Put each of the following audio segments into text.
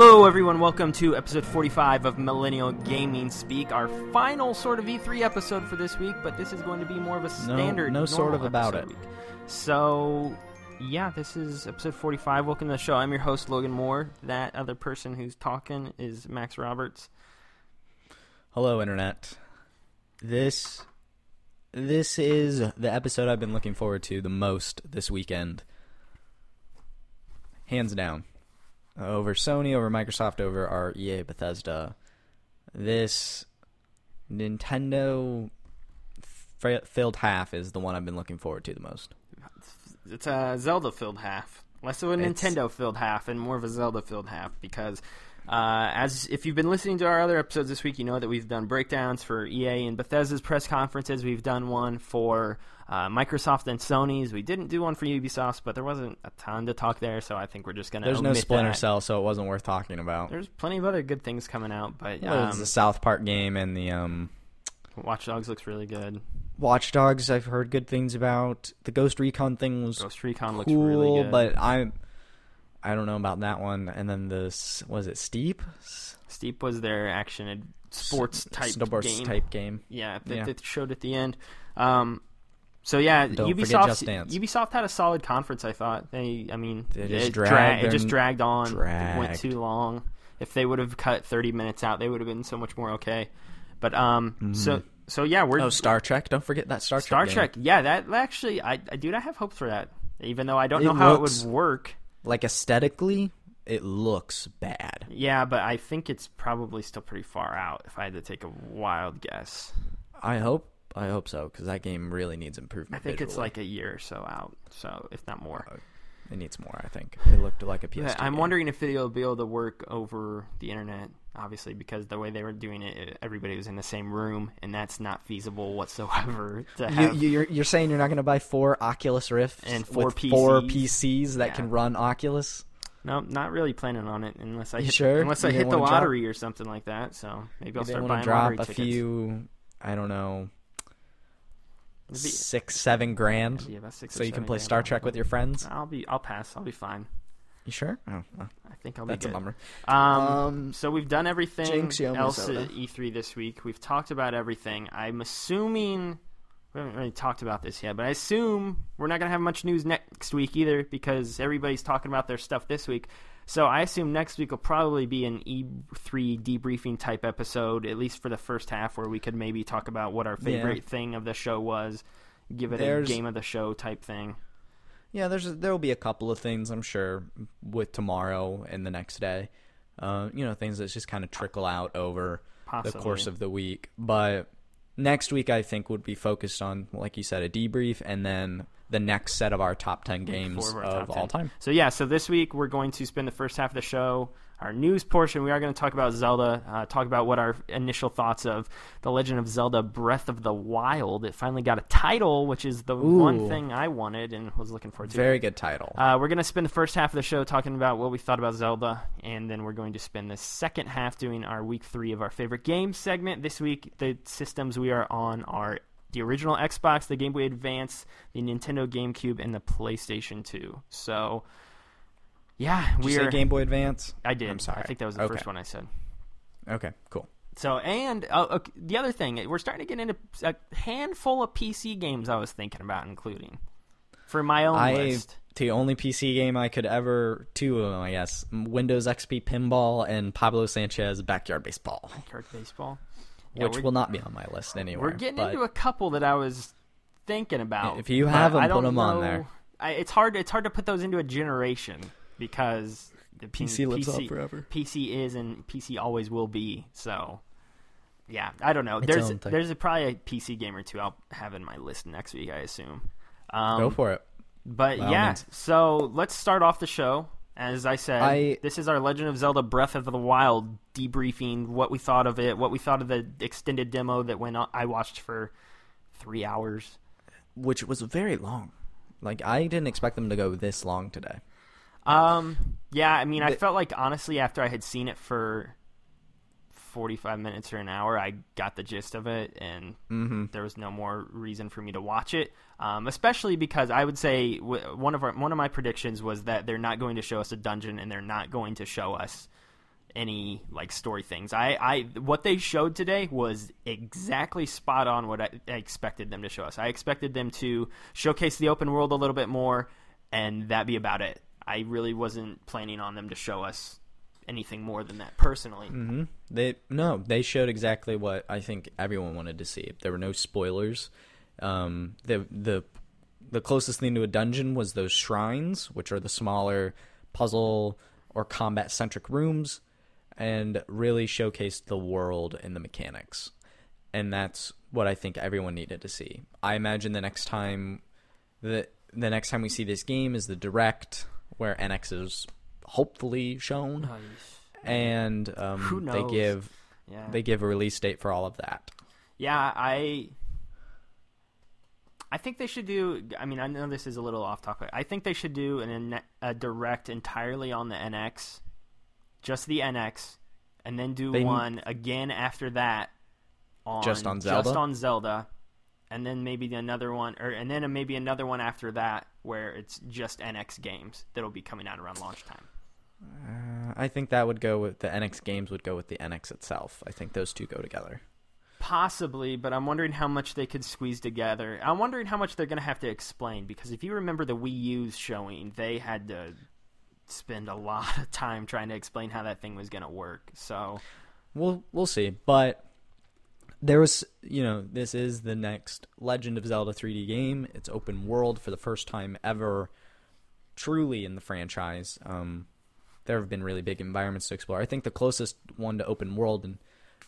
Hello, everyone. Welcome to episode 45 of Millennial Gaming Speak, our final sort of E3 episode for this week, but this is going to be more of a standard. no sort of about it. Week. So, yeah, this is episode 45. Welcome to the show. I'm your host, Logan Moore. That other person who's talking is Max Roberts. Hello, internet. This this is the episode I've been looking forward to the most this weekend. Hands down. Over Sony, over Microsoft, over our EA Bethesda. This Nintendo f- filled half is the one I've been looking forward to the most. It's a Zelda filled half. Less of a It's- Nintendo filled half and more of a Zelda filled half because uh, as if you've been listening to our other episodes this week, you know that we've done breakdowns for EA and Bethesda's press conferences. We've done one for uh, Microsoft and Sony's. We didn't do one for Ubisoft, but there wasn't a ton to talk there, so I think we're just going to There's no Splinter that. Cell, so it wasn't worth talking about. There's plenty of other good things coming out, but Well, there's um, the South Park game and the um, Watch Dogs looks really good. Watch Dogs. I've heard good things about. The Ghost Recon thing was Ghost Recon looks cool, really good. but I I don't know about that one. And then this was it Steep Steep was their action sports type game. type game. Yeah, that Yeah. showed at the end. Um, so yeah, Don't Ubisoft. Ubisoft had a solid conference. I thought they. I mean, They just it, dragged it just dragged on. It went too long. If they would have cut thirty minutes out, they would have been so much more okay. But um, so so yeah, we're Oh, Star Trek! Don't forget that Star Trek. Star game. Trek. Yeah, that actually, I, I dude, I have hopes for that. Even though I don't It know how it would work. Like aesthetically, it looks bad. Yeah, but I think it's probably still pretty far out. If I had to take a wild guess, I hope. I hope so because that game really needs improvement. I improvement. think it's like a year or so out. So if not more. Uh, it needs more. I think it looked like a PS2. I'm game. wondering if it'll be able to work over the internet. Obviously, because the way they were doing it, everybody was in the same room, and that's not feasible whatsoever. To You, have you- you're you're saying you're not going to buy four Oculus Rifts And four with four PCs? PCs that Yeah. can run Oculus? no, not really planning on it unless I hit, sure? unless I hit the wanna drop- lottery or something like that. So maybe I'll Maybe start buying to drop lottery a tickets. few. I don't know, It'd be- six, seven grand, it'd about six or so you can play Star Trek with your friends. I'll be. I'll pass. I'll be fine. You sure? Oh, well, I think I'll that's be a bummer. Um, Um, so we've done everything Jinx, you owe me else at E3 this week. We've talked about everything. I'm assuming we haven't really talked about this yet, but I assume we're not going to have much news next week either because everybody's talking about their stuff this week. So I assume next week will probably be an E3 debriefing type episode, at least for the first half, where we could maybe talk about what our favorite thing of the show was, give it There's- a game of the show type thing. Yeah, there's there will be a couple of things I'm sure with tomorrow and the next day. Uh, you know, things that just kind of trickle out over Possibly. the course of the week. But next week, I think would be focused on, like you said, a debrief, and then the next set of our top ten games of, our top all time. So yeah, so this week we're going to spend the first half of the show, our news portion. We are going to talk about Zelda, uh, talk about what our initial thoughts of the Legend of Zelda: Breath of the Wild. It finally got a title, which is the one thing I wanted and was looking forward to. Very good title. Uh, we're going to spend the first half of the show talking about what we thought about Zelda, and then we're going to spend the second half doing our week three of our favorite games segment. This week, the systems we are on are the original Xbox, the Game Boy Advance, the Nintendo GameCube, and the PlayStation 2. So, yeah, Did we you say are. Game Boy Advance? I did. I'm sorry. I think that was the Okay. first one I said. Okay, cool. So, and uh, okay, the other thing, we're starting to get into a handful of PC games I was thinking about including for my own I list. the only PC game I could ever two of them, I guess, Windows XP Pinball and Pablo Sanchez Backyard Baseball, Backyard baseball. Yeah, which we're- will not be on my list anyway. We're getting into a couple that I was thinking about. If you have them, I put don't 'em on there. I, it's hard. It's hard to put those into a generation because the PC lives on forever. PC is and PC always will be. So, yeah, I don't know. Its there's there's a, probably a PC game or two I'll have in my list next week. I assume. Um, Go for it. But By yeah, means. so let's start off the show. As I said, I- this is our Legend of Zelda: Breath of the Wild debriefing. What we thought of it, what we thought of the extended demo that went. On, I watched for three hours. Which was very long. Like I didn't expect them to go this long today. Um, yeah, I mean, I felt like honestly, after I had seen it for forty-five minutes or an hour, I got the gist of it, and Mm-hmm. there was no more reason for me to watch it. Um, especially because I would say w- one of our, one of my predictions was that they're not going to show us a dungeon, and they're not going to show us any like story things. I, I what they showed today was exactly spot on what I, I expected them to show us. I expected them to showcase the open world a little bit more, and that be about it. I really wasn't planning on them to show us anything more than that personally. hmm They no, they showed exactly what I think everyone wanted to see. There were no spoilers. Um, the the the closest thing to a dungeon was those shrines, which are the smaller puzzle or combat centric rooms, and really showcased the world and the mechanics. And that's what I think everyone needed to see. I imagine the next time the the next time we see this game is the direct where NX is hopefully shown and um, Who they give Yeah. they give a release date for all of that. Yeah, I I think they should do I mean, I know this is a little off topic. I think they should do an a direct entirely on the NX. Just the NX and then do They- one again after that on Just on Zelda? Just on Zelda. And then maybe another one or and then maybe another one after that where it's just NX games that'll be coming out around launch time. Uh, I think that would go with the NX games would go with the NX itself. I think those two go together. Possibly, but I'm wondering how much they could squeeze together. I'm wondering how much they're going to have to explain because if you remember the Wii U's showing, they had to spend a lot of time trying to explain how that thing was going to work. So, We'll we'll see, but there was you know this is the next Legend of Zelda 3D game. It's open world for the first time ever, truly in the franchise. Um, there have been really big environments to explore. I think the closest one to open world, and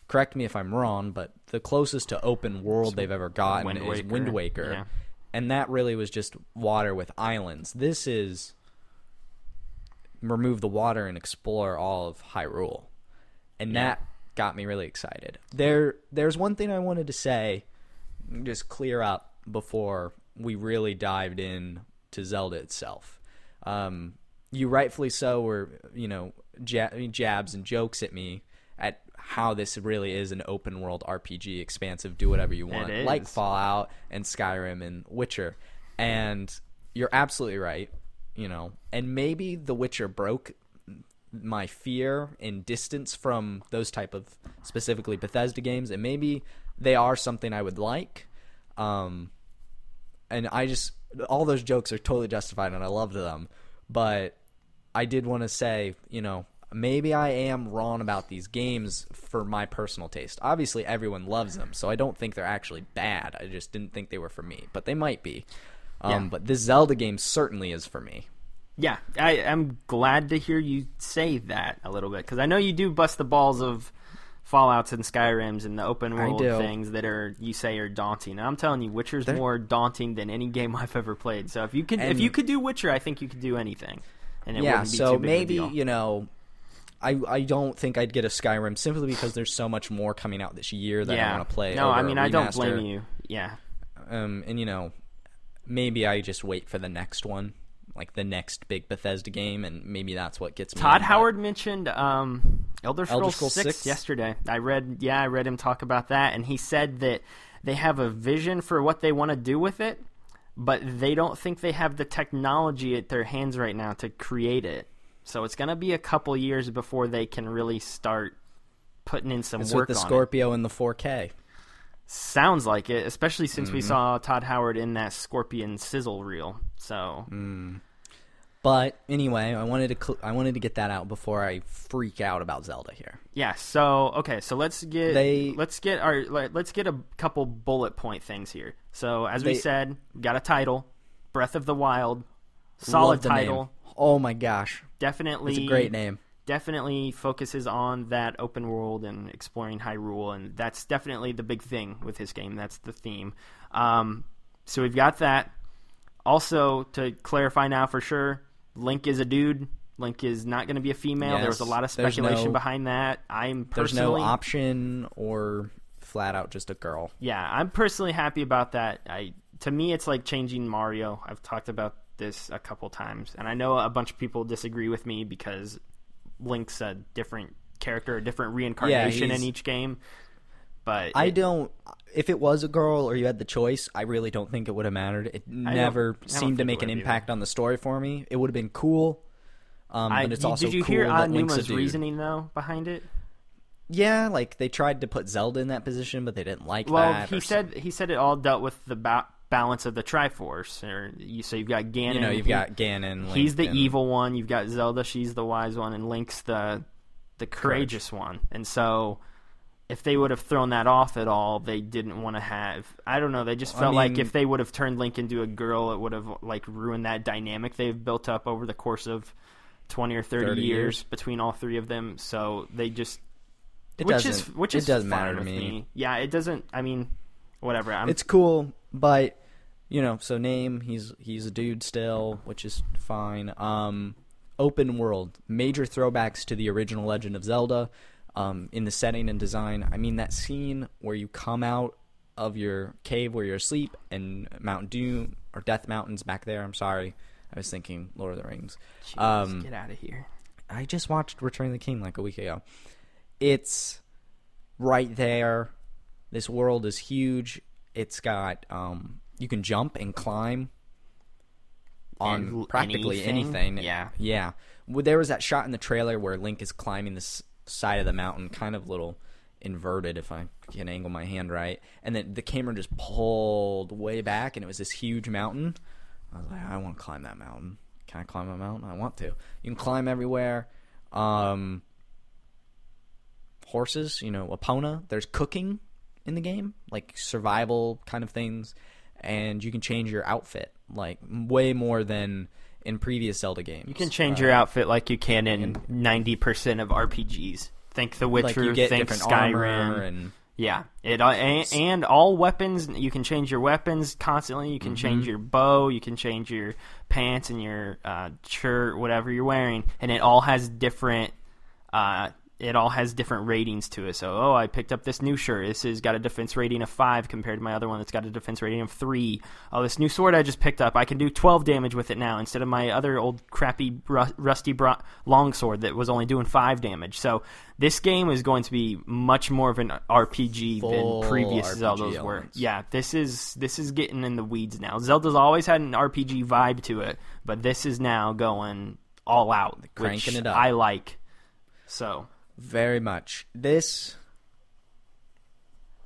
correct me if I'm wrong, but the closest to open world they've ever gotten Wind is Waker. Wind Waker, Yeah. and that really was just water with islands. This is remove the water and explore all of Hyrule, and Yeah. that got me really excited. There, there's one thing I wanted to say, just clear up before we really dived in to Zelda itself. Um, you rightfully so were, you know, ja- jabs and jokes at me at how this really is an open world RPG, expansive, do whatever you want, like. Fallout and Skyrim and Witcher. And you're absolutely right, you know. And maybe The Witcher broke my fear and distance from those type of specifically Bethesda games, and maybe they are something I would like. Um, and I just all those jokes are totally justified, and I loved them. But I did want to say, you know, maybe I am wrong about these games for my personal taste. Obviously, everyone loves them, so I don't think they're actually bad. I just didn't think they were for me, but they might be. Um, Yeah. But this Zelda game certainly is for me. yeah, I, I'm glad to hear you say that a little bit because I know you do bust the balls of Fallout's and Skyrims and the open world things that are you say are daunting. And I'm telling you, Witcher's They're- more daunting than any game I've ever played. So if you could, if you could do Witcher, I think you could do anything. And it yeah, so maybe of a deal. you know, I I don't think I'd get a Skyrim simply because there's so much more coming out this year that yeah. I want to play. No, I mean I don't blame you. Yeah, Um, and you know, maybe I just wait for the next one, like the next big Bethesda game, and maybe that's what gets me. Todd Howard mentioned um, Elder Scrolls, Elder Scrolls 6, 6? yesterday. I read, yeah, I read him talk about that, and he said that they have a vision for what they want to do with it, but they don't think they have the technology at their hands right now to create it. So it's going to be a couple years before they can really start putting in some It's work with the on it. Scorpio and the 4K. Sounds like it, especially since Mm-hmm. we saw Todd Howard in that Scorpio sizzle reel. So Mm. But anyway, I wanted to cl- I wanted to get that out before I freak out about Zelda here. Yeah. So okay. So let's get They- let's get our let- let's get a couple bullet point things here. So as we said, got a title, Breath of the Wild, solid title. name. Oh my gosh, Definitely, it's a great name. Definitely focuses on that open world and exploring Hyrule, and that's definitely the big thing with his game. That's the theme. Um, so we've got that. Also, to clarify now for sure, Link is a dude. Link is not going to be a female. there was a lot of speculation no- behind that. I'm personally There's no option or flat out just a girl. yeah, I'm personally happy about that. I to me, it's like changing Mario. I've talked about this a couple times, and I know a bunch of people disagree with me because Link's a different character, a different reincarnation in each game. But I it- don't. If it was a girl or you had the choice, I really don't think it would have mattered. It never seemed to make an impact on the story for me. It would have been cool, Um, I, but it's you- also did you cool hear that Link's reasoning though behind it? Yeah, like they tried to put Zelda in that position, but they didn't like Well, that. he or said he said it all dealt with the ba- balance of the Triforce. Or you, so you've got Ganon. you know, you've he- got Ganon. Link, he's the and- evil one. You've got Zelda. She's the wise one, and Link's the the courageous one. And so, if they would have thrown that off at all, they didn't want to have. I don't know. They just I felt like if they would have turned Link into a girl, it would have like ruined that dynamic they've built up over the course of twenty or thirty, 30 years, years. between all three of them. So they just It which doesn't. is which it is doesn't fine matter to with me. Yeah, it doesn't. I mean, whatever. I'm, It's cool, but you know, so name he's he's a dude still, which is fine. Um, open world, major throwbacks to the original Legend of Zelda, um, in the setting and design. I mean, that scene where you come out of your cave where you're asleep and Mount Doom or Death Mountains back there. I'm sorry, I was thinking Lord of the Rings. Jeez, um, get out of here. I just watched Return of the King like a week ago. It's right there. This world is huge. It's got um you can jump and climb on And practically anything? anything. Yeah. Yeah. Well, there was that shot in the trailer where Link is climbing this side of the mountain, kind of little inverted if I can angle my hand right. And then the camera just pulled way back and it was this huge mountain. I was like, I want to climb that mountain. Can I climb a mountain? I want to. You can climb everywhere. Um, horses, you know, Epona. There's cooking in the game, like survival kind of things, and you can change your outfit like way more than in previous Zelda games. You can change Uh, your outfit like you can in ninety percent of RPGs. Think The Witcher. like think Skyrim. and Yeah, it uh, and, and all weapons. You can change your weapons constantly. You can Mm-hmm. change your bow. You can change your pants and your uh, shirt, whatever you're wearing, and it all has different. Uh, it all has different ratings to it. So, oh, I picked up this new shirt. This has got a defense rating of five compared to my other one that's got a defense rating of three. Oh, this new sword I just picked up, I can do twelve damage with it now instead of my other old crappy ru- rusty longsword that was only doing five damage. So, this game is going to be much more of an RPG Full than previous RPG Zeldas were. Yeah, this is this is getting in the weeds now. Zelda's always had an RPG vibe to it, but this is now going all out, Cranking which it up. I like. So, very much this.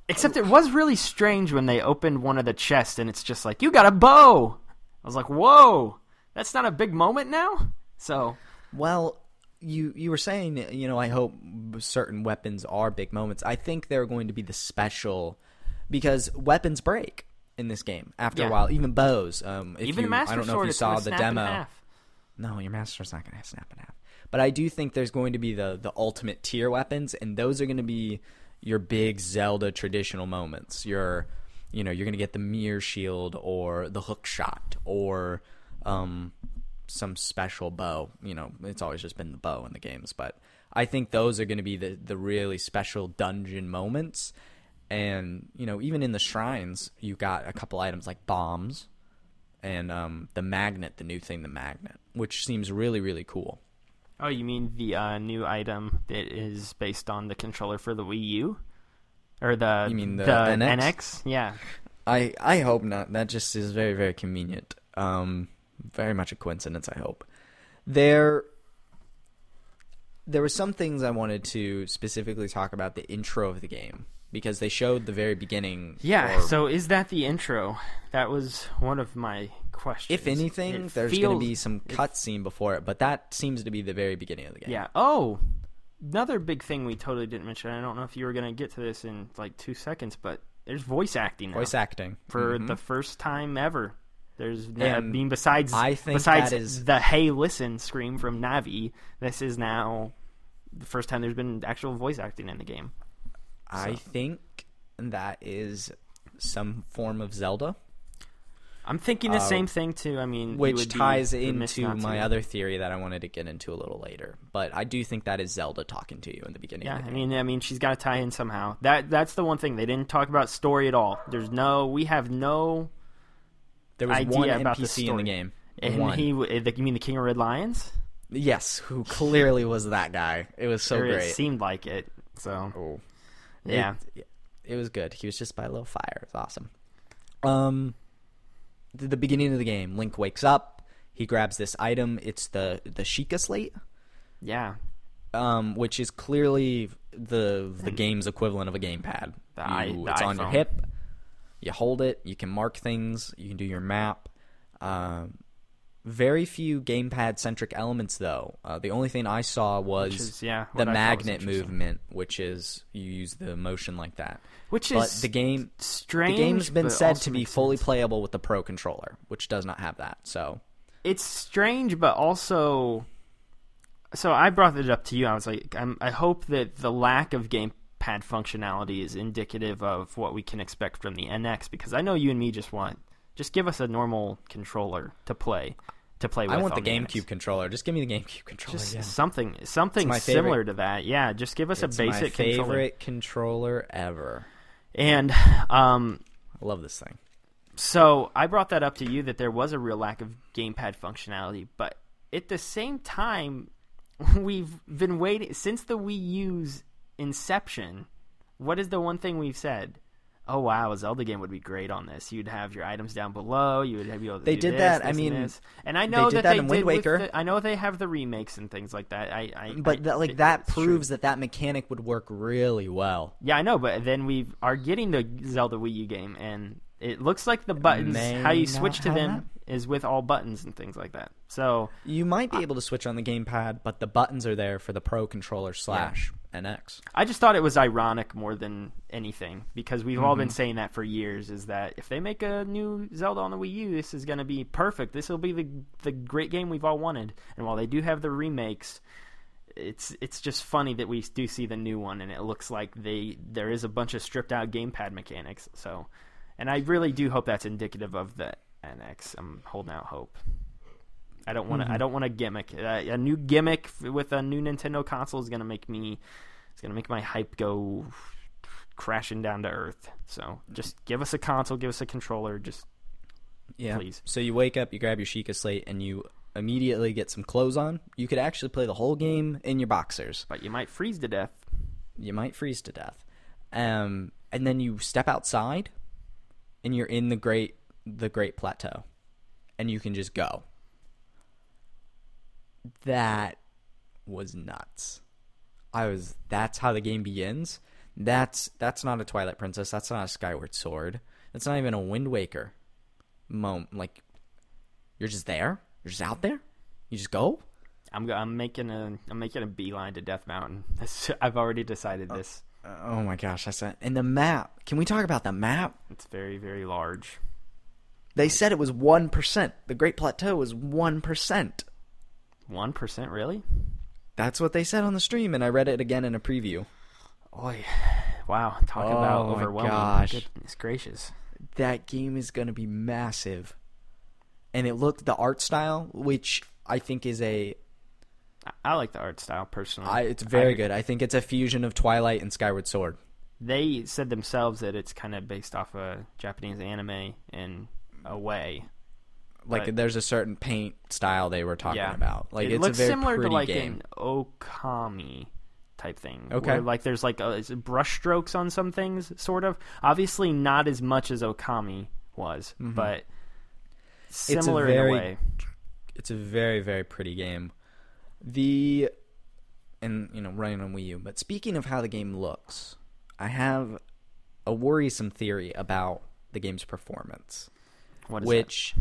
except it was really strange when they opened one of the chests and it's just like you got a bow. I was like, whoa, that's not a big moment now. So Well, you you were saying, you know, I hope certain weapons are big moments. I think they're going to be the special because weapons break in this game after Yeah. a while. Even bows. Um, if even you, master I don't know sword, if you saw the demo. No, your master's not going to snap in half. But I do think there's going to be the the ultimate tier weapons, and those are going to be your big Zelda traditional moments. Your, you know, you're going to get the mirror shield or the hook shot or um, some special bow. You know, it's always just been the bow in the games, but I think those are going to be the the really special dungeon moments. And you know, even in the shrines, you got a couple items like bombs and um, the magnet, the new thing, the magnet, which seems really really cool. Oh, you mean the uh, new item that is based on the controller for the Wii U, or the You mean the NX? NX? Yeah, I I hope not. That just is very very convenient. Um, very much a coincidence. I hope there. There were some things I wanted to specifically talk about the intro of the game because they showed the very beginning. yeah. or- So is that the intro? That was one of my questions. if anything, It there's going to be some cutscene before it, but that seems to be the very beginning of the game. Yeah. Oh, another big thing we totally didn't mention. I don't know if you were going to get to this in like two seconds, but there's voice acting now voice acting for Mhm. the first time ever. There's I mean, besides I think besides is- the "Hey, listen" scream from Navi. This is now the first time there's been actual voice acting in the game. I think that is some form of Zelda. I'm thinking the Uh, same thing too. I mean, which ties into my other theory that I wanted to get into a little later. But I do think that is Zelda talking to you in the beginning. Yeah, the I mean, I mean, she's got to tie in somehow. That that's the one thing they didn't talk about story at all. There's no, we have no, there was idea one about the NPC in the game. and one. he, you mean the King of Red Lions? yes, who clearly was that guy. It was so Or It great. seemed like it. So oh, yeah, it, it was good. He was just by a little fire. It was awesome. Um, the, beginning of the game, Link wakes up. he grabs this item. It's the the Sheikah slate, Yeah, um, which is clearly the the game's equivalent of a gamepad. The i- You- the it's on your hip. You hold it. You can mark things. You can do your map. Um, very few gamepad centric elements, though. Uh, the only thing I saw was is, yeah, the I magnet movement, which is you use the motion like that. which But is the game, strange. the game's been said to be fully sense. playable with the Pro controller, which does not have that. So it's strange, but also. So I brought it up to you. I was like, I'm, I hope that the lack of gamepad functionality is indicative of what we can expect from the NX because I know you and me just want just give us a normal controller to play to play with. I want the GameCube controller. Just give me the GameCube controller. Just again. something something similar to that. Yeah, just give us It's a basic my favorite controller. controller ever. And um, I love this thing. So I brought that up to you that there was a real lack of gamepad functionality, but at the same time, we've been waiting since the Wii U's inception. What is the one thing we've said? Oh wow, a Zelda game would be great on this. You'd have your items down below. You would have be able to They did this, that, I this, and mean, this. and I know did that that they in Wind Waker. the- I know they have the remakes and things like that. I, I But I- that, like it- that it's true. proves that that mechanic would work really well. Yeah, I know, but then we are getting the Zelda Wii U game, and it looks like the buttons, how you switch to them, is with all buttons and things like that. So You might be able to switch on the gamepad, but the buttons are there for the Pro controller slash NX. I just thought it was ironic more than anything because we've all Mm-hmm. been saying that for years. Is that if they make a new Zelda on the Wii U, this is going to be perfect. This will be the the great game we've all wanted. And while they do have the remakes. It's it's just funny that we do see the new one, and it looks like they there is a bunch of stripped out gamepad mechanics. So, and I really do hope that's indicative of the NX. I'm holding out hope. I don't want to. Mm-hmm. I don't want a gimmick. Uh, a new gimmick with a new Nintendo console is going to make me. It's going to make my hype go crashing down to earth. So just give us a console, give us a controller. Just Yeah. Please. So you wake up, you grab your Sheikah slate, and you immediately get some clothes on. You could actually play the whole game in your boxers. but you might freeze to death. You might freeze to death. Um, and then you step outside, and you're in the great the Great Plateau, and you can just go. That was nuts. I was. That's how the game begins. That's that's not a Twilight Princess. That's not a Skyward Sword. That's not even a Wind Waker. Moment like you're just there. You're just out there. You just go. I'm I'm making a I'm making a beeline to Death Mountain. I've already decided oh, this. Uh, oh my gosh, I said. and the map. Can we talk about the map? It's very very large. They said it was one percent. The Great Plateau was one percent. One percent, really? That's what they said on the stream, and I read it again in a preview. Oy, wow! Talk oh about Oh my overwhelming. gosh. Goodness gracious! That game is going to be massive, and it looked the art style, which I think is a. I like the art style personally. I, it's very I- good. I think it's a fusion of Twilight and Skyward Sword. They said themselves that it's kind of based off a Japanese anime in a way. Like But- there's a certain paint style they were talking yeah, about. Like it it's looks a very similar to like game. an Okami type thing. Okay. where, like there's like uh brush strokes on some things, sort of. Obviously, not as much as Okami was, but similar Mm-hmm. very- in a way. it's a very very pretty game. The and you know running on Wii U. But speaking of how the game looks, I have a worrisome theory about the game's performance. What is which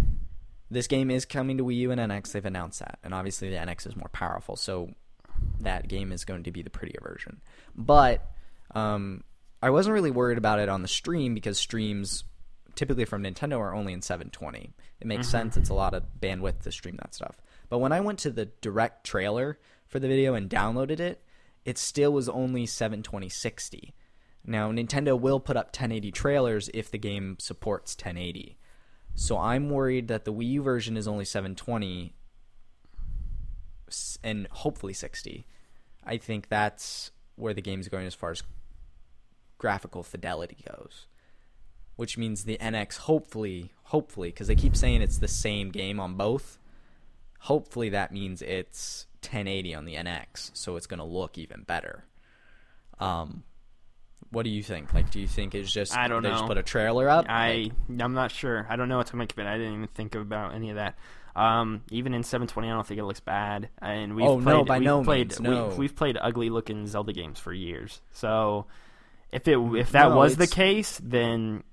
this game is coming to Wii U and NX. They've announced that, and obviously the NX is more powerful, so that game is going to be the prettier version. But um, I wasn't really worried about it on the stream because streams typically from Nintendo are only in 720. It makes sense. It's a lot of bandwidth to stream that stuff. But when I went to the direct trailer for the video and downloaded it, it still was only 72060. Now, Nintendo will put up 1080 trailers if the game supports 1080. So I'm worried that the Wii U version is only 720 and hopefully 60. I think that's where the game's going as far as graphical fidelity goes. Which means the NX hopefully, hopefully, because they keep saying it's the same game on both. Hopefully that means it's 1080 on the NX, so it's going to look even better. Um, What do you think? Like, do you think it's just I don't they just put a trailer up? I I'm not sure. I don't know what to make of it. I didn't even think about any of that. Um, even in 720, I don't think it looks bad. And we've Oh, played, no, by we've no played, means, no. We've, we've played ugly looking Zelda games for years. So if it if that No, was the case, then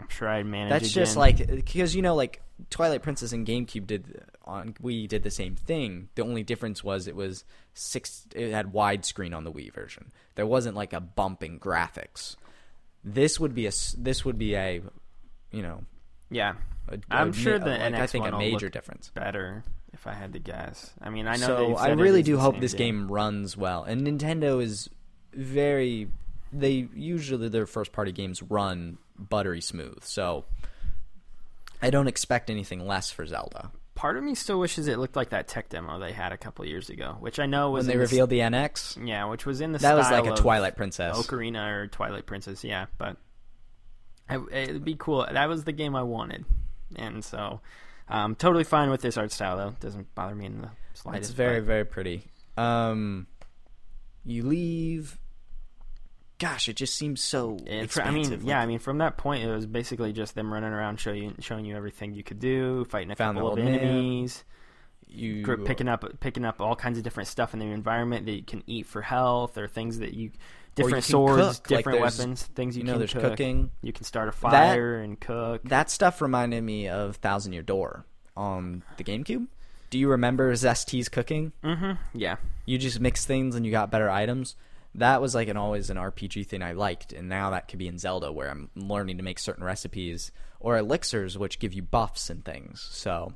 I'm sure I'd manage. That's just like because you know, like Twilight Princess and GameCube did on we did the same thing. The only difference was it was six. It had widescreen on the Wii version. There wasn't like a bump in graphics. This would be a. this would be a you know yeah. a, I'm a sure the like, I NX think a one will major difference. better if I had to guess. I mean, I know. so I really do hope this game runs well. And Nintendo is very they usually their first party games run buttery smooth. So I don't expect anything less for Zelda. Part of me still wishes it looked like that tech demo they had a couple years ago, which I know was When they in the revealed the NX, yeah, which was in the that was like a Twilight Princess. Ocarina or Twilight Princess, yeah, but it, it'd be cool. That was the game I wanted, and so um, totally fine with this art style though. Doesn't bother me in the slightest. It's very but- very pretty. Um, you leave. Gosh, it just seems so And I mean, expansive. yeah, I mean, from that point, it was basically just them running around, showing you, showing you everything you could do, fighting a Found the couple of enemies, you gr- picking up picking up all kinds of different stuff in the environment that you can eat for health, or things that you different can swords, cook, different there's- weapons, things you, you know can there's cook. cooking. You can start a fire and cook. That stuff reminded me of Thousand Year Door on the GameCube. Do you remember Zest's cooking? mm-hmm. Yeah. You just mix things and you got better items. That was like an always an RPG thing I liked, and now that could be in Zelda where I'm learning to make certain recipes or elixirs which give you buffs and things. So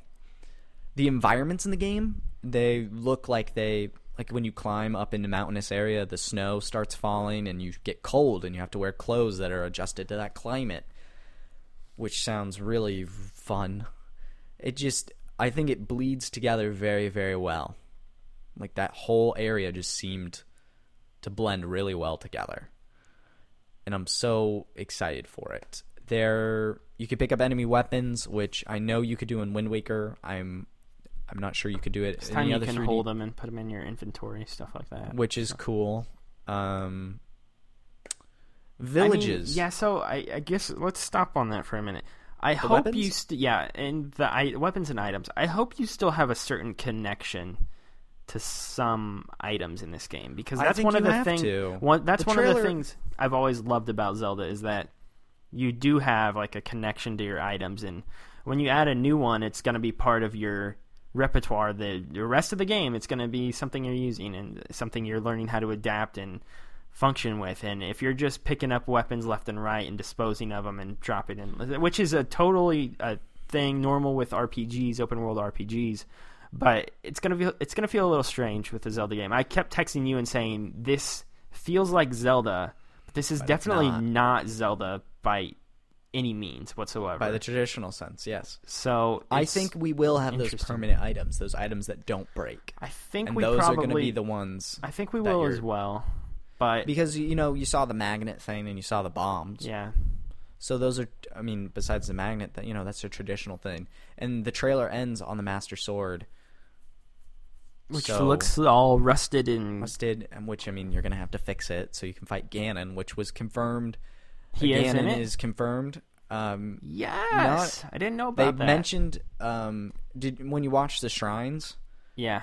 the environments in the game they look like they like when you climb up into mountainous area, the snow starts falling and you get cold and you have to wear clothes that are adjusted to that climate, which sounds really fun. It just I think it bleeds together very very well. Like that whole area just seemed to blend really well together. And I'm so excited for it. There you could pick up enemy weapons, which I know you could do in Wind Waker. I'm I'm not sure you could do it in time you can 3D, hold them and put them in your inventory, stuff like that. which is cool. Um I mean, villages. yeah, so I, I guess let's stop on that for a minute. I hope weapons? you, st- yeah, and the I- weapons and items. I hope you still have a certain connection to some items in this game because that's one of the things. One, that's The one of the things I've always loved about Zelda is that you do have like a connection to your items, and when you add a new one, it's going to be part of your repertoire. The, the rest of the game, it's going to be something you're using and something you're learning how to adapt and function with. And if you're just picking up weapons left and right and disposing of them and dropping in, which is a totally a thing normal with RPGs, open world RPGs. But it's gonna feel it's gonna feel a little strange with the Zelda game. I kept texting you and saying this feels like Zelda, but this is But definitely not. not. Zelda by any means whatsoever. by the traditional sense, yes. so I think we will have those permanent items, those items that don't break. I think And we those probably are going to be the ones I think we will as well. But because you know you saw the magnet thing and you saw the bombs. yeah, So those are, I mean, besides the magnet, that you know, that's a traditional thing. And the trailer ends on the Master Sword, which So- looks all rusted and rusted, and which I mean, you're gonna have to fix it so you can fight Ganon, which was confirmed. He is Ganon is confirmed. Um, yes, I didn't know they about that. They mentioned, um, did when you watch the shrines, yeah,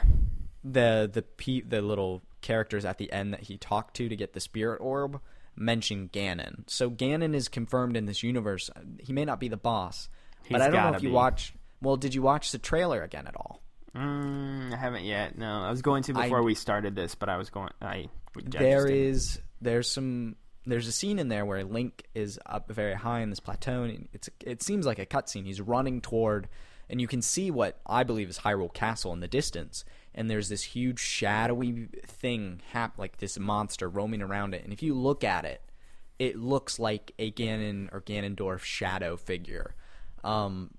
the the pe- the little characters at the end that he talked to to get the spirit orb mention Ganon. So Ganon is confirmed in this universe. He may not be the boss, but I don't know if you be. watch. Well, did you watch the trailer again at all? Mm, I haven't yet. No, I was going to I- before we started this, but I was going. I I There is there's some there's a scene in there where Link is up very high in this plateau and it's it seems like a cutscene. He's running toward and you can see what I believe is Hyrule Castle in the distance. And there's this huge shadowy thing, hap- like this monster roaming around it. And if you look at it, it looks like a Ganon or Ganondorf shadow figure, um,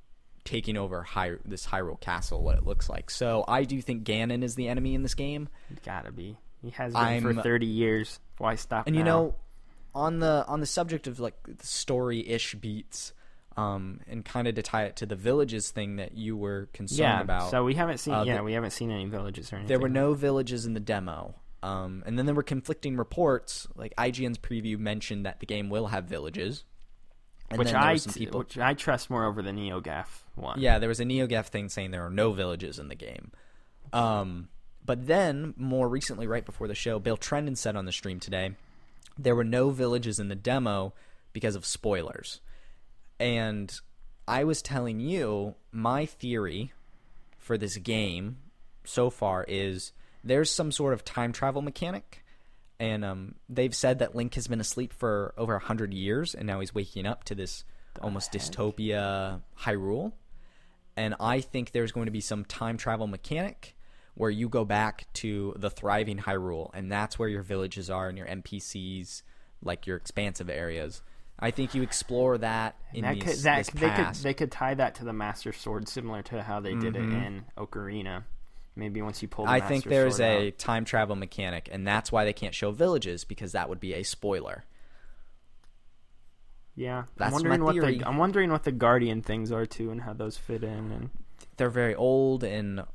taking over Hy- this Hyrule Castle. What it looks like. So I do think Ganon is the enemy in this game. gotta be. He has been for I'm- thirty years. Why stop? And you know, on the on the subject of like the story ish beats, um, and kind of to tie it to the villages thing that you were concerned yeah. about. So we haven't seen. Uh, yeah, the- we haven't seen any villages or anything. there were no villages in the demo. Um, and then there were conflicting reports. Like IGN's preview mentioned that the game will have villages, and which I people. which I trust more over the NeoGaf one. Yeah, there was a NeoGaf thing saying there are no villages in the game. Um, but then, more recently, right before the show, Bill Trinen said on the stream today there were no villages in the demo because of spoilers. And I was telling you my theory for this game so far is there's some sort of time travel mechanic. And um, they've said that Link has been asleep for over 100 years, and now he's waking up to this almost dystopia Hyrule and I think there's going to be some time travel mechanic where you go back to the thriving Hyrule, and that's where your villages are and your NPCs, like your expansive areas. I think you explore that in that these, could, that, this they could past. they could tie that to the Master Sword, similar to how they did Mhm. it in Ocarina. Maybe once you pull, the I think there's a out. time travel mechanic, and that's why they can't show villages because that would be a spoiler. yeah. That's I'm my wondering what the I'm wondering what the Guardian things are too, and how those fit in. And They're very old and um,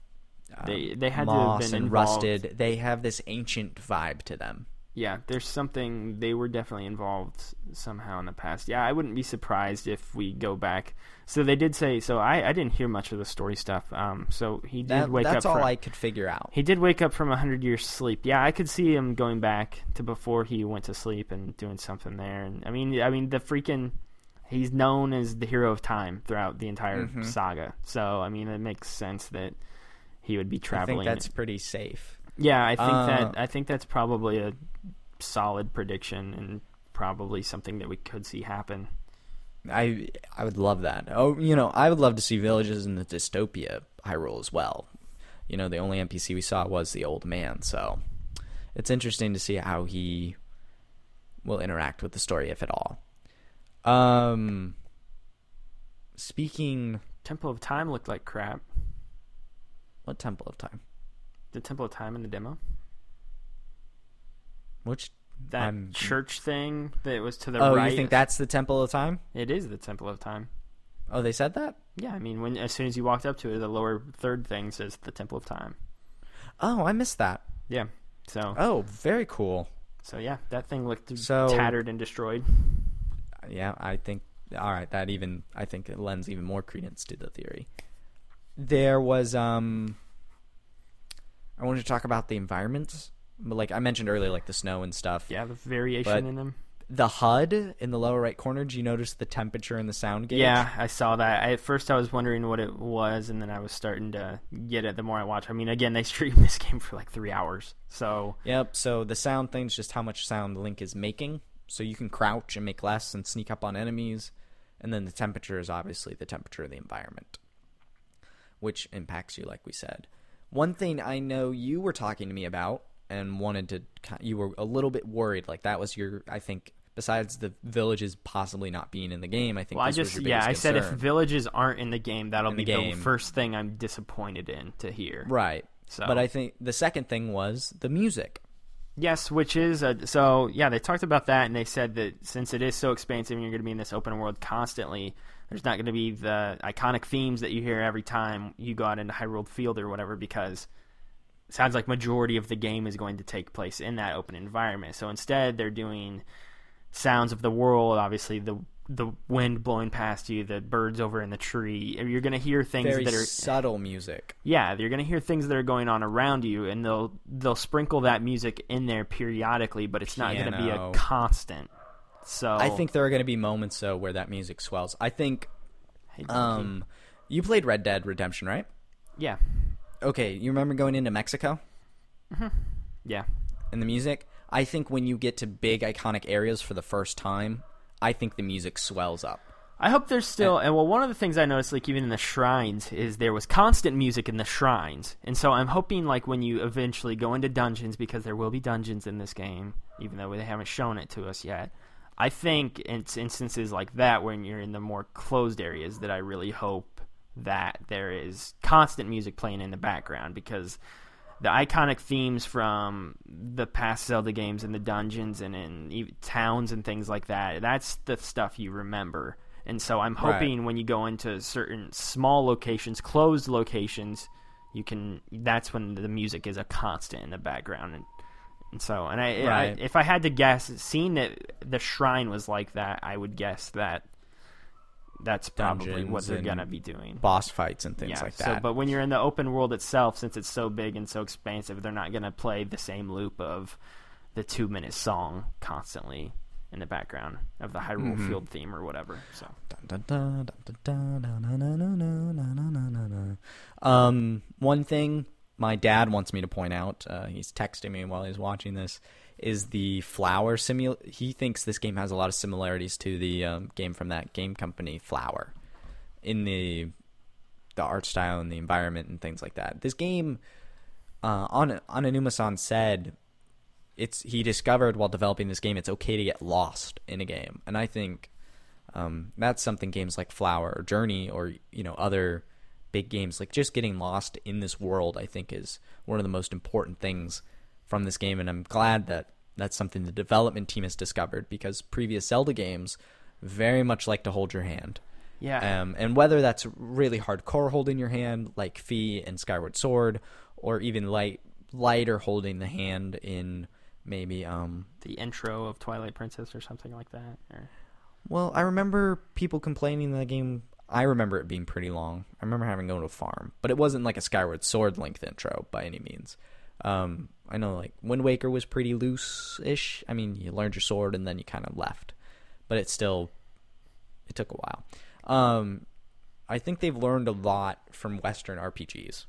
They- they had to have been and involved. rusted. They have this ancient vibe to them. yeah, there's something they were definitely involved somehow in the past. Yeah, I wouldn't be surprised if we go back. So they did say. So I I didn't hear much of the story stuff. Um, so he did That, wake that's up. That's all from- I could figure out. He did wake up from a hundred years sleep. Yeah, I could see him going back to before he went to sleep and doing something there. And I mean, I mean, the freaking he's known as the hero of time throughout the entire Mhm. saga. So I mean, it makes sense that he would be traveling. I think that's pretty safe. yeah, I think Uh, that I think that's probably a solid prediction and probably something that we could see happen. I I would love that. Oh, you know, I would love to see villages in the dystopia Hyrule as well. You know, the only NPC we saw was the old man, so it's interesting to see how he will interact with the story, if at all. Um, speaking, Temple of Time looked like crap. what Temple of Time? The Temple of Time in the demo. Which That I'm- church thing that was to the oh, right. you think that's the Temple of Time? It is the Temple of Time. Oh, they said that. Yeah, I mean, when as soon as you walked up to it, the lower third thing says the Temple of Time. Oh, I missed that. Yeah. So, Oh, very cool. so yeah, that thing looked So- tattered and destroyed. yeah, I think all right, that even I think it lends even more credence to the theory. There was um I wanted to talk about the environments. Like I mentioned earlier, like the snow and stuff. Yeah, the variation But- in them. The HUD in the lower right corner, do you notice the temperature and the sound gauge? Yeah, I saw that. I, at first, I was wondering what it was, and then I was starting to get it the more I watch. I mean, again, they streamed this game for like three hours, so Yep. So the sound thing's just how much sound Link is making. So you can crouch and make less and sneak up on enemies. And then the temperature is obviously the temperature of the environment, which impacts you, like we said. One thing I know you were talking to me about and wanted to, you were a little bit worried. Like that was your, I think, besides the villages possibly not being in the game, I think well, I just yeah, I said if villages aren't in the game, that'll In be the the, first thing I'm disappointed in to hear. right. So, But I think the second thing was the music. Yes, which is a, so. Yeah, they talked about that, and they said that since it is so expansive, and you're going to be in this open world constantly. There's not going to be the iconic themes that you hear every time you go out into Hyrule Field or whatever, because sounds like majority of the game is going to take place in that open environment. So instead, they're doing sounds of the world. Obviously, the the wind blowing past you, the birds over in the tree. You're going to hear things Very that are subtle music. yeah, you're gonna hear things that are going on around you, and they'll they'll sprinkle that music in there periodically, but it's not gonna be a constant. So I think there are going to be moments though where that music swells. I think um you played Red Dead Redemption, right? yeah, Okay, you remember going into Mexico mm-hmm. yeah, and the music? I think when you get to big iconic areas for the first time, I think the music swells up. I hope there's still and well, one of the things I noticed, like even in the shrines, is there was constant music in the shrines, and so I'm hoping like when you eventually go into dungeons, because there will be dungeons in this game, even though they haven't shown it to us yet. I think it's instances like that when you're in the more closed areas that I really hope that there is constant music playing in the background because the iconic themes from the past Zelda games and the dungeons and in towns and things like that, that's the stuff you remember. And so I'm Right. hoping when you go into certain small locations, closed locations, you can that's when the music is a constant in the background and And so, and I, Right. I, if I had to guess, seeing that the shrine was like that, I would guess that that's probably what they're gonna be doing. Boss fights and things yeah, like that. So, but when you're in the open world itself, since it's so big and so expansive, they're not gonna play the same loop of the two minute song constantly in the background of the Hyrule mm-hmm. Field theme or whatever. So. Um, one thing my dad wants me to point out. Uh, he's texting me while he's watching this is the flower simul. He thinks this game has a lot of similarities to the um, game from that game company, Flower, in the the art style and the environment and things like that. This game, uh, on Aonuma-san said, it's he discovered while developing this game, it's okay to get lost in a game, and I think um, that's something games like Flower or Journey or you know other big games like just getting lost in this world. I think is one of the most important things from this game, and I'm glad that that's something the development team has discovered because previous Zelda games very much like to hold your hand. yeah, Um, and whether that's really hardcore holding your hand, like Fi and Skyward Sword, or even light lighter holding the hand in maybe um, the intro of Twilight Princess or something like that. Or, Well, I remember people complaining that the game. I remember it being pretty long. I remember having to go to a farm, but it wasn't like a Skyward Sword length intro by any means. Um, I know like Wind Waker was pretty loose-ish. I mean, you learned your sword and then you kind of left, but it still it took a while. Um, I think they've learned a lot from Western RPGs.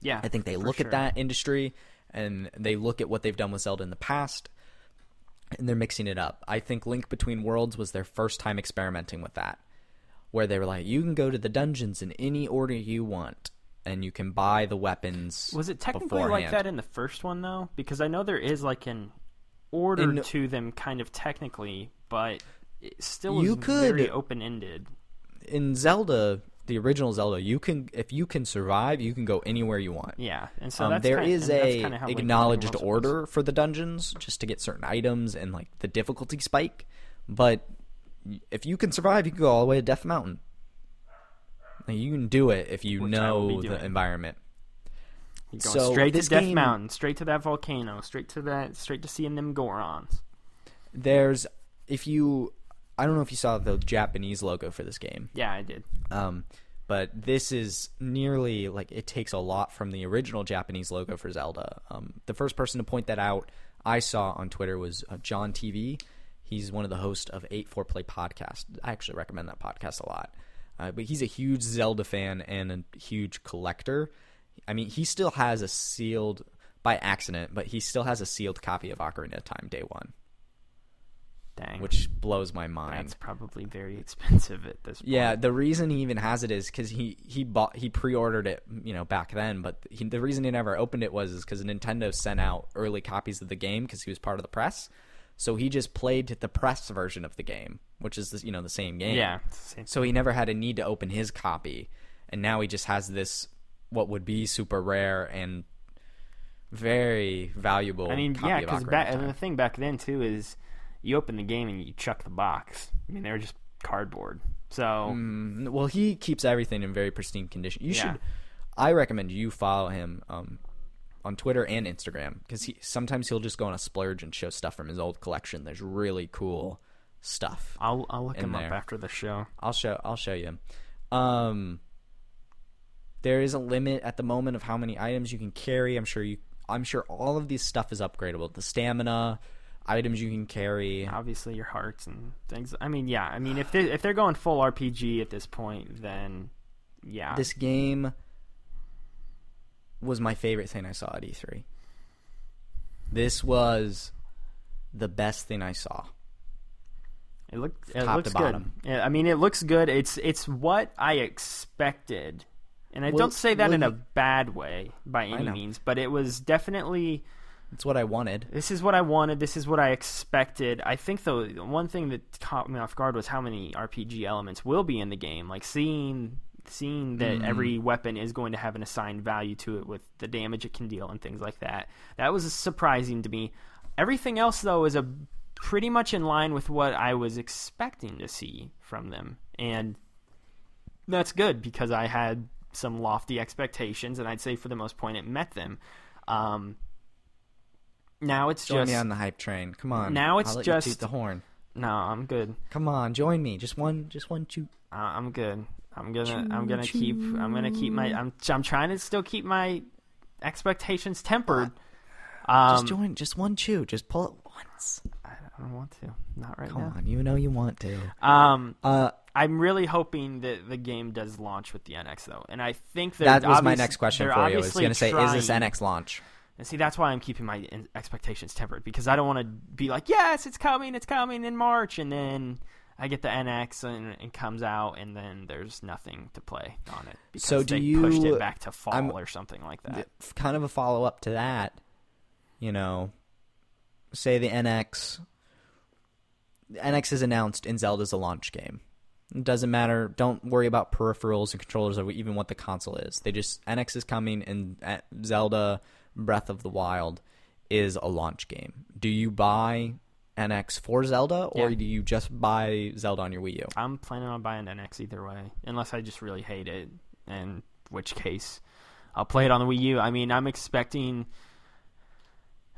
yeah, I think they look sure. at that industry and they look at what they've done with Zelda in the past and they're mixing it up. I think Link Between Worlds was their first time experimenting with that, where they were like, you can go to the dungeons in any order you want and you can buy the weapons. Was it technically like that in the first one though? Because I know there is like an order In- to them, kind of technically, but it still You could- very open ended. In Zelda, the original Zelda, you can if you can survive, you can go anywhere you want. Yeah, and so um, that's there kind, is a kinda how Link Between acknowledged order for the dungeons just to get certain items and like the difficulty spike but if you can survive you can go all the way to death mountain Like, you can do it if you Which know the environment You're going So, straight to Death game- Mountain, straight to that volcano, straight to that, straight to seeing them Gorons. there's if you i don't know if you saw the japanese logo for this game Yeah, I did. Um, but this is nearly like it takes a lot from the original Japanese logo for Zelda. Um, the first person to point that out I saw on Twitter was uh, John TV. He's one of the hosts of Eight Four Play podcast. I actually recommend that podcast a lot. Uh, but he's a huge Zelda fan and a huge collector. I mean, he still has a sealed by accident, but he still has a sealed copy of Ocarina of Time Day One, Dang, which blows my mind. that's probably very expensive at this point. Yeah, the reason he even has it is because he he bought he pre-ordered it, you know, back then. But he, the reason he never opened it was is because Nintendo sent out early copies of the game because he was part of the press. So he just played the press version of the game, which is the, you know the same game. yeah. same- So he never had a need to open his copy, and now he just has this what would be super rare and very valuable. I mean, yeah, because Ocarina back of and the thing back then too is you open the game and you chuck the box. I mean, they were just cardboard. So Mm, well, he keeps everything in very pristine condition. You Yeah. should. I recommend you follow him um, on Twitter and Instagram because he sometimes he'll just go on a splurge and show stuff from his old collection. There's really cool stuff. I'll I'll look him up after the show. I'll show. I'll show you. Um, there is a limit at the moment of how many items you can carry. I'm sure you. I'm sure all of these stuff is upgradable. The stamina, items you can carry. Obviously, your hearts and things. I mean, yeah. I mean, if they if they're going full RPG at this point, then yeah. This game was my favorite thing I saw at E3. This was the best thing I saw. It looked it top looks to bottom. good. I mean, it looks good. It's it's what I expected, and I Well, don't say that well, in a bad way by any means, but it was definitely It's what I wanted. this is what I wanted. This is what I expected. I think though one thing that caught me off guard was how many RPG elements will be in the game. Like seeing seeing that Mm-hmm. every weapon is going to have an assigned value to it with the damage it can deal and things like that. That was surprising to me. Everything else though is a pretty much in line with what I was expecting to see from them. And that's good because I had some lofty expectations and I'd say for the most part it met them. Um, now it's Join just me on the hype train. Come on. Now it's I'll just- toot the horn. no. I'm good. Come on, join me. Just one, just one toot. Uh, I'm good. I'm gonna I'm gonna keep I'm gonna keep my I'm I'm trying to still keep my expectations tempered. Um, Just join. Just one chew. Just pull it once. I don't want to. Not right Come now. on, you know you want to. Um, Uh, I'm really hoping that the game does launch with the NX though, and I think they're that was my next question for you. I was going to say, is this NX launch? And see, that's why I'm keeping my in- expectations tempered because I don't want to be like, yes, it's coming, it's coming in March, and then I get the NX and it comes out, and then there's nothing to play on it because So do they pushed you- it back to fall I'm- or something like that. Th- kind of a follow up to that. You know, say the NX. NX is announced and Zelda's a launch game. It doesn't matter. Don't worry about peripherals and controllers or even what the console is. They just NX is coming and uh, Zelda Breath of the Wild is a launch game. Do you buy NX for Zelda or Yeah. do you just buy Zelda on your Wii U? I'm planning on buying NX either way, unless I just really hate it, in which case I'll play it on the Wii U. I mean, I'm expecting.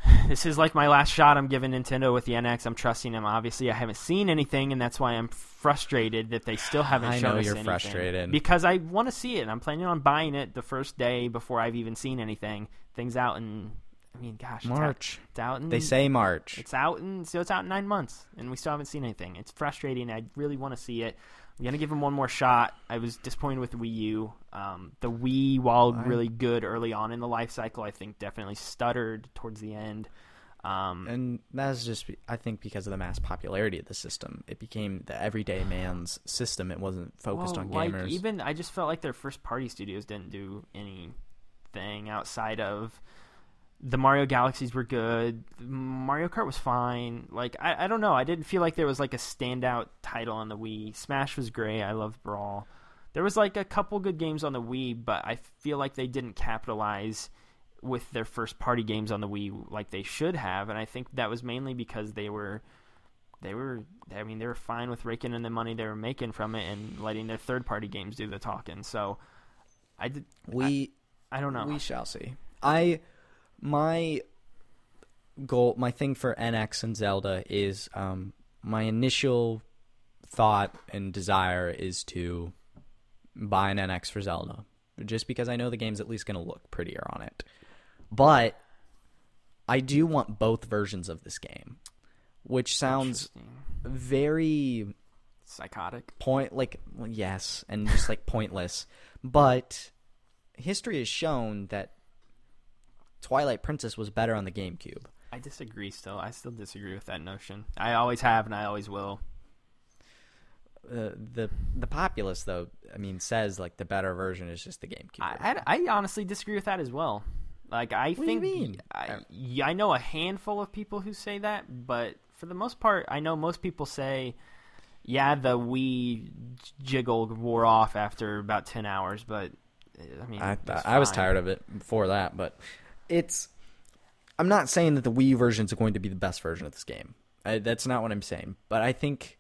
This is like my last shot I'm giving Nintendo with the NX. I'm trusting them. Obviously, I haven't seen anything, and that's why I'm frustrated that they still haven't seen anything. I shown know us you're anything. frustrated. because I want to see it. and I'm planning on buying it the first day before I've even seen anything. Things out in, I mean, gosh, it's out- March. It's out in They say March. it's out in so it's out in nine months, and we still haven't seen anything. It's frustrating. I really want to see it. I'm gonna give him one more shot. I was disappointed with the Wii U. Um, the Wii, while I- really good early on in the life cycle, I think definitely stuttered towards the end. Um, And that's just, I think, because of the mass popularity of the system. It became the everyday man's system. It wasn't focused well, on like, gamers. even I just felt like their first party studios didn't do anything outside of the Mario Galaxies were good. Mario Kart was fine. Like I, I don't know. I didn't feel like there was like a standout title on the Wii. Smash was great. I loved Brawl. There was like a couple good games on the Wii, but I feel like they didn't capitalize with their first party games on the Wii like they should have, and I think that was mainly because they were they were I mean they were fine with raking in the money they were making from it and letting their third party games do the talking. So I did we I don't know. we shall see. I my goal, my thing for NX and Zelda is um, my initial thought and desire is to buy an NX for Zelda, just because I know the game's at least going to look prettier on it. But I do want both versions of this game, which sounds very psychotic. point like well, yes and just like pointless but history has shown that twilight princess was better on the gamecube I disagree still. I still disagree with that notion. I always have and I always will. uh, the the populace though i mean says like the better version is just the gamecube I, I, I honestly disagree with that as well. Like I What do you think mean? I, I know a handful of people who say that, but for the most part, I know most people say, yeah, the Wii jiggle wore off after about ten hours. But uh, I mean, I, I was tired of it before that but it's i'm not saying that the wii version is going to be the best version of this game. I, that's not what i'm saying but i think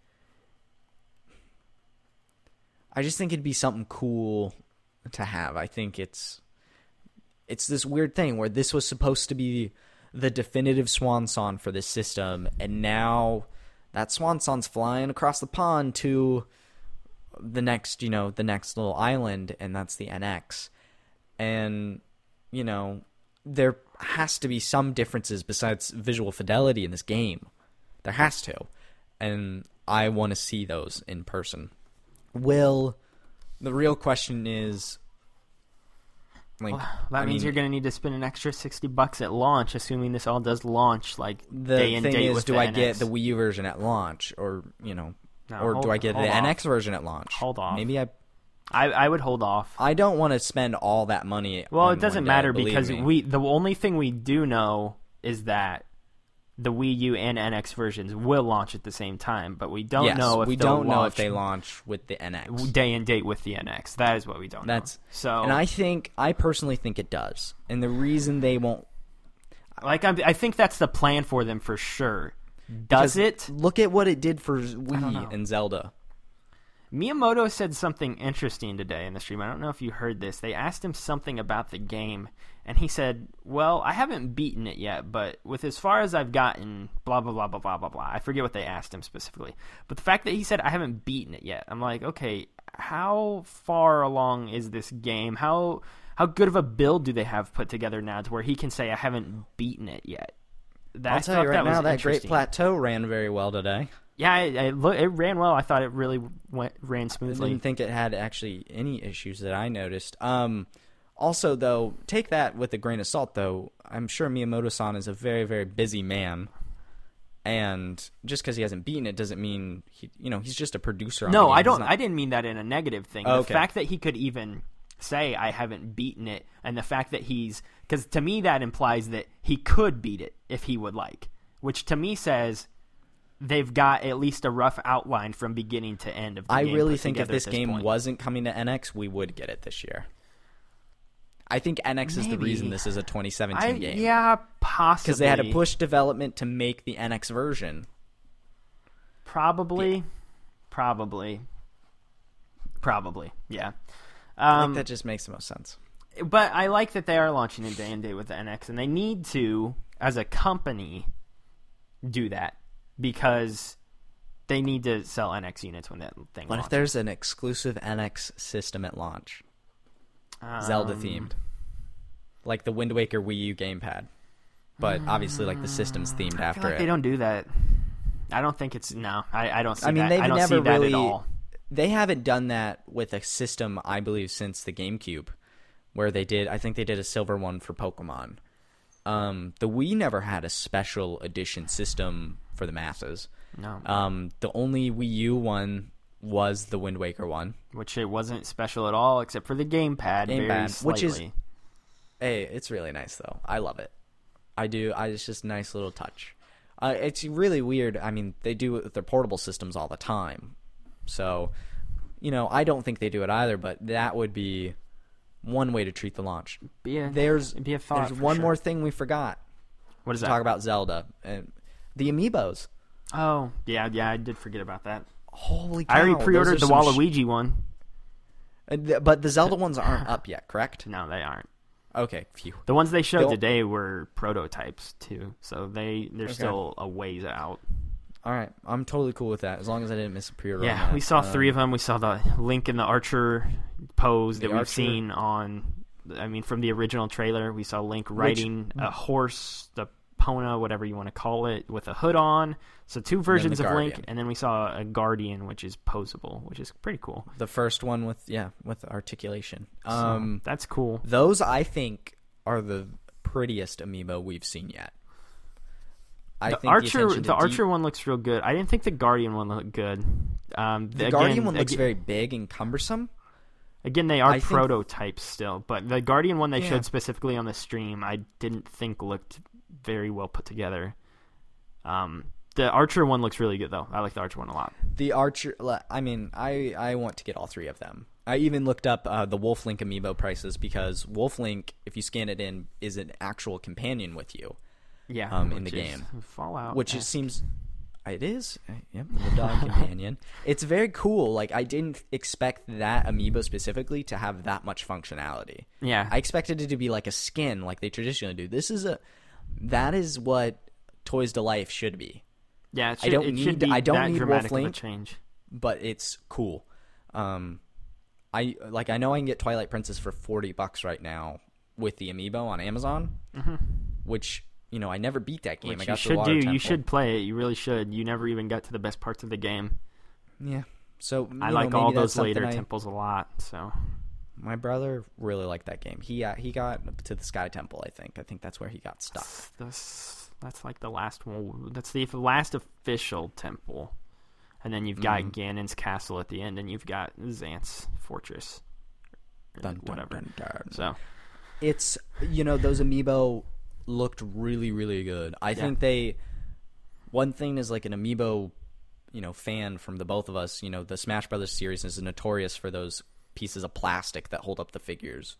i just think it'd be something cool to have. I think it's it's this weird thing where this was supposed to be the definitive swan song for this system and now that swan song's flying across the pond to the next you know the next little island and that's the nx and you know there has to be some differences besides visual fidelity in this game. There has to. And i want to see those in person. Will the real question is like Well, that I means mean, you're going to need to spend an extra sixty bucks at launch, assuming this all does launch like the day and thing date is do i get the wii u version at launch or you know No, or hold- do i get the off. nx version at launch? Hold on. maybe i I, I would hold off. i don't want to spend all that money Well, it doesn't day, matter believe because we the only thing we do know is that the Wii U and NX versions will launch at the same time, but we don't yes, know if we don't know if launch they launch with the nx day and date with the NX. That is what we don't That's- know. So, And I think, I personally think it does. And the reason they won't like, I'm, I think that's the plan for them for sure. Does it? Look at what it did for. Wii and Zelda. Miyamoto said something interesting today in the stream. I don't know if you heard this. They asked him something about the game, and he said, "Well, I haven't beaten it yet, but with as far as I've gotten, blah blah blah blah blah blah blah." I forget what they asked him specifically, but the fact that he said I haven't beaten it yet, I'm like, okay, how far along is this game? How how good of a build do they have put together now to where he can say I haven't beaten it yet? That, I'll tell you right that now, that Great Plateau ran very well today. Yeah, it, it, it, ran well. I thought it really went ran smoothly. I didn't think it had actually any issues that I noticed. Um, also, though, take that with a grain of salt. Though I'm sure Miyamoto-san is a very, very busy man, and just because he hasn't beaten it doesn't mean he, you know, he's just a producer. no, I don't. Not... I didn't mean that in a negative thing. The fact that he could even say I haven't beaten it, and the fact that he's because to me that implies that he could beat it if he would like, which to me says they've got at least a rough outline from beginning to end of. The game. I really think if this, this game point. wasn't coming to NX, we would get it this year. I think NX Maybe. is the reason this is a 2017 I, game. Yeah, possibly because they had to push development to make the NX version. Probably, yeah. probably, probably. Yeah, um, I think um, that just makes the most sense. But I like that they are launching a day and day with the NX, and they need to, as a company, do that because they need to sell NX units when that thing. What launches. if there's an exclusive NX system at launch, um, Zelda themed, like the Wind Waker Wii U gamepad, but obviously like the system's themed I after like it. They don't do that. I don't think it's no. I, I don't see. I mean, that. they've I don't never see that really. at all. They haven't done that with a system, I believe, since the GameCube, where they did. I think they did a silver one for Pokemon. Um, the Wii never had a special edition system for the masses. No. Um, the only Wii U one was the Wind Waker one, which it wasn't special at all, except for the gamepad, gamepad, which is hey, it's really nice though. I love it. I do. I it's just a nice little touch. Uh, it's really weird. I mean, they do it with their portable systems all the time, so you know, I don't think they do it either. But that would be one way to treat the launch. Be a, there's be a there's one sure. more thing we forgot. What is that? Talk about Zelda and the amiibos. Oh yeah, yeah, I did forget about that. Holy! Cow, I already pre-ordered the Waluigi sh- one. Uh, but the Zelda ones aren't up yet, correct? No, they aren't. Okay, phew. The ones they showed They'll... today were prototypes too, so they they're okay. still a ways out. All right, I'm totally cool with that as long as I didn't miss a pre-order. Yeah, we saw um, three of them. We saw the Link and the Archer pose that we've Archer. seen on. I mean, from the original trailer, we saw Link riding Which, a horse, the Epona, whatever you want to call it, with a hood on. So two versions of Guardian. Link, and then we saw a Guardian, which is posable, which is pretty cool. The first one with yeah, with articulation. Um, so that's cool. Those I think are the prettiest amiibo we've seen yet. I the Archer, the, the Archer one looks real good. I didn't think the Guardian one looked good. Um, the, the again, Guardian one looks again, very big and cumbersome. Again, they are I prototypes think, still, but the Guardian one they yeah. showed specifically on the stream, I didn't think looked very well put together. Um, the Archer one looks really good though. I like the Archer one a lot. The Archer, I mean, I I want to get all three of them. I even looked up uh, the Wolf Link amiibo prices because Wolf Link, if you scan it in, is an actual companion with you. Yeah, um, in the game, Fallout, which it seems it is. Uh, yep, the dog companion. It's very cool. Like I didn't expect that amiibo specifically to have that much functionality. Yeah, I expected it to be like a skin, like they traditionally do. This is a that is what Toys to Life should be. Yeah, should, I don't need I don't need Wolf Link, change. but it's cool. Um, I like I know I can get Twilight Princess for forty bucks right now with the amiibo on Amazon, mm-hmm. which you know I never beat that game. Which I got you should do. Temple. You should play it. You really should. You never even got to the best parts of the game. Yeah. So I know, like all those later I, temples a lot. So my brother really liked that game. He uh, he got to the Sky Temple. I think. I think that's where he got stuck. That's, that's like the last one. That's the last official temple, and then you've got mm. Ganon's castle at the end, and you've got Zant's fortress. Dun, dun, whatever. Dun, dun. So it's you know those amiibo looked really really good. I yeah. think they one thing is like an amiibo you know fan from the both of us. You know the Smash Brothers series is notorious for those pieces of plastic that hold up the figures.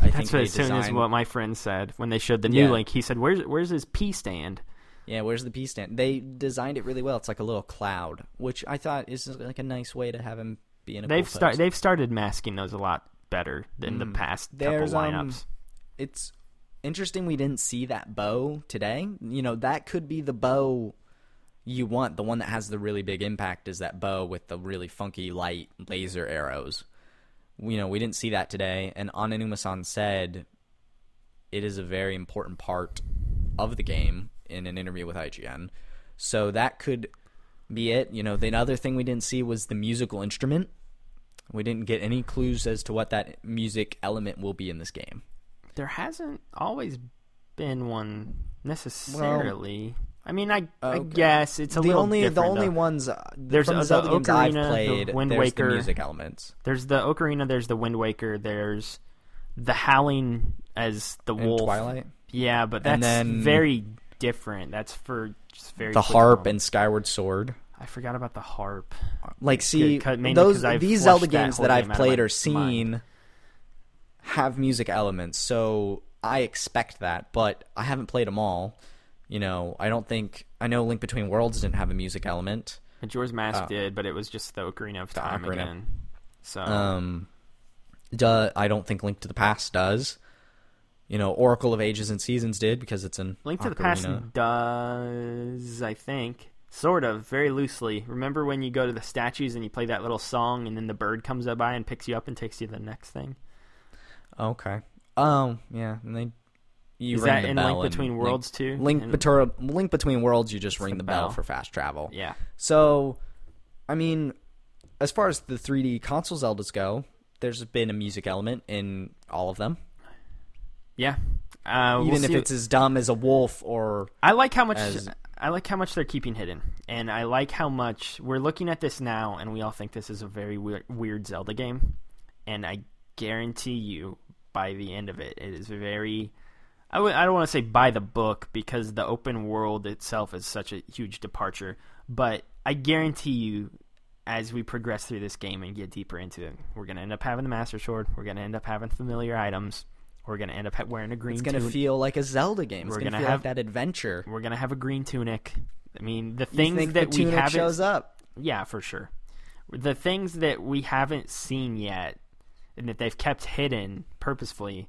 I That's what, as soon as what my friend said when they showed the new yeah. link. He said, "Where's where's his P stand?" Yeah, where's the P stand? They designed it really well. It's like a little cloud, which I thought is like a nice way to have him be in a they've cool start they've started masking those a lot better than the Mm. past There's, couple um, lineups. it's interesting we didn't see that bow today. You know, that could be the bow you want. The one that has the really big impact is that bow with the really funky light laser arrows. You know, we didn't see that today, and Aonuma-san said it is a very important part of the game in an interview with IGN. So that could be it. You know, the other thing we didn't see was the musical instrument. We didn't get any clues as to what that music element will be in this game. there hasn't always been one necessarily. I mean, I, I guess it's a the little only the only though. ones uh, There's, from the the Zelda games I've Ocarina, the played. Wind there's Waker. the music elements. There's the Ocarina. There's the Wind Waker. There's the Howling as the In wolf. Twilight, Yeah, but that's then- very different. That's for just very the harp and Skyward Sword. I forgot about the harp. Like, see, those these Zelda games whole that I've of played or seen have music elements, so I expect that. But I haven't played them all. You know, I don't think I know Link Between Worlds didn't have a music element. Majora's Mask Oh. did, but it was just the Ocarina of Time Ocarina. again. So Um, duh, I don't think Link to the Past does. You know, Oracle of Ages and Seasons did because it's an Link to the. Past does, I think, sort of, very loosely. Remember when you go to the statues and you play that little song, and then the bird comes up by and picks you up and takes you to the next thing? Okay. Um. Yeah. And they. You Is ring that the in bell Link Between Link- Worlds too? Link, And- between Link Between Worlds, you just ring the the bell bell. for fast travel. Yeah, So, I mean, as far as the 3D console Zeldas go, there's been a music element in all of them, yeah. Uh, we'll even if see- it's as dumb as a wolf or I like how much as- I like how much they're keeping hidden, and I like how much we're looking at this now, and we all think this is a very weird, weird Zelda game, and I guarantee you, by the end of it, it is very. I w- I don't want to say by the book because the open world itself is such a huge departure, but I guarantee you, as we progress through this game and get deeper into it, we're gonna end up having the Master Sword. We're gonna end up having familiar items. We're gonna end up wearing a green. Tunic. It's going to feel like a Zelda game. It's We're going to feel have- like that adventure. We're gonna have a green tunic. I mean, the things that the we haven't. shows up. Yeah, for sure. The things that we haven't seen yet, and that they've kept hidden purposefully,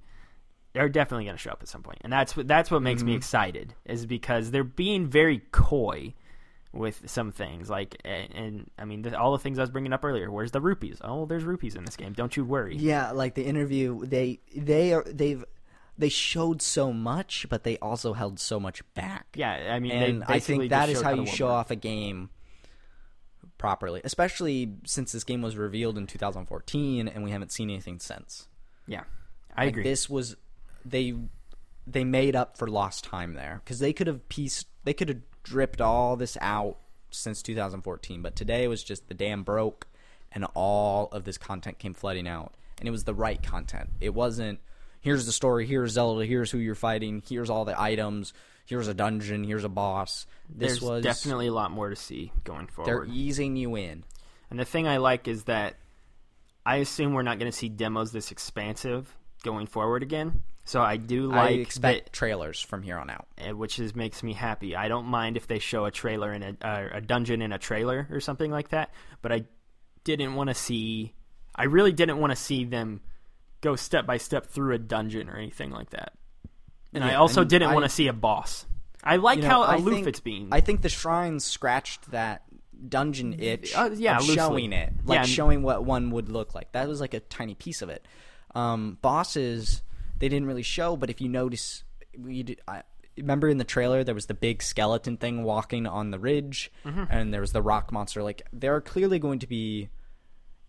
are definitely going to show up at some point. And that's what that's what makes me Mhm. excited, is because they're being very coy with some things. Like, and, and I mean, the, all the things I was bringing up earlier. Where's the rupees? Oh, there's rupees in this game. Don't you worry. Yeah, like the interview, they they are they've they showed so much, but they also held so much back. Yeah, I mean, and I think that just how you show off a game properly, especially since this game was revealed in 2014 and we haven't seen anything since. Yeah, I Like, agree. This was they they made up for lost time there because they could have pieced they could have dripped all this out since 2014, but today was just the dam broke and all of this content came flooding out, and it was the right content. It wasn't here's the story, here's Zelda, here's who you're fighting, here's all the items, here's a dungeon, here's a boss. This There's was definitely a lot more to see going forward they're easing you in. And the thing I like is that I assume we're not going to see demos this expansive going forward again. So I do like I expect trailers from here on out. uh, which is makes me happy. I don't mind if they show a trailer in a uh, a dungeon in a trailer or something like that. But I didn't want to see. I really didn't want to see them go step by step through a dungeon or anything like that. And I also and didn't want to see a boss. I like You know, how aloof think- it's being. I think the shrines scratched that dungeon itch Uh, yeah, showing it, like Yeah, showing what one would look like. That was like a tiny piece of it. Um, bosses, they didn't really show, but if you notice, we did, I, remember in the trailer there was the big skeleton thing walking on the ridge, Mm-hmm. and there was the rock monster. Like there are clearly going to be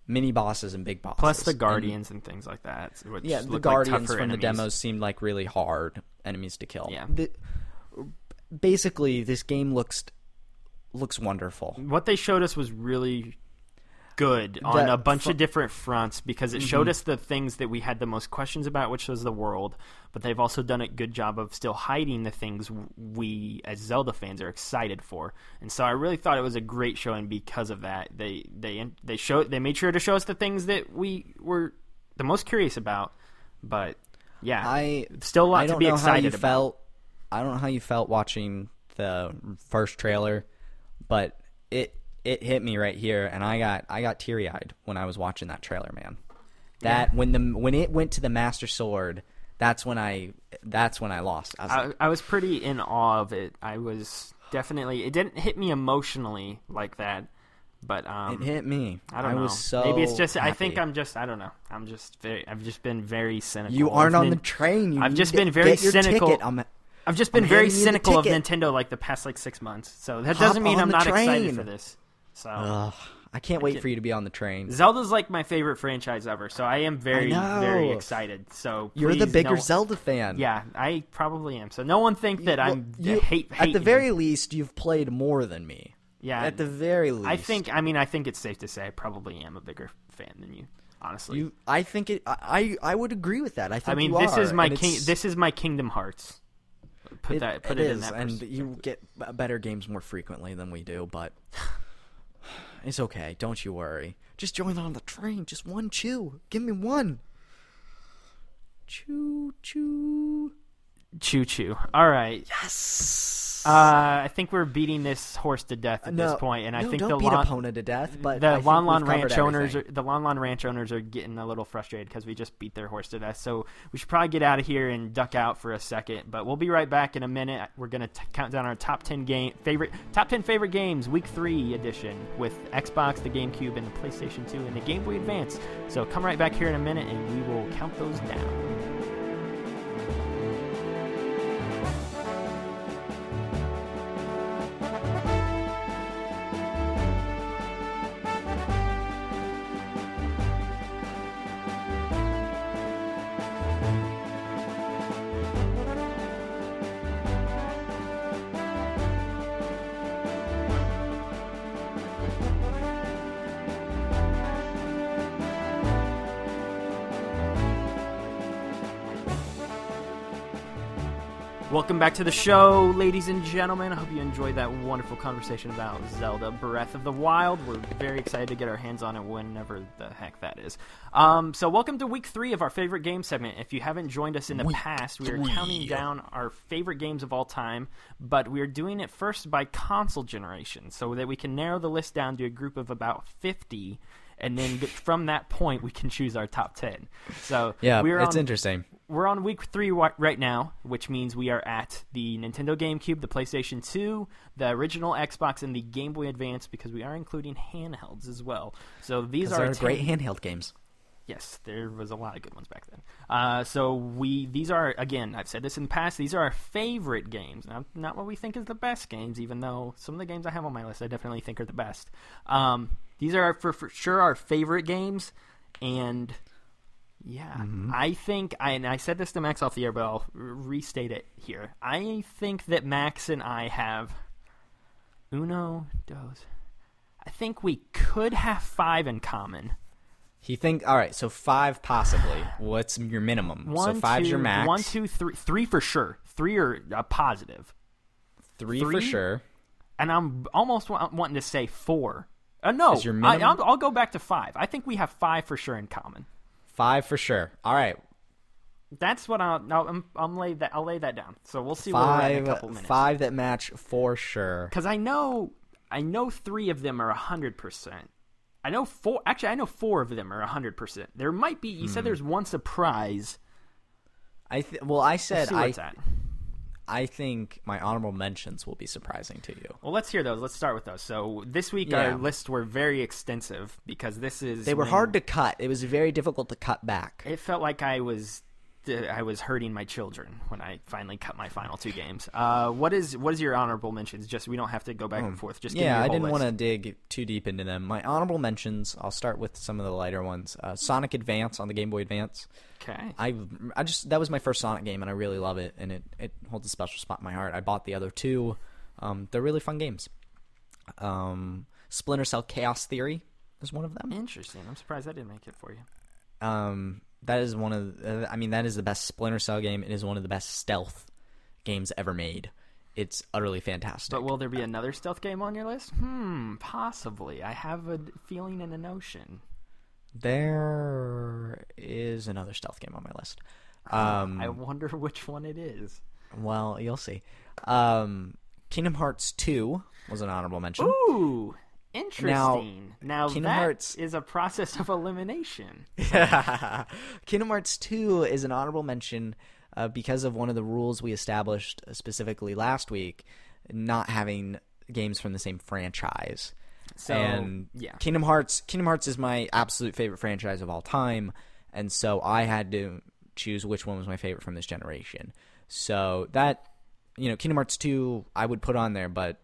mini bosses and big bosses, Plus the guardians and, things like that. Which yeah, the like guardians tougher from the demos seemed like really hard enemies to kill. Yeah. The- basically, this game looks looks wonderful. what they showed us was really good on That a bunch of different fronts because it showed mm-hmm. us the things that we had the most questions about, which was the world. But they've also done a good job of still hiding the things we as Zelda fans are excited for. And so I really thought it was a great showing because of that. They they they showed they made sure to show us the things that we were the most curious about. But yeah, I still a lot I to be know how excited you about. felt. I don't know how you felt watching the first trailer, but it it hit me right here, and I got I got teary eyed when I was watching that trailer, man. That when the when it went to the Master Sword, that's when I that's when I lost. I was I, like, I was pretty in awe of it. I was definitely. It didn't hit me emotionally like that, but um, it hit me. I don't know. was so Maybe it's just. I think. I'm just. I don't know. I'm just very. I've just been very cynical. You aren't of on the train. You I've just been very cynical. I've just been I'm very handing you the cynical of. Nintendo like the past like six months. So that Hop doesn't mean I'm not excited for this. So ugh, I can't wait can't- for you to be on the train. Zelda's like my favorite franchise ever. So I am very I very excited. So You're the bigger no- Zelda fan. Yeah, I probably am. So no one think that Well, I'm you- hate, At the you. very least, you've played more than me. yeah. At the very least, I think. I mean, I think it's safe to say I probably am a bigger fan than you. Honestly, you. I think it. I I would agree with that. I think. I mean, you this are, is my king. This is my Kingdom Hearts. Put it- that. Put it it, in is, that. and you get better games more frequently than we do, but it's okay. Don't you worry. Just join on the train. Just one chew. Give me one. Choo choo. Choo choo. All right. Yes. Uh, I think we're beating this horse to death at no, this point, and I think don't the beat Lon, opponent to death, but the Lon Lon Ranch owners, are, the Lon Lon Ranch owners are getting a little frustrated because we just beat their horse to death. So we should probably get out of here and duck out for a second. But we'll be right back in a minute. We're gonna t- count down our top ten game favorite top ten favorite games, week three edition with Xbox, the GameCube, and the PlayStation Two, and the Game Boy Advance. So come right back here in a minute, and we will count those down. Welcome back to the show, ladies and gentlemen. I hope you enjoyed that wonderful conversation about Zelda Breath of the Wild. We're very excited to get our hands on it whenever the heck that is. Um, so, welcome to week three of our favorite game segment. If you haven't joined us in the past, we are counting down our favorite games of all time, but we are doing it first by console generation so that we can narrow the list down to a group of about 50. And then from that point, we can choose our top 10. So, Yeah, we're it's on, interesting. We're on week three right now, which means we are at the Nintendo GameCube, the PlayStation 2, the original Xbox, and the Game Boy Advance because we are including handhelds as well. So these are 10 great handheld games. Yes, there was a lot of good ones back then. Uh, so we these are again, I've said this in the past. These are our favorite games, not, not what we think is the best games. Even though some of the games I have on my list, I definitely think are the best. Um, these are for, for sure our favorite games, and yeah, Mm-hmm. I think I and I said this to Max off the air, but I'll restate it here. I think that Max and I have uno, dos. I think we could have five in common. He think all right, so five possibly. What's your minimum? One, so five's two- your max. One, two, three, three for sure. Three are uh, positive, three, for sure. and I'm almost wa- wanting to say four. Uh, no, I. I'll, I'll go back to five. I think we have five for sure in common. Five for sure. All right, That's what I'll. I'll, I'm, I'm lay that. I'll lay that down. So we'll see at in a couple five. minutes. Five that match for sure. Because I know, I know three of them are hundred percent. I know four. Actually, I know four of them are hundred percent. There might be. You Hmm. said there's one surprise. I th- well, I said I. I think my honorable mentions will be surprising to you. Well, let's hear those. Let's start with those. So this week Yeah. our lists were very extensive because this is They were hard to cut. It was very difficult to cut back. It felt like I was I was hurting my children when I finally cut my final two games. Uh, what is what is your honorable mentions? Just we don't have to go back and forth. Just give Hmm. yeah, I didn't want to dig too deep into them. My honorable mentions. I'll start with some of the lighter ones. Uh, Sonic Advance on the Game Boy Advance. Okay. I I just that was my first Sonic game and I really love it and it, it holds a special spot in my heart. I bought the other two. Um, they're really fun games. Um, Splinter Cell Chaos Theory is one of them. Interesting. I'm surprised I didn't make it for you. Um, that is one of uh, I mean that is the best Splinter Cell game. It is one of the best stealth games ever made. It's utterly fantastic. But will there be another stealth game on your list? Hmm, possibly. I have a feeling and a notion. There is another stealth game on my list. Um, I wonder which one it is. well, you'll see. Um, Kingdom Hearts 2 was an honorable mention. Ooh, Interesting. Now, Kingdom that Hearts- is a process of elimination. Kingdom Hearts 2 is an honorable mention uh, because of one of the rules we established specifically last week, not having games from the same franchise. So and yeah, Kingdom Hearts Kingdom Hearts is my absolute favorite franchise of all time, and so I had to choose which one was my favorite from this generation. So that you know, Kingdom Hearts 2 I would put on there, but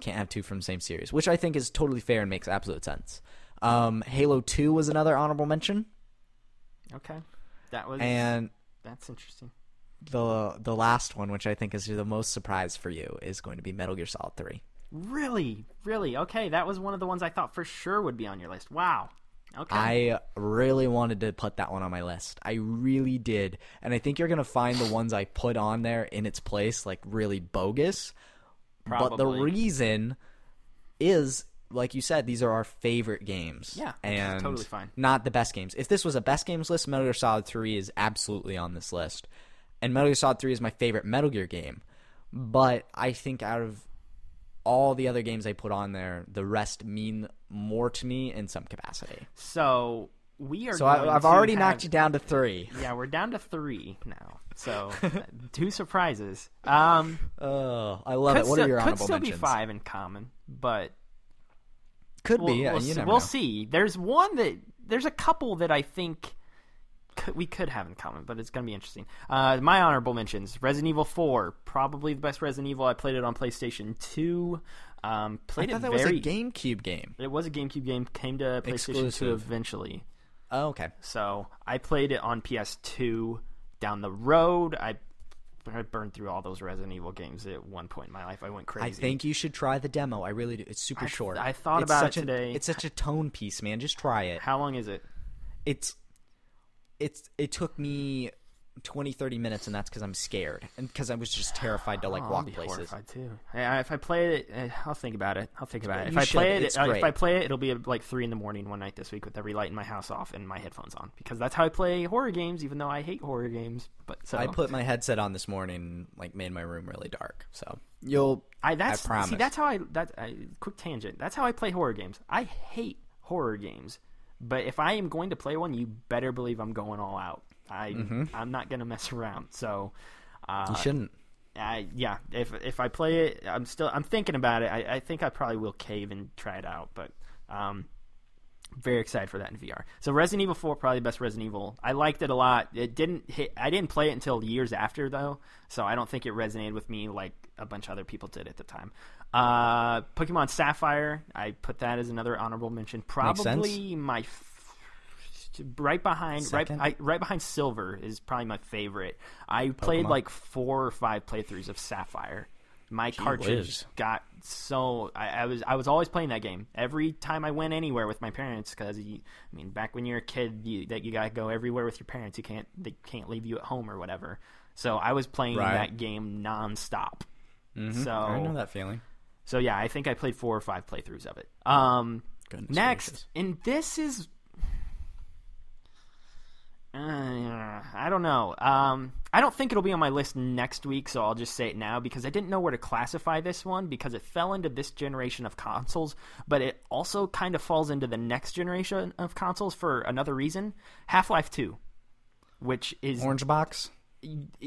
can't have two from the same series, which I think is totally fair and makes absolute sense. Um, Halo 2 was another honorable mention, okay, that was and that's interesting. the the last one, which I think is the most surprise for you, is going to be Metal Gear Solid 3. Really, really okay. That was one of the ones I thought for sure would be on your list. Wow. Okay. I really wanted to put that one on my list. I really did. And I think you're going to find the ones I put on there in its place like really bogus. Probably. But the reason is like you said these are our favorite games. Yeah, and totally fine. Not the best games. If this was a best games list, Metal Gear Solid 3 is absolutely on this list. And Metal Gear Solid 3 is my favorite Metal Gear game. But I think out of all the other games I put on there, the rest mean more to me in some capacity. so we are. So I, I've to already have- knocked you down to three. Yeah, we're down to three now. So two surprises. Um, Oh, I love it. What still, are your honorable could still mentions? be five in common, but Could we'll, be. Yeah, we'll, we'll know. see. There's one that there's a couple that I think could, we could have in common, but it's going to be interesting. Uh, my honorable mentions: Resident Evil Four, probably the best Resident Evil. I played it on PlayStation Two. Um, I played thought it that was very. a GameCube game. It was a GameCube game. Came to PlayStation Two eventually. Oh, okay. So I played it on PS2 down the road. I, I burned through all those Resident Evil games at one point in my life. I went crazy. I think you should try the demo. I really do. It's super I- short. I thought It's about it such a- today. it's such a tone piece, man. Just try it. How long is it? It's it's it took me 20 30 minutes and that's cuz I'm scared and because I was just terrified to like Oh, I'll walk be places. horrified too. I, if I play it, eh, I'll think about it. I'll think about it. If You I play should. it, uh, if. I play it, it'll be like three in the morning one night this week with every light in my house off and my headphones on because that's how I play horror games. Even though I hate horror games, but so I put my headset on this morning and like made my room really dark. So, you'll I that's I promise. see that's how I that I, quick tangent. That's how I play horror games. I hate horror games, but if I am going to play one, you better believe I'm going all out. I I'm not gonna mess around. So, uh, Mm-hmm. you shouldn't. I, yeah, if if I play it, I'm still I'm thinking about it. I, I think I probably will cave and try it out, but um, very excited for that in VR. So Resident Evil 4 probably the best Resident Evil. I liked it a lot. It didn't hit. I didn't play it until years after though, so I don't think it resonated with me like a bunch of other people did at the time. Uh, Pokemon Sapphire, I put that as another honorable mention. Probably my f- right behind right I, right behind Silver is probably my favorite. I played like four or five playthroughs of Sapphire. My cartridge whiz. got so I, I was I was always playing that game every time I went anywhere with my parents because I mean back when you're a kid you, that you gotta go everywhere with your parents you can't they can't leave you at home or whatever so I was playing Right. that game nonstop. Mhm. So I know that feeling. So yeah, I think I played four or five playthroughs of it. Um, Goodness next, gracious. and this is, uh, I don't know. Um, I don't think it'll be on my list next week, so I'll just say it now because I didn't know where to classify this one because it fell into this generation of consoles, but it also kind of falls into the next generation of consoles for another reason. Half Life Two, which is Orange box.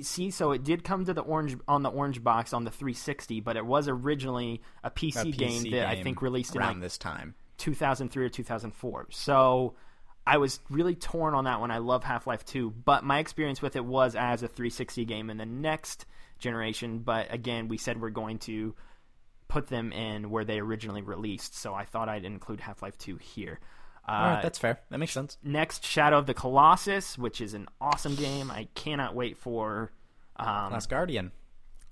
See so it did come to the orange on the orange box on the 360 but it was originally a PC, A game PC that I think released in around like this time. 2003 or 2004 so I was really torn on that one. I love Half-Life 2 but my experience with it was as a 360 game in the next generation but again we said we're going to put them in where they originally released so I thought I'd include Half-Life 2 here All right, that's fair. That makes sense. next Shadow of the Colossus which is an awesome game I cannot wait for um, Last Guardian.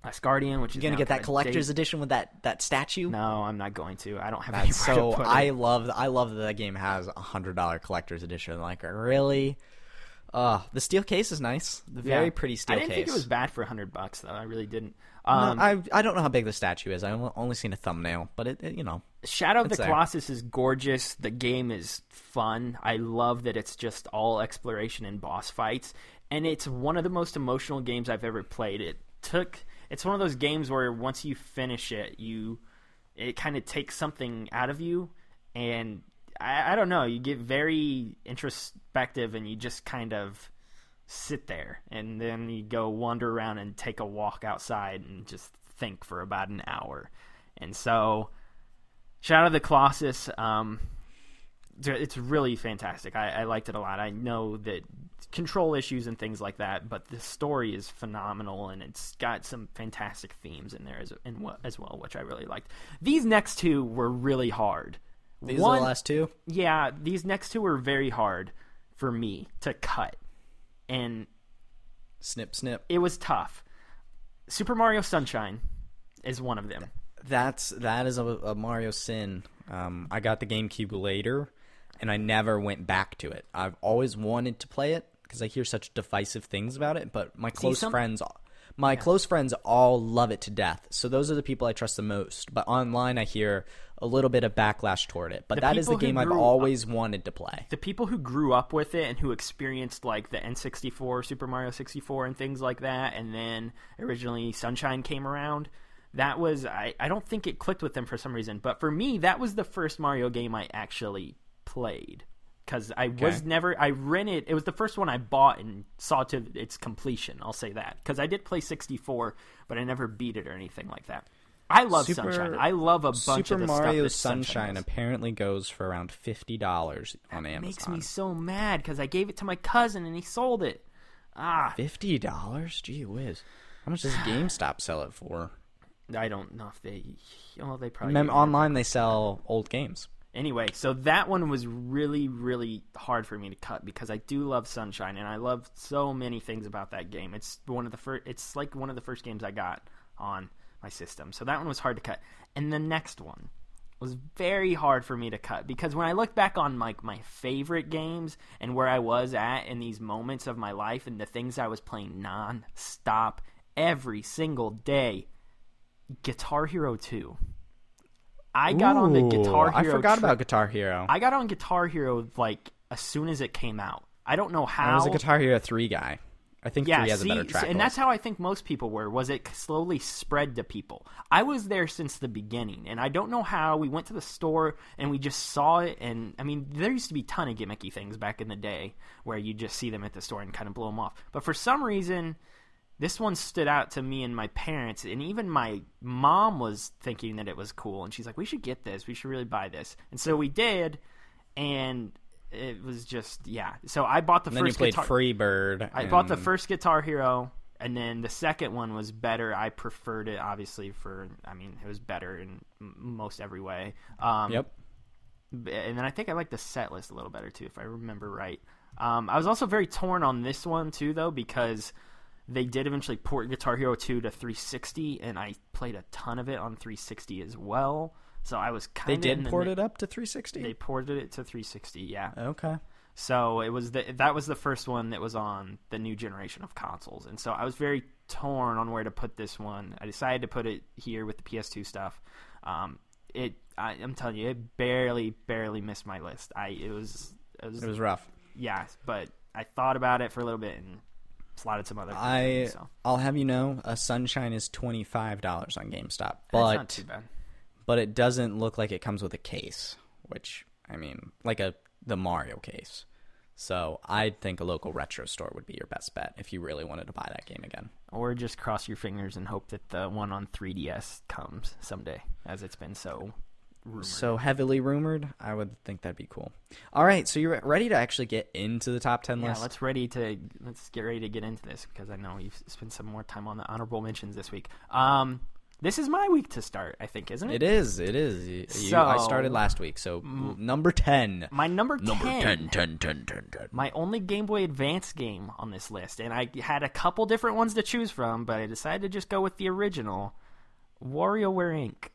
Last Guardian, which is You gonna get that collector's dated. edition with that that statue? No, I'm not going to. I don't have anywhere so. to put it. I love. I love that that game has a hundred dollar collector's edition. Like really, uh the steel case is nice. The very Yeah. pretty steel case. I didn't case. think it was bad for hundred bucks though. I really didn't. No, Um, I I don't know how big the statue is. I've only seen a thumbnail, but it, it you know Shadow of the there. Colossus is gorgeous. The game is fun. I love that it's just all exploration and boss fights, and it's one of the most emotional games I've ever played. It took. It's one of those games where once you finish it, you it kind of takes something out of you, and I, I don't know. You get very introspective, and you just kind of sit there, and then you go wander around and take a walk outside and just think for about an hour. And so, Shadow of the Colossus. Um, it's really fantastic. I, I, liked it a lot. I know that control issues and things like that, but the story is phenomenal and it's got some fantastic themes in there as, in, as well, which I really liked. These next two were really hard. These One, are the last two? Yeah, these next two were very hard for me to cut. And snip, snip. It was tough. Super Mario Sunshine is one of them. That's that is a, a Mario sin. Um, I got the GameCube later and I never went back to it. I've always wanted to play it because I hear such divisive things about it, but my close some... friends my yeah. close friends all love it to death. So those are the people I trust the most. But online I hear a little bit of backlash toward it. But the that is the game I've always up, wanted to play. The people who grew up with it and who experienced like the N64, Super Mario 64 and things like that and then originally Sunshine came around, that was I, I don't think it clicked with them for some reason. But for me, that was the first Mario game I actually played because I okay. was never I rented. It was the first one I bought and saw to its completion. I'll say that because I did play 64, but I never beat it or anything like that. I love Super, Sunshine. I love a bunch Super of the Mario stuff Sunshine, Sunshine apparently goes for around fifty dollars on Amazon. Makes me so mad because I gave it to my cousin and he sold it. Ah, fifty dollars? Gee whiz! How much does GameStop sell it for? I don't know if they. Oh, they probably. Mem- online, they sell old games. Anyway, so that one was really, really hard for me to cut because I do love Sunshine and I love so many things about that game. It's one of the first. It's like one of the first games I got on my system. So that one was hard to cut. And the next one was very hard for me to cut because when I look back on my my favorite games and where I was at in these moments of my life and the things I was playing non-stop every single day, Guitar Hero 2 I got Ooh, on the Guitar Hero. I forgot tri- about Guitar Hero. I got on Guitar Hero like as soon as it came out. I don't know how. I was a Guitar Hero three guy. I think yeah, three has see, a better track. And list. that's how I think most people were. Was it slowly spread to people? I was there since the beginning, and I don't know how. We went to the store and we just saw it, and I mean, there used to be a ton of gimmicky things back in the day where you just see them at the store and kind of blow them off. But for some reason, this one stood out to me and my parents and even my mom was thinking that it was cool and she's like we should get this. We should really buy this. And so we did and it was just yeah. So i bought the and first then you played guitar- free bird i bought the first guitar hero and then the second one was better. I preferred it obviously for i mean it was better in most every way. Um, yep. and then i think i like the set list a little better too if i remember right. Um, i was also very torn on this one too though because they did eventually port Guitar Hero 2 to 360, and I played a ton of it on 360 as well. So I was kind of. They did port the, it up to 360. They ported it to 360. Yeah. Okay. So it was the that was the first one that was on the new generation of consoles, and so I was very torn on where to put this one. I decided to put it here with the PS2 stuff. Um, it I, am telling you, it barely barely missed my list. I it was it was, it was rough. Yeah, but I thought about it for a little bit and slotted some other. I things, so. I'll have you know, a Sunshine is twenty five dollars on GameStop, but but it doesn't look like it comes with a case, which I mean, like a the Mario case. So I'd think a local retro store would be your best bet if you really wanted to buy that game again. Or just cross your fingers and hope that the one on 3DS comes someday, as it's been so rumored. so heavily rumored, I would think that'd be cool. All right, so you're ready to actually get into the top ten yeah, list? let's ready to let's get ready to get into this because I know you've spent some more time on the honorable mentions this week. Um, this is my week to start, I think, isn't it? It is. It is. You, so, I started last week, so mm, number ten. My number ten. Number 10, 10, 10, 10, 10. My only Game Boy Advance game on this list, and I had a couple different ones to choose from, but I decided to just go with the original, WarioWare Inc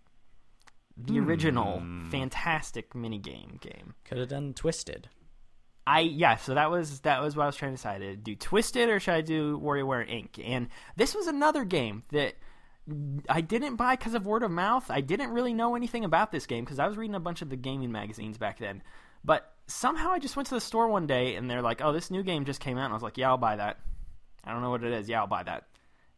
the hmm. original fantastic minigame game. Could have done Twisted. I yeah, so that was that was what I was trying to decide. To do Twisted or should I do WarioWare Inc? And this was another game that I didn't buy because of word of mouth. I didn't really know anything about this game because I was reading a bunch of the gaming magazines back then. But somehow I just went to the store one day and they're like, "Oh, this new game just came out." And I was like, "Yeah, I'll buy that." I don't know what it is. Yeah, I'll buy that.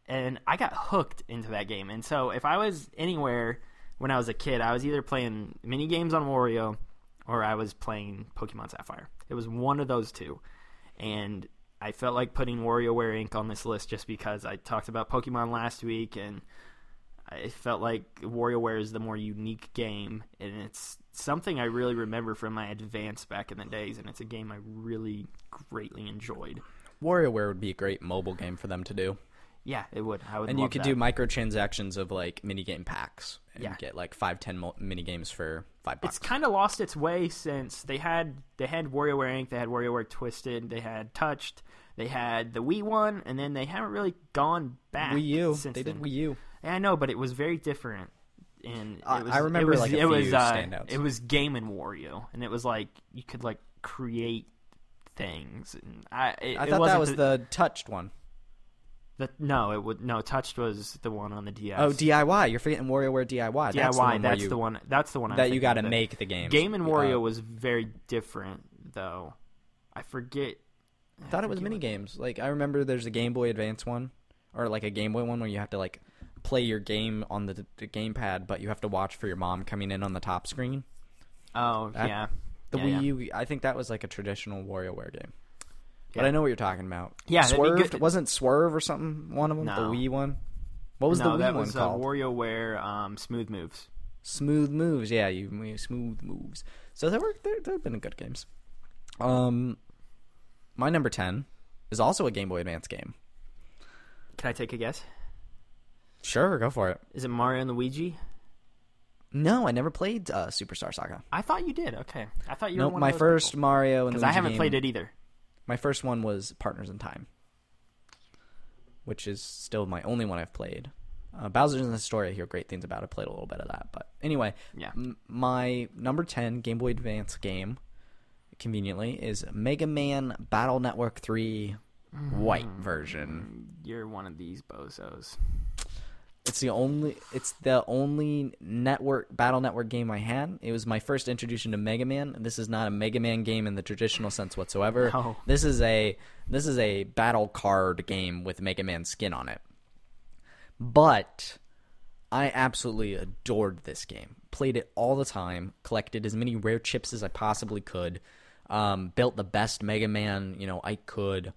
And I got hooked into that game. And so if I was anywhere when I was a kid, I was either playing mini games on Wario or I was playing Pokemon Sapphire. It was one of those two, and I felt like putting WarioWare Inc. on this list just because I talked about Pokemon last week, and I felt like WarioWare is the more unique game, and it's something I really remember from my advance back in the days, and it's a game I really greatly enjoyed. WarioWare would be a great mobile game for them to do. Yeah, it would. I would. And you could that. do microtransactions of like minigame packs and Yeah. get like five, ten mo- minigames for five bucks. It's kind of lost its way since they had they had WarioWare Inc. They had WarioWare Twisted. They had Touched. They had the Wii one, and then they haven't really gone back. Wii U. Since They did then. Wii U. Yeah, I know, but it was very different. And was, I remember, it was, like, it was, uh. It was Game and Wario, and it was like you could like create things. And I it, I thought that was the touched one. The no. It would no. Touched was the one on the DS. Oh, DIY. You're forgetting WarioWare DIY. DIY. That's the one, that's you, the one. That's the one that you got to make the game. Game and Wario Uh, was very different, though. I forget. I thought it was mini games. Like I remember, there's a Game Boy Advance one, or like a Game Boy one where you have to like play your game on the, the gamepad, but you have to watch for your mom coming in on the top screen. Oh That- yeah, The Yeah, Wii yeah. U, I think that was like a traditional WarioWare game. But I know what you're talking about. Yeah, that'd be Swerve good. wasn't Swerve or something. One of them, No. the Wii one. What was no, the Wii that one was uh, called? WarioWare um, Smooth Moves. Smooth moves. Yeah, you you- smooth moves. So there were there there have been good games. Um, my number ten is also a Game Boy Advance game. Can I take a guess? Sure, go for it. Is it Mario and Luigi? No, I never played uh, Superstar Saga. I thought you did. Okay, I thought you were one my of those first Mario and because Luigi I haven't game- played it either. My first one was Partners in Time, which is still my only one I've played. Uh, Bowser's in the Story, I hear great things about. I played a little bit of that, but anyway, Yeah. m- my number ten Game Boy Advance game, conveniently, is Mega Man Battle Network Three White Mm. version. You're one of these bozos. It's the only it's the only network battle network game I had. It was my first introduction to Mega Man. This is not a Mega Man game in the traditional sense whatsoever. No. This is a this is a battle card game with Mega Man skin on it. But I absolutely adored this game. Played it all the time, collected as many rare chips as I possibly could, um, built the best Mega Man, you know, I could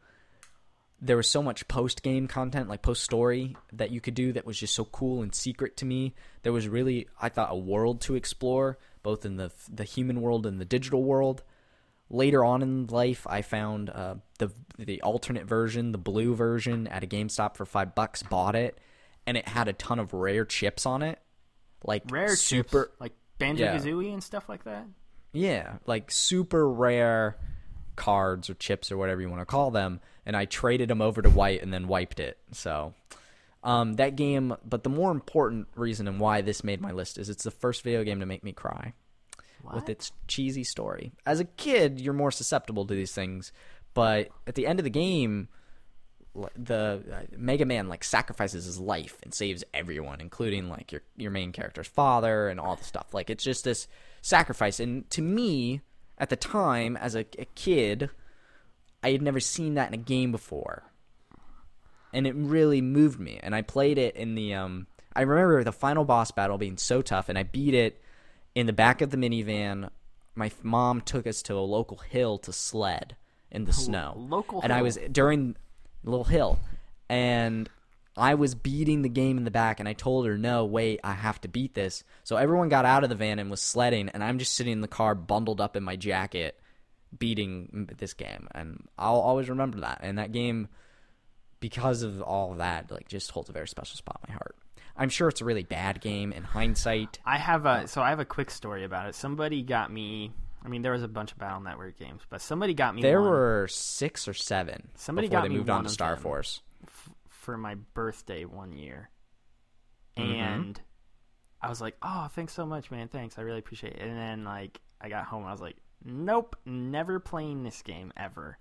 there was so much post game content, like post story, that you could do that was just so cool and secret to me. There was really, I thought, a world to explore, both in the the human world and the digital world. Later on in life, I found uh, the the alternate version, the blue version, at a GameStop for five bucks. Bought it, and it had a ton of rare chips on it, like Rare super, chips, like Banjo Yeah. Kazooie and stuff like that. yeah, like super rare cards or chips or whatever you want to call them, and I traded him over to white and then wiped it. So um, that game, but the more important reason and why this made my list is it's the first video game to make me cry with its cheesy story. As a kid, you're more susceptible to these things, but at the end of the game, the uh, Mega Man like sacrifices his life and saves everyone, including like your your main character's father and all the stuff. Like it's just this sacrifice, and to me, at the time, as a, a kid, I had never seen that in a game before, and it really moved me. And I played it in the um. I remember the final boss battle being so tough, and I beat it in the back of the minivan. My mom took us to a local hill to sled in the snow. local and I was during little hill, and I was beating the game in the back, and I told her, "No, wait, I have to beat this." So everyone got out of the van and was sledding, and I'm just sitting in the car, bundled up in my jacket, beating this game, and I'll always remember that. And that game, because of all of that, like just holds a very special spot in my heart. I'm sure it's a really bad game in hindsight. I have a so I have a quick story about it. Somebody got me. I mean, there was a bunch of Battle Network games, but somebody got me. There one were six or seven Somebody got they me moved on to Star. Force. for my birthday one year, Mhm. and I was like, "Oh, thanks so much, man. Thanks, I really appreciate it." And then like I got home, I was like, "Nope, never playing this game ever."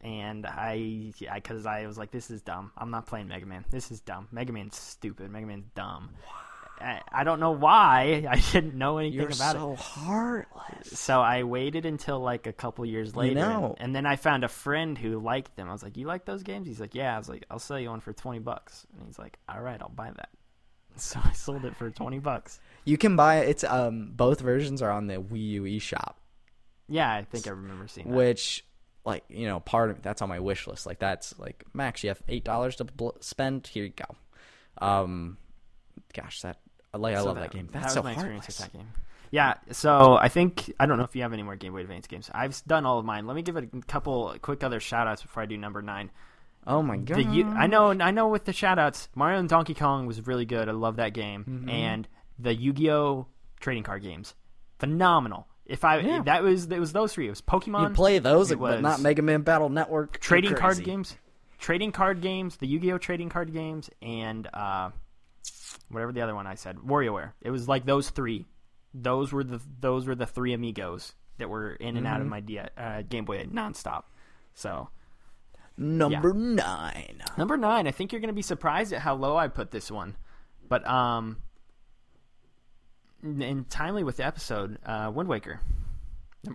And I, because I, was like, "This is dumb. I'm not playing Mega Man. This is dumb. Mega Man's stupid. Mega Man's dumb." I, I don't know why. I didn't know anything You're about so it. heartless. So I waited until like a couple years later, know. and, and then I found a friend who liked them. I was like, "You like those games?" He's like, "Yeah." I was like, "I'll sell you one for twenty bucks," and he's like, "All right, I'll buy that." so I sold it for twenty bucks. You can buy it. It's um both versions are on the Wii U eShop, Yeah, I think I remember seeing that. which like you know part of that's on my wish list. Like that's like Max, you have eight dollars to bl- spend. Here you go. Um, gosh, that like I So love that, game. That's was so my experience with that game. Yeah, so I think I don't know if you have any more Game Boy Advance games. I've done all of mine. Let me give it a couple quick other shout outs before I do number nine. Oh my god! The, I know, I know. With the shout outs, Mario and Donkey Kong was really good. I love that game, Mm-hmm. and the Yu-Gi-Oh trading card games, phenomenal. If I Yeah. that was it was those three. It was Pokemon. you play those, it but not Mega Man Battle Network. Trading card games, trading card games, the Yu-Gi-Oh trading card games, and uh, whatever the other one I said, WarioWare. It was like those three. Those were the those were the three amigos that were in and Mm-hmm. out of my D- uh, Game Boy nonstop. So Number nine. number nine, I think you're going to be surprised at how low I put this one, but um, and timely with the episode, uh, Wind Waker,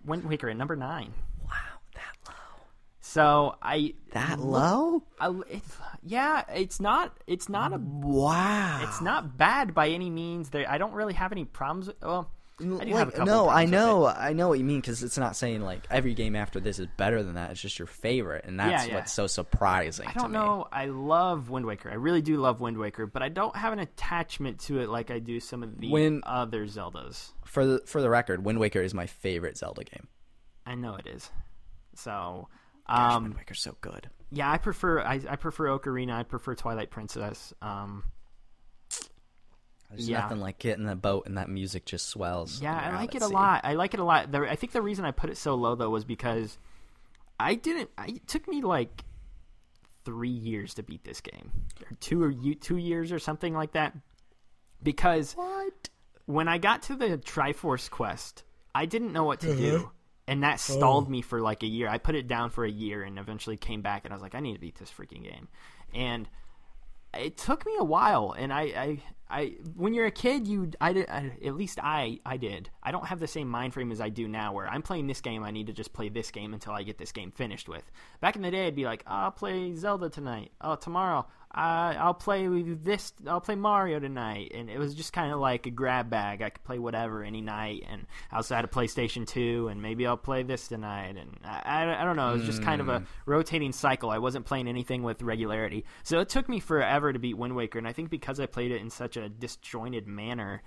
Wind Waker at number nine. Wow, that low. So I That low? I, it's, yeah, it's not. It's not a. Wow. It's not bad by any means. There, I don't really have any problems. With, well, I do have a couple no, I know. I know what you mean because it's not saying like every game after this is better than that. It's just your favorite, and that's Yeah, yeah. what's so surprising. I don't know. I love Wind Waker. I really do love Wind Waker, but I don't have an attachment to it like I do some of the When- other Zeldas. For the for the record, Wind Waker is my favorite Zelda game. I know it is. So, Gosh, um, Wind Waker's so good. yeah, I prefer I, I prefer Ocarina. I prefer Twilight Princess. Um, There's yeah. nothing like getting the boat and that music just swells. Yeah, I like it a sea. lot. I like it a lot. The, I think the reason I put it so low though was because I didn't. I, it took me like three years to beat this game, or two or you two years or something like that. Because What? when I got to the Triforce quest, I didn't know what to Uh-huh. do, and that Oh. stalled me for like a year. I put it down for a year, and eventually came back, and I was like, I need to beat this freaking game, and it took me a while. And I, I, I when you're a kid, you, I, did, I at least I, I did. I don't have the same mind frame as I do now, where I'm playing this game, I need to just play this game until I get this game finished with. Back in the day, I'd be like, I'll play Zelda tonight. Oh, tomorrow. Uh, I'll play this. I'll play Mario tonight, and it was just kind of like a grab bag. I could play whatever any night, and I also had a PlayStation Two, and maybe I'll play this tonight, and I, I, I don't know. It was just kind of a rotating cycle. I wasn't playing anything with regularity, so it took me forever to beat Wind Waker, and I think because I played it in such a disjointed manner,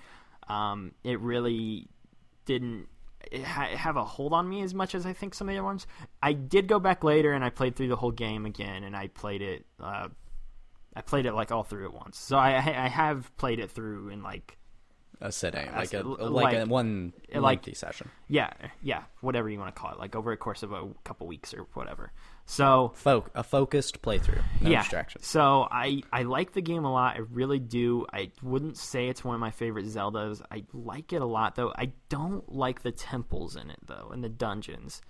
um, it really didn't have a hold on me as much as I think some of the other ones. I did go back later and I played through the whole game again, and I played it. Uh, I played it like all through at once. So I I have played it through in like A sitting, like a l- like, a one like- lengthy session. yeah yeah whatever you want to call it like over a course of a couple weeks or whatever. So Fo- a focused playthrough, no yeah. distractions. So I I like the game a lot. I really do. I wouldn't say it's one of my favorite Zeldas. I like it a lot though. I don't like the temples in it though, and the dungeons.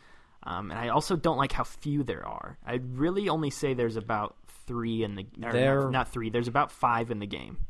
Um, and I also don't like how few there are. I'd really only say there's about three in the. There- not, not three. There's about five in the game,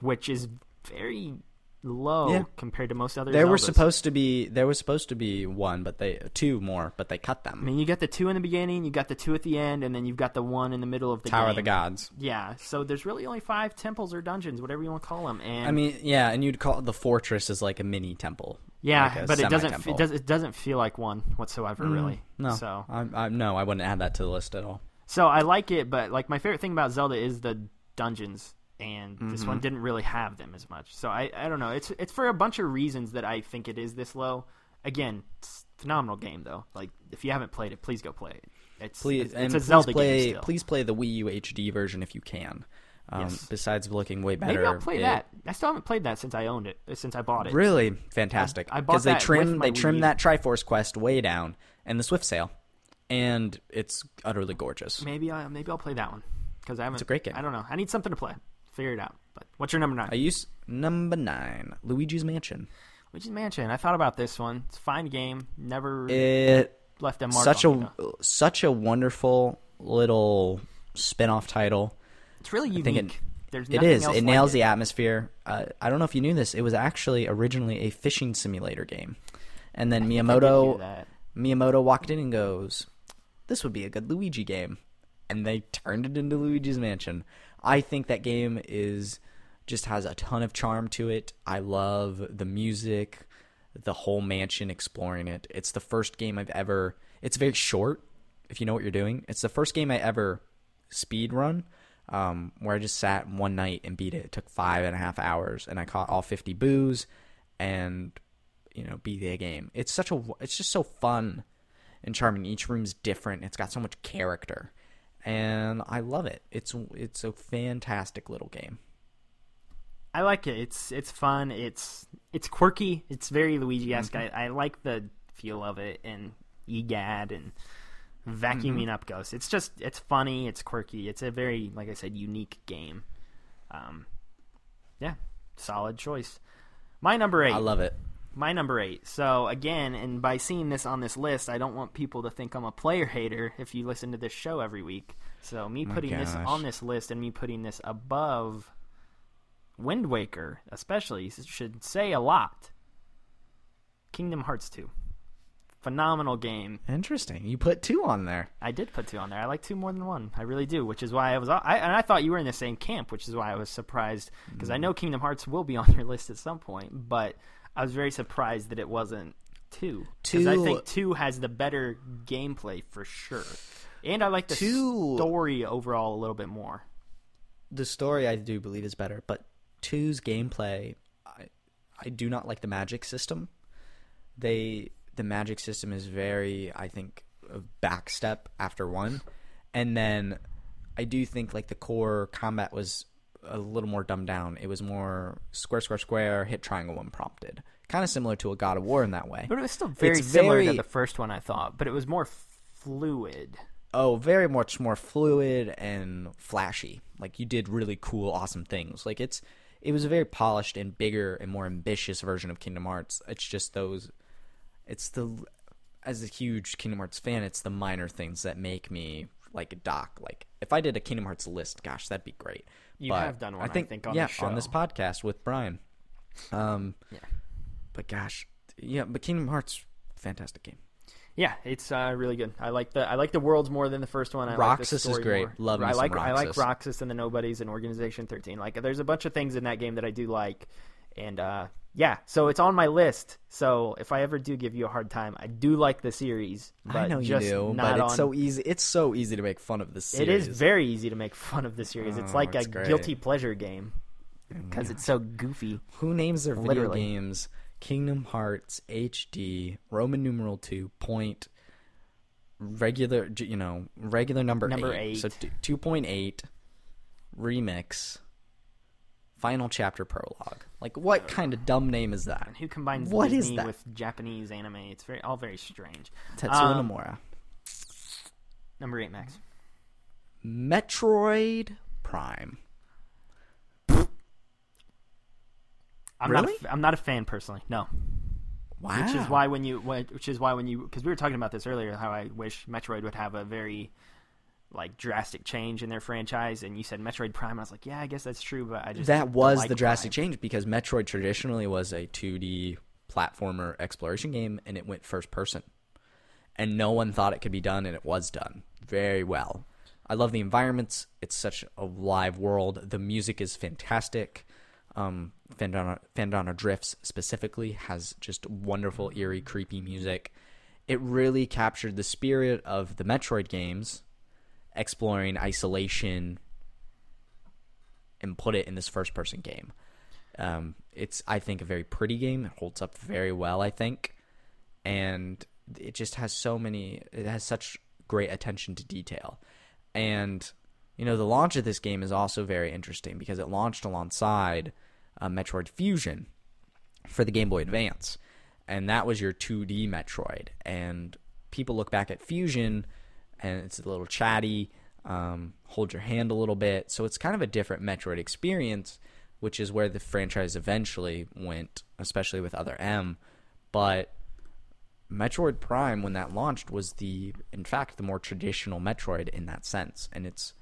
which is very low Yeah. compared to most other. There were supposed to be there was supposed to be one, but they two more, but they cut them. I mean, you got the two in the beginning, you got the two at the end, and then you've got the one in the middle of the Tower game. of the Gods. Yeah, so there's really only five temples or dungeons, whatever you want to call them. And I mean, yeah, and you'd call the fortress is like a mini temple. yeah, like but it doesn't. It, does, it doesn't feel like one whatsoever, mm, really. No, So I, I, no, I wouldn't add that to the list at all. So I like it, but like my favorite thing about Zelda is the dungeons, and this Mm-hmm. one didn't really have them as much. So I I don't know. It's it's for a bunch of reasons that I think it is this low. Again, it's a phenomenal game though. Like if you haven't played it, please go play it. It's Please, it's, it's a Zelda play, game still. Please play the Wii U HD version if you can. Um, Yes. Besides looking way better, Maybe I'll play it- that. I still haven't played that since I owned it. Since I bought it. Really fantastic. I- I bought they that trim with my they trim Wii. that Triforce quest way down and the Swift Sail, and it's utterly gorgeous. Maybe I maybe I'll play that one because I haven't. It's a great game. I don't know. I need something to play. Figure it out. But what's your number nine? I use number nine, Luigi's Mansion. Luigi's Mansion. I thought about this one. It's a fine game. Never It left a mark. such on me, a though. such a wonderful little spin-off title. It's really unique. think it- There's It is. It like nails it. the atmosphere. Uh, I don't know if you knew this. It was actually originally a fishing simulator game, and then I think I did hear Miyamoto. Miyamoto walked in and goes, "This would be a good Luigi game," and they turned it into Luigi's Mansion. I think that game is just has a ton of charm to it. I love the music, the whole mansion, exploring it. It's the first game I've ever. It's very short, if you know what you're doing. It's the first game I ever speed run, um, where I just sat one night and beat it. It took five and a half hours, and I caught all 50 boos, and you know beat the game. It's such a. It's just so fun and charming. Each room's different. It's got so much character, and I love it. It's it's a fantastic little game. I like it. It's it's fun. It's it's quirky. It's very Luigi esque. Mm-hmm. I, I like the feel of it and egad and vacuuming Mm-hmm. up ghosts. It's just it's funny. It's quirky. It's a very like I said unique game. Um, yeah, solid choice. My number eight. I love it. My number eight. So again, and by seeing this on this list, I don't want people to think I'm a player hater. If you listen to this show every week, so me putting this on this list and me putting this above Wind Waker, especially, should say a lot. Kingdom Hearts two, phenomenal game. Interesting. You put two on there. I did put two on there. I like two more than one. I really do, which is why I was. I and I thought you were in the same camp, which is why I was surprised because I mm. know Kingdom Hearts will be on your list at some point, but I was very surprised that it wasn't two. Because I think two has the better gameplay for sure, and I like the Two- story overall a little bit more. The story I do believe is better, but two's gameplay, I I do not like the magic system. They the magic system is very, I think, a backstep after one, and then I do think like the core combat was a little more dumbed down. It was more square, square, square, hit triangle when prompted. Kind of similar to a God of War in that way. But it was still very It's similar to the first one, I thought. But it was more fluid. oh, very much more fluid and flashy. Like you did really cool, awesome things. Like it's it was a very polished and bigger and more ambitious version of Kingdom Hearts. It's just those it's the as a huge Kingdom Hearts fan, it's the minor things that make me like a doc. Like if I did a Kingdom Hearts list, gosh, that'd be great. You But have done one, I think, think, on yeah, this on this podcast with Brian. Um, Yeah. but gosh, yeah, but Kingdom Hearts, fantastic game. Yeah, it's uh, really good. I like the I like the worlds more than the first one. I like Roxas the is great. More. Love I like I like Roxas. Roxas and the Nobodies and Organization Thirteen. Like, there's a bunch of things in that game that I do like, and uh, yeah, so it's on my list. So if I ever do give you a hard time, I do like the series. But I know you do, but it's on- so easy. It's so easy to make fun of the series. It is very easy to make fun of the series. It's Oh, like it's a great. guilty pleasure game because it's so goofy. Who names their video Literally. games Kingdom Hearts HD Roman numeral two point regular you know regular number Number eight, eight. so two point eight remix final chapter prologue like what kind of dumb name is that who combines What is Disney that? with Japanese anime? It's very all very strange. Tetsuya Um, Nomura Number eight, Max. Metroid Prime I'm Really? not. A, I'm not a fan personally. No. wow Which is why when you, which is why when you, because we were talking about this earlier, how I wish Metroid would have a very, like, drastic change in their franchise, and you said Metroid Prime. I was like, yeah, I guess that's true, but I just that was like the drastic Prime. change because Metroid traditionally was a 2D platformer exploration game and it went first person. And no one thought it could be done and it was done very well. I love the environments. It's such a live world. The music is fantastic. Um, Phendrana, Phendrana Drifts specifically has just wonderful, eerie, creepy music. It really captured the spirit of the Metroid games, exploring isolation, and put it in this first person game. Um, it's I think a very pretty game. It holds up very well, I think, and it just has so many. It has such great attention to detail, and you know the launch of this game is also very interesting because it launched alongside uh, Metroid Fusion for the Game Boy Advance, and that was your 2D Metroid. And people look back at Fusion, and it's a little chatty, um, hold your hand a little bit. So it's kind of a different Metroid experience, which is where the franchise eventually went, especially with Other M. But Metroid Prime, when that launched, was the, in fact, the more traditional Metroid in that sense, and it's.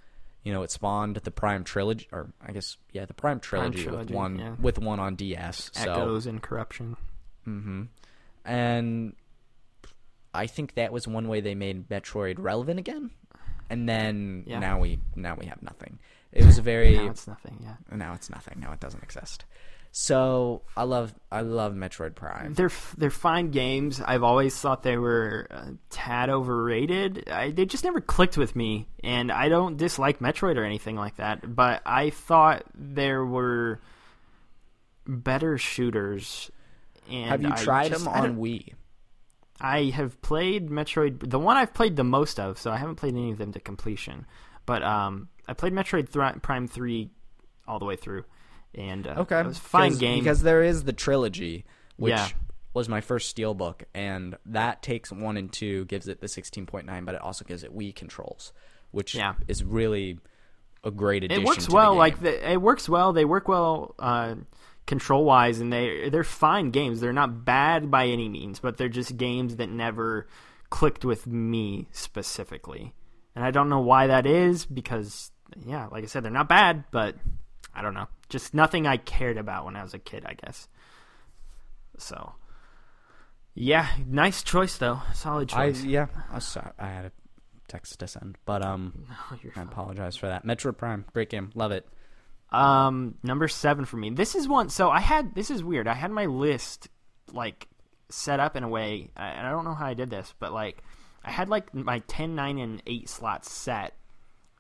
You know, it spawned the Prime trilogy, or I guess, yeah, the Prime trilogy, with trilogy, one yeah. with one on DS. So Echoes and corruption. Mm-hmm. And I think that was one way they made Metroid relevant again. And then Yeah. now we now we have nothing. It was a very Now it's nothing. Yeah, now it's nothing. Now it doesn't exist. So I love I love Metroid Prime. they're they're fine games. I've always thought they were a tad overrated. I, they just never clicked with me, and I don't dislike Metroid or anything like that. But I thought there were better shooters. And Have you I tried just- them on Wii? I have played Metroid, the one I've played the most of, so I haven't played any of them to completion. But um, I played Metroid Thri- Prime Three all the way through, and uh, Okay, it was a fine game. because there is the trilogy, which Yeah. was my first Steelbook, and that takes one and two, gives it the sixteen point nine, but it also gives it Wii controls, which Yeah. is really a great addition. it works to the well. game. Like the, it works well. They work well uh, control wise, and they they're fine games. They're not bad by any means, but they're just games that never clicked with me specifically. And I don't know why that is because yeah, like I said, they're not bad, but I don't know. Just nothing I cared about when I was a kid, I guess. So yeah, nice choice though. Solid I choice. yeah, I, sorry, I had a text to send, but um, you're I apologize for that. Metroid Prime, great game, love it. Um, number seven for me. This is one. So I had. This is weird. I had my list like set up in a way, I- and I don't know how I did this, but like I had like my 10, 9, and eight slots set,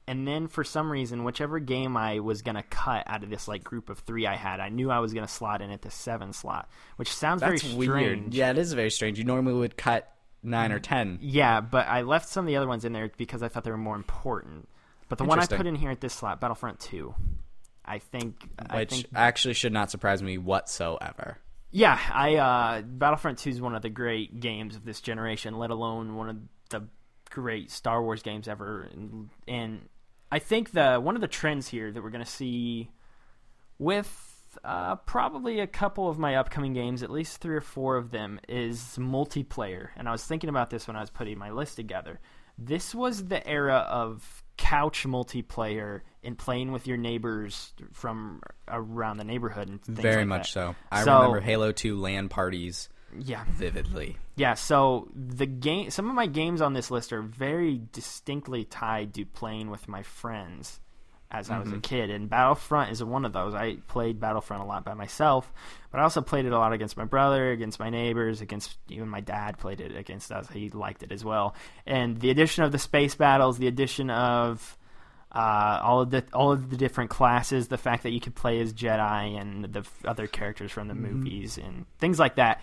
and then for some reason, whichever game I was gonna cut out of this like group of three I had, I knew I was gonna slot in at the seven slot, which sounds That's very weird. strange. Yeah, it is very strange. You normally would cut nine or ten. Yeah, but I left some of the other ones in there because I thought they were more important. But the one I put in here at this slot, Battlefront Two, I think. I which think actually should not surprise me whatsoever. Yeah, I uh, Battlefront Two is one of the great games of this generation, let alone one of the great Star Wars games ever. And, and I think the one of the trends here that we're going to see with uh, probably a couple of my upcoming games, at least three or four of them, is multiplayer. And I was thinking about this when I was putting my list together. This was the era of couch multiplayer and playing with your neighbors from around the neighborhood and things Very like much that. so. I So- remember Halo Two LAN parties Yeah, vividly. yeah. So the game, some of my games on this list are very distinctly tied to playing with my friends as I was Mm-hmm. a kid, and Battlefront is one of those. I played Battlefront a lot by myself, but I also played it a lot against my brother, against my neighbors, against even my dad played it against us. He liked it as well. And the addition of the space battles, the addition of uh, all of the all of the different classes, the fact that you could play as Jedi and the f- other characters from the movies and things like that.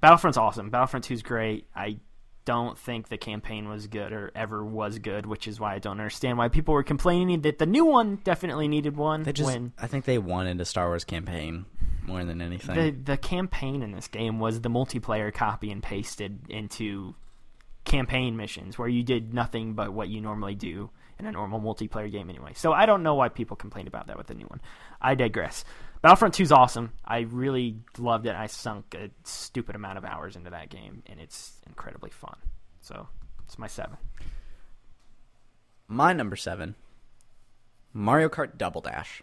Battlefront's awesome. Battlefront 2 is great. I don't think the campaign was good or ever was good, which is why I don't understand why people were complaining that the new one definitely needed one. They just, when I think they wanted a Star Wars campaign more than anything. the the campaign in this game was the multiplayer copy and pasted into campaign missions where you did nothing but what you normally do in a normal multiplayer game anyway. So I don't know why people complained about that with the new one. I digress. Battlefront 2 is awesome. I really loved it. I sunk a stupid amount of hours into that game and it's incredibly fun. So it's my 7. My number seven, Mario Kart Double Dash.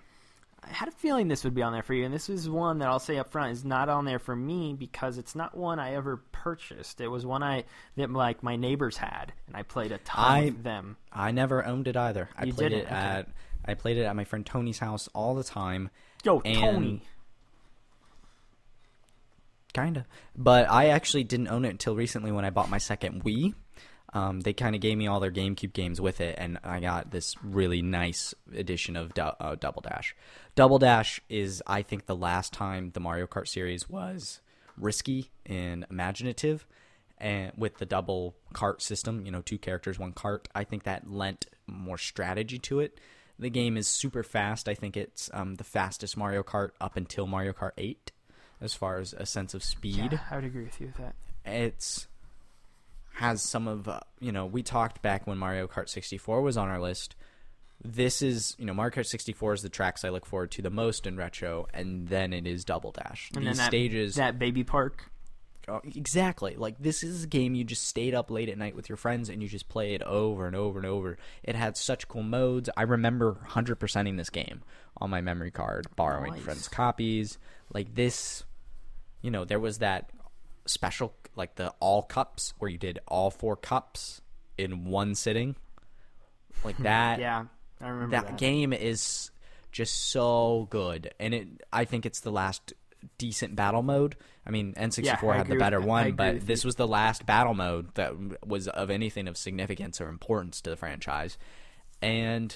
I had a feeling this would be on there for you, and this is one that I'll say up front is not on there for me because it's not one I ever purchased. It was one I that like my neighbors had, and I played a ton I- of them. I never owned it either. I played didn't? it Okay. at I played it at my friend Tony's house all the time. Yo, And- Tony. Kinda. But I actually didn't own it until recently when I bought my second Wii. Um, they kind of gave me all their GameCube games with it, and I got this really nice edition of Du- uh, Double Dash. Double Dash is, I think, the last time the Mario Kart series was risky and imaginative, and with the double cart system, you know, two characters, one cart. I think that lent more strategy to it. The game is super fast. I think it's um, the fastest Mario Kart up until Mario Kart 8 as far as a sense of speed Yeah, I would agree with you with that. it's has some of uh, you know we talked back when Mario Kart 64 was on our list. This is you know Mario Kart 64 is the tracks I look forward to the most in retro, and then it is Double Dash. And These then that, stages that baby park. Oh, exactly like this is a game you just stayed up late at night with your friends and you just play it over and over and over. It had such cool modes. I remember 100%ing this game on my memory card, borrowing Nice. friends' copies. Like this, you know, there was that special like the all cups where you did all four cups in one sitting. Like that Yeah, I remember that, that. game is just so good, and it. I think it's the last decent battle mode. I mean, N64 Yeah, I had the better one, but this you. was the last battle mode that was of anything of significance or importance to the franchise, and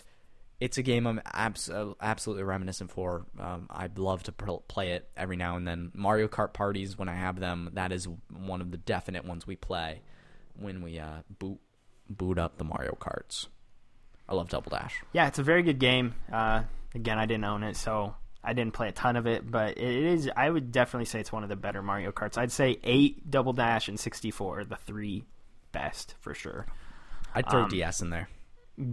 it's a game I'm abs- absolutely reminiscent for. Um, I'd love to pl- play it every now and then. Mario Kart parties, when I have them, that is one of the definite ones we play when we uh, boot boot up the Mario Karts. I love Double Dash. Yeah, it's a very good game. Uh, again, I didn't own it, so I didn't play a ton of it, but it is. I would definitely say it's one of the better Mario Karts. I'd say eight, Double Dash, and sixty four are the three best for sure. I'd throw Um, DS in there.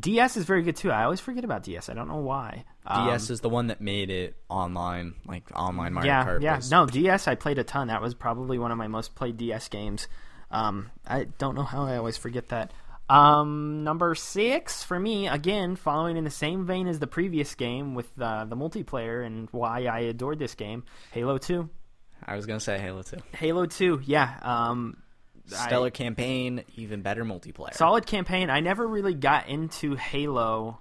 DS is very good too. I always forget about DS. I don't know why. Um, DS is the one that made it online, like online Mario yeah, Kart. yeah. was- No, DS. I played a ton. That was probably one of my most played DS games. Um, I don't know how I always forget that. Um, number six for me, again, following in the same vein as the previous game with uh, the multiplayer and why I adored this game, Halo Two. I was gonna say Halo 2. Halo Two, yeah. Um, Stellar I- campaign, even better multiplayer. solid campaign. I never really got into Halo.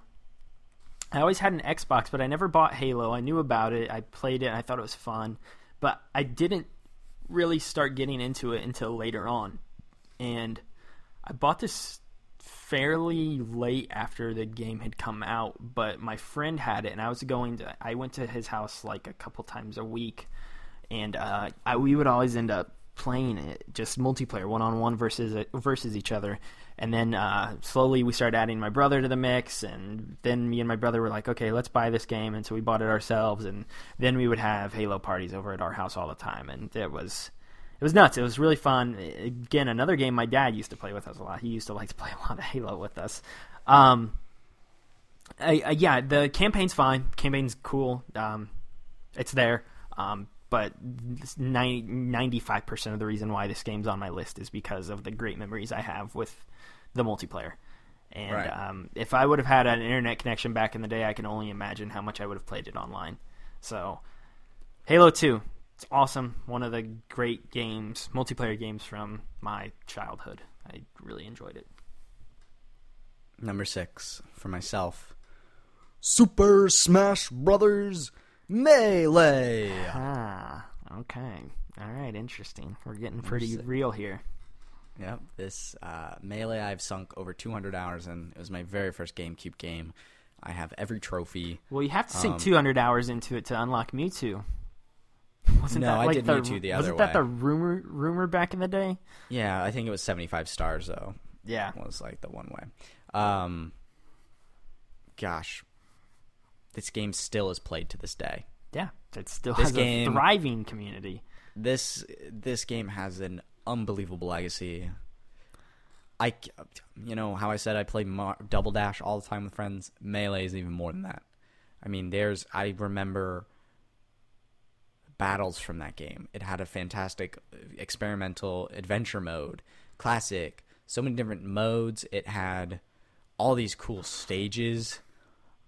I always had an Xbox, but I never bought Halo. I knew about it. I played it. I thought it was fun, but I didn't really start getting into it until later on. And I bought this fairly late after the game had come out, but my friend had it, and I was going to. I went to his house like a couple times a week, and uh, I, we would always end up playing it just multiplayer, one on one versus versus each other. And then uh, slowly we started adding my brother to the mix, and then me and my brother were like, okay, let's buy this game, and so we bought it ourselves. And then we would have Halo parties over at our house all the time, and it was it was nuts. It was really fun. Again, another game my dad used to play with us a lot. He used to like to play a lot of Halo with us. Um, I, I, yeah, the campaign's fine. Campaign's cool. Um, it's there. Um, but 95 percent of the reason why this game's on my list is because of the great memories I have with the multiplayer. And Right. um, if I would have had an internet connection back in the day, I can only imagine how much I would have played it online. So, Halo 2, it's awesome. One of the great games, multiplayer games from my childhood. I really enjoyed it. Number six for myself. Super Smash Brothers Melee. Ah, okay. All right, interesting. We're getting pretty real here. Yep, this uh, Melee I've sunk over 200 hours in. It was my very first GameCube game. I have every trophy. Well, you have to sink Um, 200 hours into it to unlock Mewtwo. Wasn't No, that I like did the, Mewtwo the wasn't other that the rumor rumor back in the day? Yeah, I think it was 75 stars though. Yeah. was like the one way. Um, gosh, this game still is played to this day. Yeah, it still This has game- a thriving community. This this game has an unbelievable legacy. I, you know how I said I play Mar- Double Dash all the time with friends. Melee is even more than that. I mean, there's I remember battles from that game. It had a fantastic uh, experimental adventure mode, classic, so many different modes. It had all these cool stages.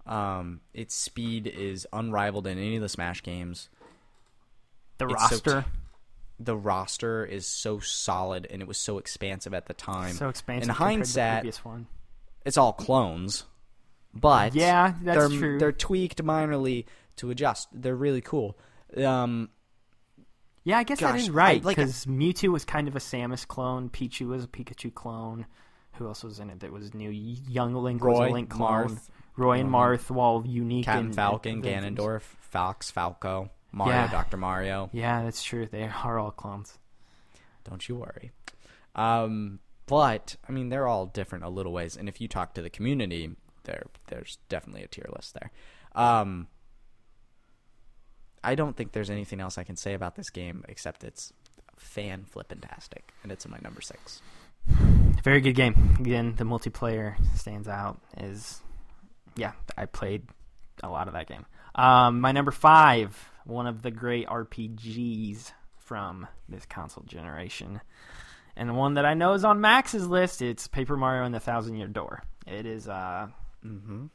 Um, its speed is unrivaled in any of the Smash games. The It's so roster, t- the roster is so solid and it was so expansive at the time. so expansive. In compared to the hindsight, it's all clones, but Yeah, that's they're, true. They're tweaked minorly to adjust. They're really cool. Um, Yeah, I guess that Gosh, is right I- like- because Mewtwo was kind of a Samus clone. Pichu was a Pikachu clone. Who else was in it that was new? Young Link was a Link clone. Marth, Roy and um, Marth, while unique Captain and Falcon, and- Ganondorf, Falx, Falco, Mario, Yeah. Doctor Mario. Yeah, that's true. They are all clones. Don't you worry. Um, but I mean, they're all different a little ways, and if you talk to the community, there there's definitely a tier list there. Um, I don't think there's anything else I can say about this game except it's fan flippantastic, and it's in my number six. Very good game. Again, the multiplayer stands out. Is yeah, I played a lot of that game. Um, my number five, one of the great RPGs from this console generation, and the one that I know is on Max's list. It's Paper Mario and the Thousand Year Door. It is. Uh, Mm-hmm.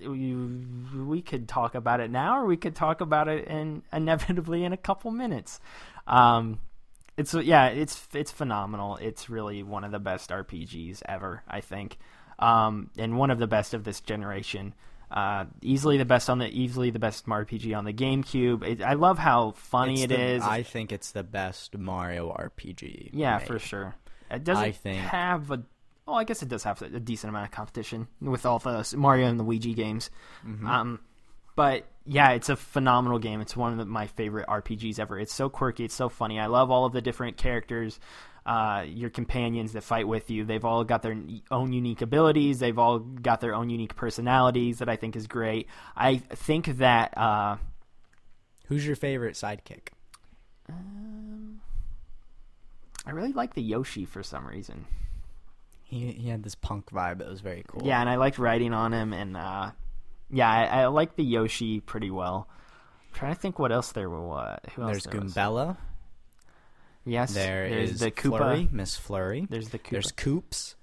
We, we could talk about it now, or we could talk about it in inevitably in a couple minutes. Um, it's yeah, it's it's phenomenal. It's really one of the best RPGs ever, I think, um, and one of the best of this generation. Uh, easily the best on the easily the best Mario RPG on the GameCube. It, I love how funny It's it the- is. I think it's the best Mario RPG. yeah, made. for sure. It doesn't I think- have a. Oh, I guess it does have a decent amount of competition with all the Mario and the Luigi games. Mm-hmm. Um, but yeah, it's a phenomenal game. It's one of the, my favorite RPGs ever. It's so quirky. It's so funny. I love all of the different characters, uh, your companions that fight with you. They've all got their own unique abilities. They've all got their own unique personalities that I think is great. I think that uh, Who's your favorite sidekick? I really like the Yoshi for some reason. He he had this punk vibe that was very cool. Yeah, and I liked riding on him, and uh, yeah, I, I like the Yoshi pretty well. I'm trying to think what else there was. Who else There's there was? Goombella. Yes, There there's is the Koopa. Flurrie, Miss Flurrie. There's the Koopa. There's Koops.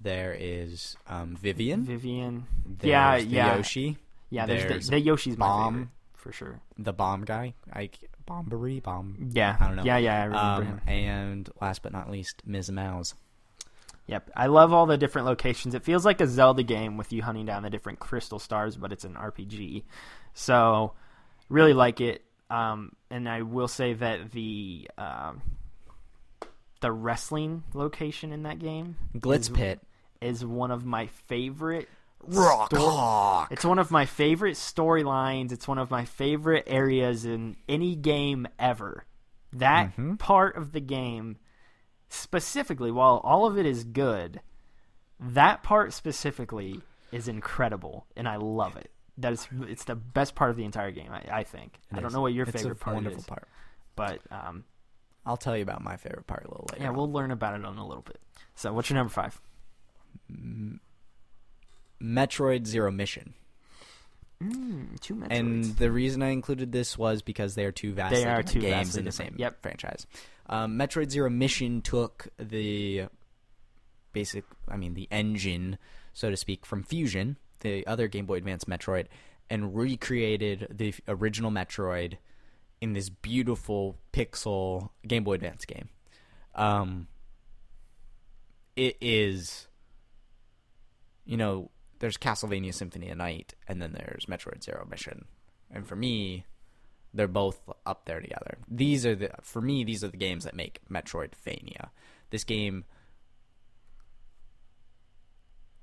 There is um, Vivian. Vivian. There's yeah, the yeah, Yoshi. yeah. There's, There's the, the Yoshi's Bomb. for sure. The bomb guy. Like Bobbery Bomb. Yeah, I don't know. Yeah, yeah, I remember Um, him. and last but not least, Ms. Mowz. Yep, I love all the different locations. It feels like a Zelda game with you hunting down the different crystal stars, but it's an RPG. So, really like it. Um, and I will say that the um, the wrestling location in that game Glitz is, Pit. is one of my favorite. Rock sto-. It's one of my favorite storylines. It's one of my favorite areas in any game ever. That Mhm. part of the game, specifically, while all of it is good, that part specifically is incredible, and I love it. That is, it's the best part of the entire game. I, I think. I It don't is. know what your It's a favorite part wonderful is, part. but um, I'll tell you about my favorite part a little later. yeah, on. we'll learn about it in a little bit. So, what's your number five? Metroid Zero Mission. Mm, two Metroids. And the reason I included this was because they are two vastly They are different two games in the same Yep. franchise. Um, Metroid Zero Mission took the basic, I mean, the engine, so to speak, from Fusion, the other Game Boy Advance Metroid, and recreated the original Metroid in this beautiful pixel Game Boy Advance game. Um, it is, you know, there's Castlevania Symphony of Night, and then there's Metroid Zero Mission, and for me, they're both up there together. These are the for me, these are the games that make Metroidvania. This game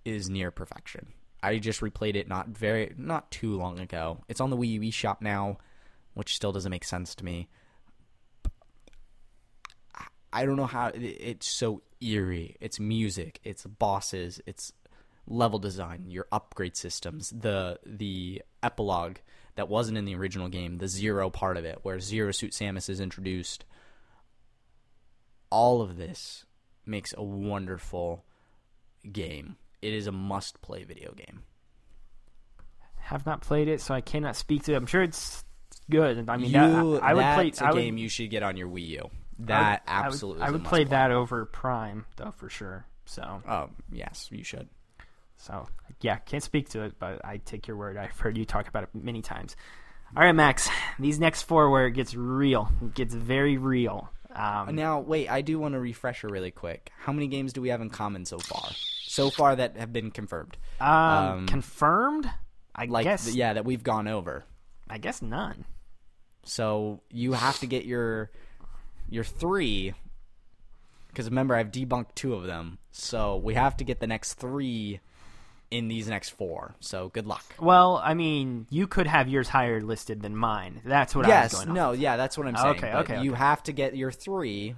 is near perfection. I just replayed it not very not too long ago. It's on the Wii U shop now, which still doesn't make sense to me. I don't know how it's so eerie. It's music, it's bosses, it's level design, your upgrade systems, the the epilogue that wasn't in the original game, the zero part of it, where Zero Suit Samus is introduced. All of this makes a wonderful game. It is a must play video game. have not played it, so I cannot speak to it. I'm sure it's good. I mean, you, that, I, I would play. that's a I would, game you should get on your Wii U. That I would- absolutely. I would, must play that over Prime though for sure. So, Oh yes, you should. So yeah, can't speak to it, but I take your word. I've heard you talk about it many times. All right, Max. These next four, where it gets real, it gets very real. Um, Now, wait, I do want to refresher really quick. How many games do we have in common so far? So far that have been confirmed. um, um, confirmed. I Like, guess. th- yeah, that we've gone over. I guess none. So you have to get your your three. Because remember, I've debunked two of them. So we have to get the next three in these next four. So good luck. Well, I mean, you could have yours higher listed than mine. That's what I was yes, going no, yeah, that's what I'm saying. Okay, but okay, You okay. have to get your three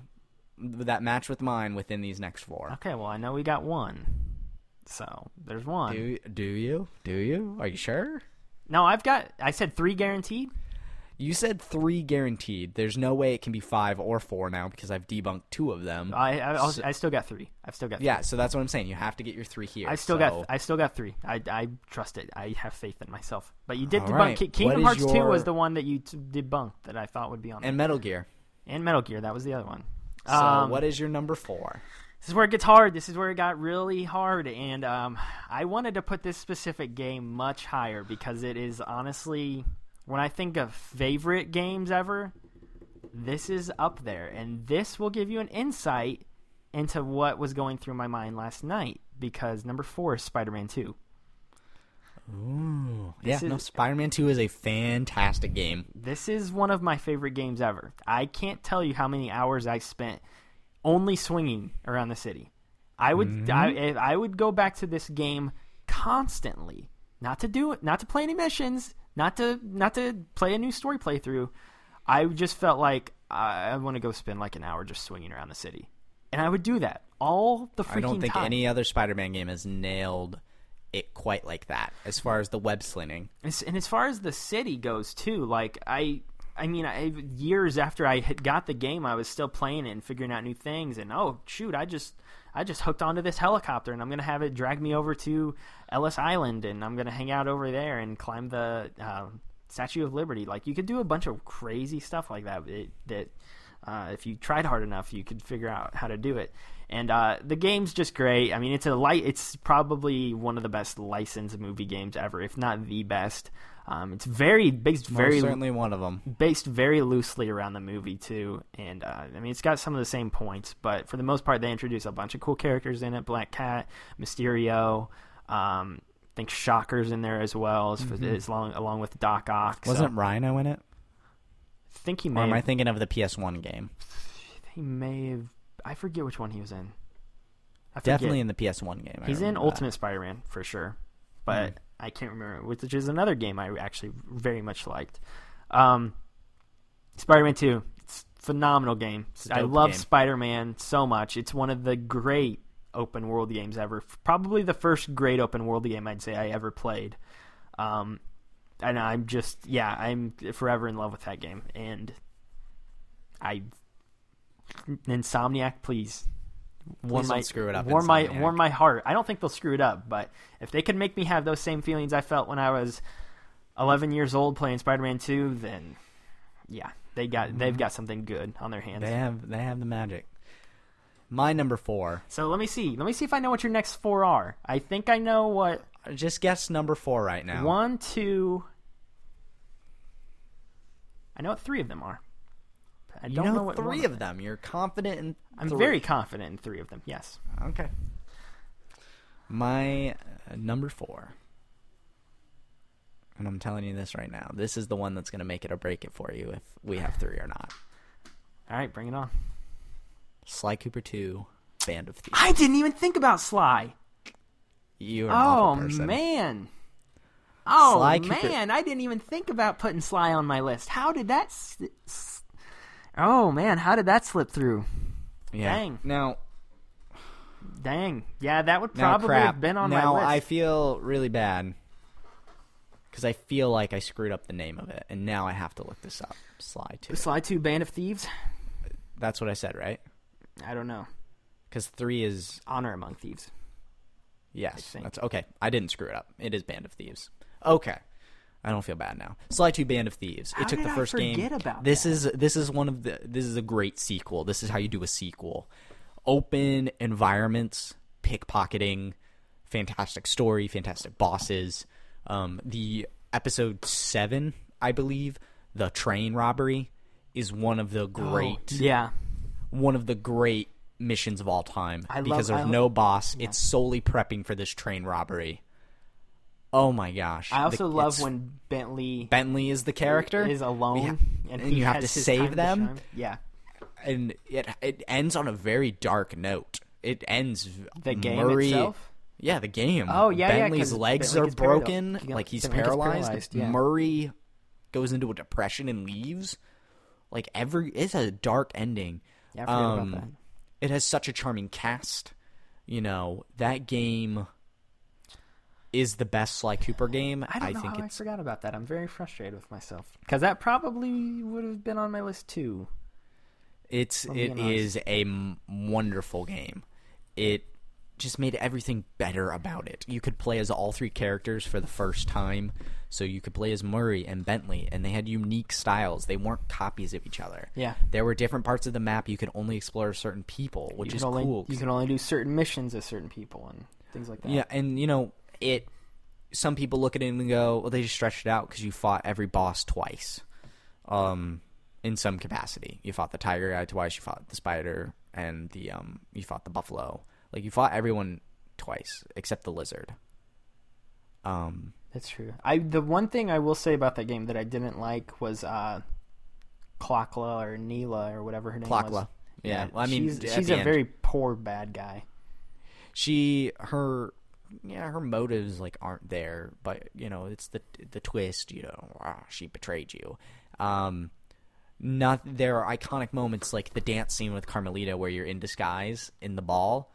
that match with mine within these next four. Okay, well, I know we got one. So there's one. Do do you? Do you? Are you sure? No, I've got. I said three guaranteed. You said three guaranteed. There's no way it can be five or four now because I've debunked two of them. I I, I still got three. I've still got. Three. yeah, so that's what I'm saying. You have to get your three here. I still so- got. I still got three. I, I trust it. I have faith in myself. But you did All debunk. right. Kingdom Hearts Two was the one that you t- debunked that I thought would be on. and Metal Gear. and Metal Gear. That was the other one. So Um, what is your number four? This is where it gets hard. This is where it got really hard, and um, I wanted to put this specific game much higher because it is honestly, when I think of favorite games ever, this is up there, and this will give you an insight into what was going through my mind last night. Because number four is Spider-Man Two. Ooh. Yeah, This no, Spider-Man 2 is a fantastic game. This is one of my favorite games ever. I can't tell you how many hours I spent only swinging around the city. I would I, mm-hmm. I would go back to this game constantly, not to do it, not to play any missions, not to not to play a new story playthrough. I just felt like I, I want to go spend like an hour just swinging around the city, and I would do that all the freaking I don't think time. any other Spider-Man game has nailed it quite like that as far as the web slinging. And as far as the city goes too like i i mean I, years after i had got the game i was still playing it and figuring out new things and oh shoot i just i just hooked onto this helicopter and i'm gonna have it drag me over to ellis island and i'm gonna hang out over there and climb the um, statue of liberty like you could do a bunch of crazy stuff like that it, that uh, if you tried hard enough, you could figure out how to do it. And uh, the game's just great. I mean, it's a light. It's probably one of the best licensed movie games ever, if not the best. Um, it's very based Most very certainly one of them. based very loosely around the movie too. And uh, I mean, it's got some of the same points, but for the most part, they introduce a bunch of cool characters in it: Black Cat, Mysterio. Um, I think Shocker's in there as well, as, as long along with Doc Ock. Wasn't Rhino in it? I think he Or may am I thinking of the PS1 game? he may have. I forget which one he was in. I. Definitely in the PS1 game. He's in that. Ultimate Spider-Man for sure, but Hmm. I can't remember which is another game I actually very much liked. Um, Spider-Man Two, it's a phenomenal game. I love game. Spider-Man so much. It's one of the great open world games ever. Probably the first great open world game I'd say I ever played. Um, and I'm just yeah, I'm forever in love with that game. And I Insomniac, please. Warm my, screw it up, Warm my warm my heart. I don't think they'll screw it up, but if they could make me have those same feelings I felt when I was 11 years old playing Spider-Man 2, then yeah, they got they've mm-hmm. got something good on their hands. They have they have the magic. My number four. So let me see. Let me see if I know what your next four are. I think I know what Just guess number four right now. one, two. I know what three of them are. I You don't know, know, three of them. You're confident in. I'm three. very confident in three of them. Yes. okay. My uh, number four, and I'm telling you this right now. This is the one that's going to make it or break it for you if we have three or not. All right, bring it on. Sly Cooper Two, Band of Thieves. I didn't even think about Sly. You are Oh man. Oh Sly Cooper- man, I didn't even think about putting Sly on my list. How did that? S- oh man, how did that slip through? Yeah. Dang. Now, Dang. Yeah, that would probably crap. have been on now my list. I feel really bad because I feel like I screwed up the name of it, and now I have to look this up. Sly Two. Sly Two, Band of Thieves. That's what I said, right? I don't know. Because three is Honor Among Thieves. Yes, that's okay. I didn't screw it up. It is Band of Thieves. Okay, I don't feel bad now. Sly Two Band of Thieves. How it took the I first game. forget about this that? is this is one of the this is a great sequel. This is how you do a sequel. Open environments, pickpocketing, fantastic story, fantastic bosses. Um, the episode seven, I believe, the train robbery is one of the great Oh, Yeah. one of the great missions of all time I love- because I there's lo- no boss. It's solely prepping for this train robbery. Oh my gosh! I also The- love when Bentley Bentley is the character is alone ha- and, and you have to save time to them. Yeah. and it it ends on a very dark note. It ends The game Murray, itself? Yeah, the game. Oh, yeah, yeah, Bentley's 'cause legs Bentley are parado- broken, like he's paralyzed. paralyzed, yeah. Murray goes into a depression and leaves. Like every, it's a dark ending. Yeah, Um, about that. It has such a charming cast. You know that game is the best Sly Cooper game. I don't know think it's I forgot about that. I'm very frustrated with myself because that probably would have been on my list too. It's it is a m- wonderful game. It just made everything better about it. You could play as all three characters for the first time. So you could play as Murray and Bentley, and they had unique styles. They weren't copies of each other. Yeah. There were different parts of the map you could only explore certain people, which is only, cool. You can only do certain missions as certain people and things like that. Yeah, and you know it. Some people look at it and go, "Well, they just stretched it out because you fought every boss twice." Um, in some capacity, you fought the tiger guy twice. You fought the spider, and the um, you fought the buffalo. Like you fought everyone twice except the lizard. Um, That's true. I the one thing I will say about that game that I didn't like was uh, Clock-La or Neyla or whatever her name was. Clock-La. Yeah, well, I mean, she's, she's a end- very poor bad guy. she her yeah her motives like aren't there but you know it's the the twist you know ah, she betrayed you. Um not there are iconic moments like the dance scene with carmelita where you're in disguise in the ball.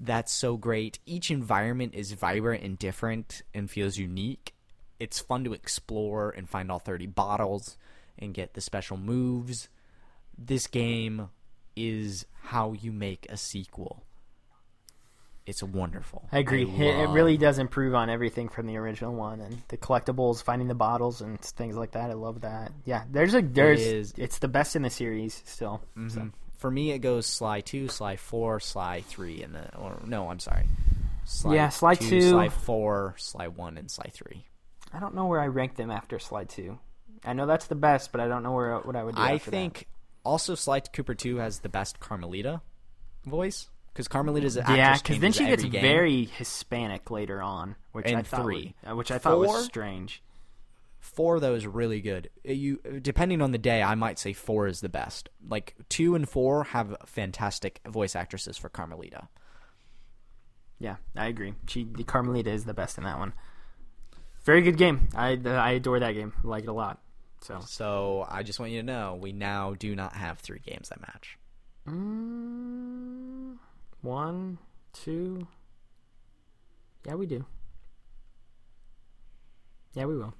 That's so great. Each environment is vibrant and different and feels unique. It's fun to explore and find all 30 bottles and get the special moves. This game is how you make a sequel it's wonderful. I agree. it, it really does improve on everything from the original one, and the collectibles, finding the bottles, and things like that. I love that. Yeah, there's a there's it's the best in the series still. So. Mhm. For me, it goes Sly two, Sly four, Sly three, and the or no, I'm sorry, Sly Yeah, Sly 2. Sly four, Sly one, and Sly three. I don't know where I rank them after Slide Two. I know that's the best, but I don't know where what I would. do I after that. think also Sly Cooper two has the best Carmelita voice because Carmelita's an actress. Yeah, because then she gets very Hispanic later on, which In I thought three. would- uh, which I thought Four? was strange. four of those really good. Uh, You depending on the day, I might say four is the best. Like two and four have fantastic voice actresses for Carmelita. Yeah, I agree. She the Carmelita is the best in that one. Very good game. I I adore that game. I like it a lot. So So I just want you to know we now do not have three games that match. mm, one, two. Yeah, we do. Yeah, we will.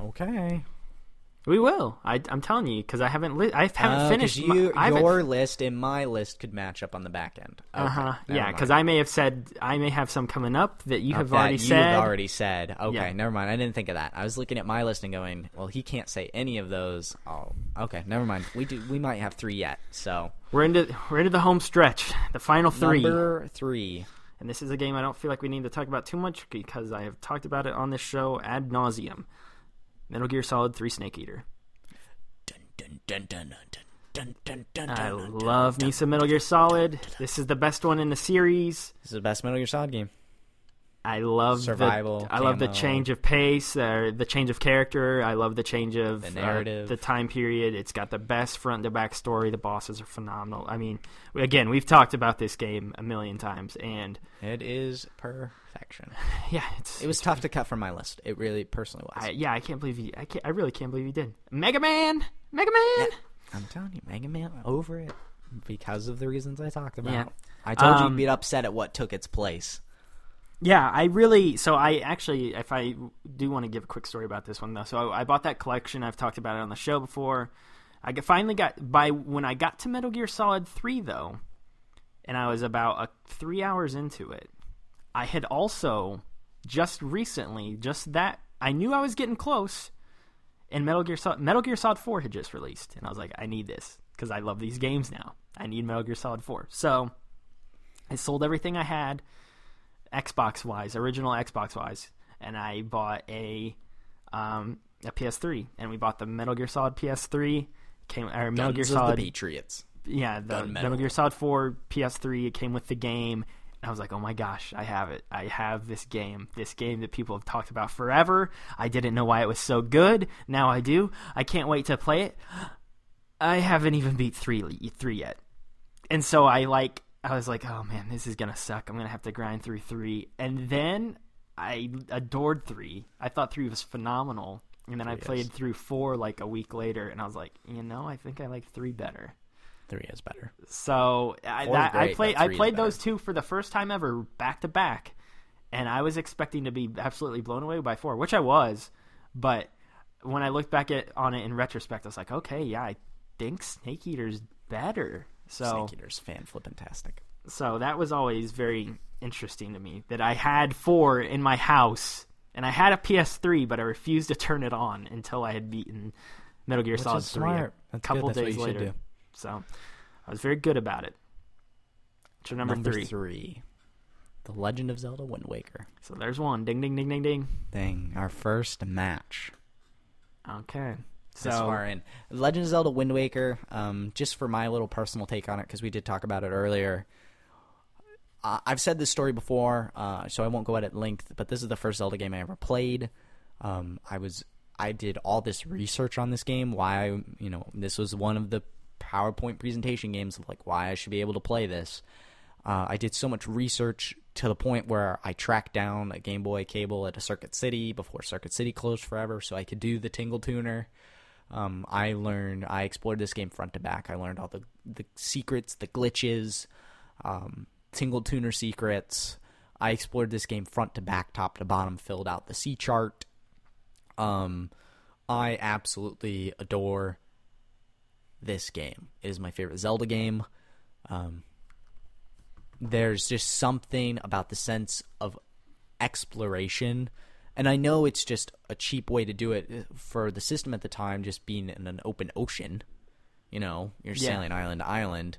Okay. We will. I, I'm telling you because I haven't li- I haven't Uh, finished. You, haven't- your list and my list could match up on the back end. Okay, Uh huh. Yeah, because. I may have said I may have some coming up that you have That already you said. have already said. Okay, Yeah. never mind. I didn't think of that. I was looking at my list and going, well, he can't say any of those. Oh, okay, never mind. We do. We might have three yet. So We're into we're into the home stretch, the final three, number three. and this is a game I don't feel like we need to talk about too much because I have talked about it on this show ad nauseum. Metal Gear Solid Three Snake Eater. Dun, dun, dun, I love me some Metal Gear Solid. This is the best one in the series. This is the best Metal Gear Solid game. I love Survival, The, I love the change of pace, uh, the change of character. I love the change of The uh, narrative. the time period. It's got the best front to back story. The bosses are phenomenal. I mean, again, we've talked about this game a million times, and It is perfection. yeah, it's It was tough to cut from my list. It really personally was. I, yeah, I can't believe you. I can't. I really can't believe you did. Mega Man, Mega Man. I'm telling you, Mega Man over it because of the reasons I talked about. Yeah. I told you Um, you'd be upset at what took its place. Yeah, I really. So I actually, if I do want to give a quick story about this one though, so I, I bought that collection. I've talked about it on the show before. I finally got by when I got to Metal Gear Solid Three though, and I was about uh three hours into it. I had also just recently, just that I knew I was getting close, and Metal Gear Solid, Metal Gear Solid Four had just released, and I was like, I need this because I love these games now. I need Metal Gear Solid Four. So I sold everything I had. Xbox wise, original Xbox wise, and I bought a um, a PS3, and we bought the Metal Gear Solid PS3. Came or Metal Gear Guns of the Solid, Patriots. yeah, the. Metal Gear Solid 4 PS3. It came with the game, and I was like, oh my gosh, I have it. I have this game, this game that people have talked about forever. I didn't know why it was so good. Now I do. I can't wait to play it. I haven't even beat three three yet, and so I like I was like, oh man, this is gonna suck. I'm gonna have to grind through three, and then I adored three. I thought three was phenomenal, and then I Three is. played through four like a week later, and I was like, you know, I think I like three better. Three is better. So I, is that, I played I played those two for the first time ever back to back, and I was expecting to be absolutely blown away by four, which I was, but when I looked back at on it in retrospect, I was like, okay, yeah, I think Snake Eater's better. So Snake Eater's fan flippantastic. so that was always very interesting to me that I had four in my house, and I had a PS3, but I refused to turn it on until I had beaten Metal Gear Which Solid Three smart. a That's couple good. That's what days later. do. So I was very good about it. So number, three. three. The Legend of Zelda Wind Waker. So there's one. Ding ding ding ding ding. Ding. Our first match. Okay. So this far in. Legend of Zelda Wind Waker, um, just for my little personal take on it, because we did talk about it earlier. uh, I've said this story before, uh, so I won't go at it length. But this is the first Zelda game I ever played. Um, I was I did all this research on this game. Why I, you know this was one of the PowerPoint presentation games of like why I should be able to play this. Uh, I did so much research to the point where I tracked down a Game Boy cable at a Circuit City before Circuit City closed forever, so I could do the Tingle Tuner. Um, I learned, I explored this game front to back. I learned all the the secrets, the glitches, um, Tingle Tuner secrets. I explored this game front to back, top to bottom, filled out the sea chart. Um, I absolutely adore this game. It is my favorite Zelda game. Um, there's just something about the sense of exploration. And I know it's just a cheap way to do it uh, for the system at the time, just being in an open ocean. You know, you're Yeah. sailing island to island.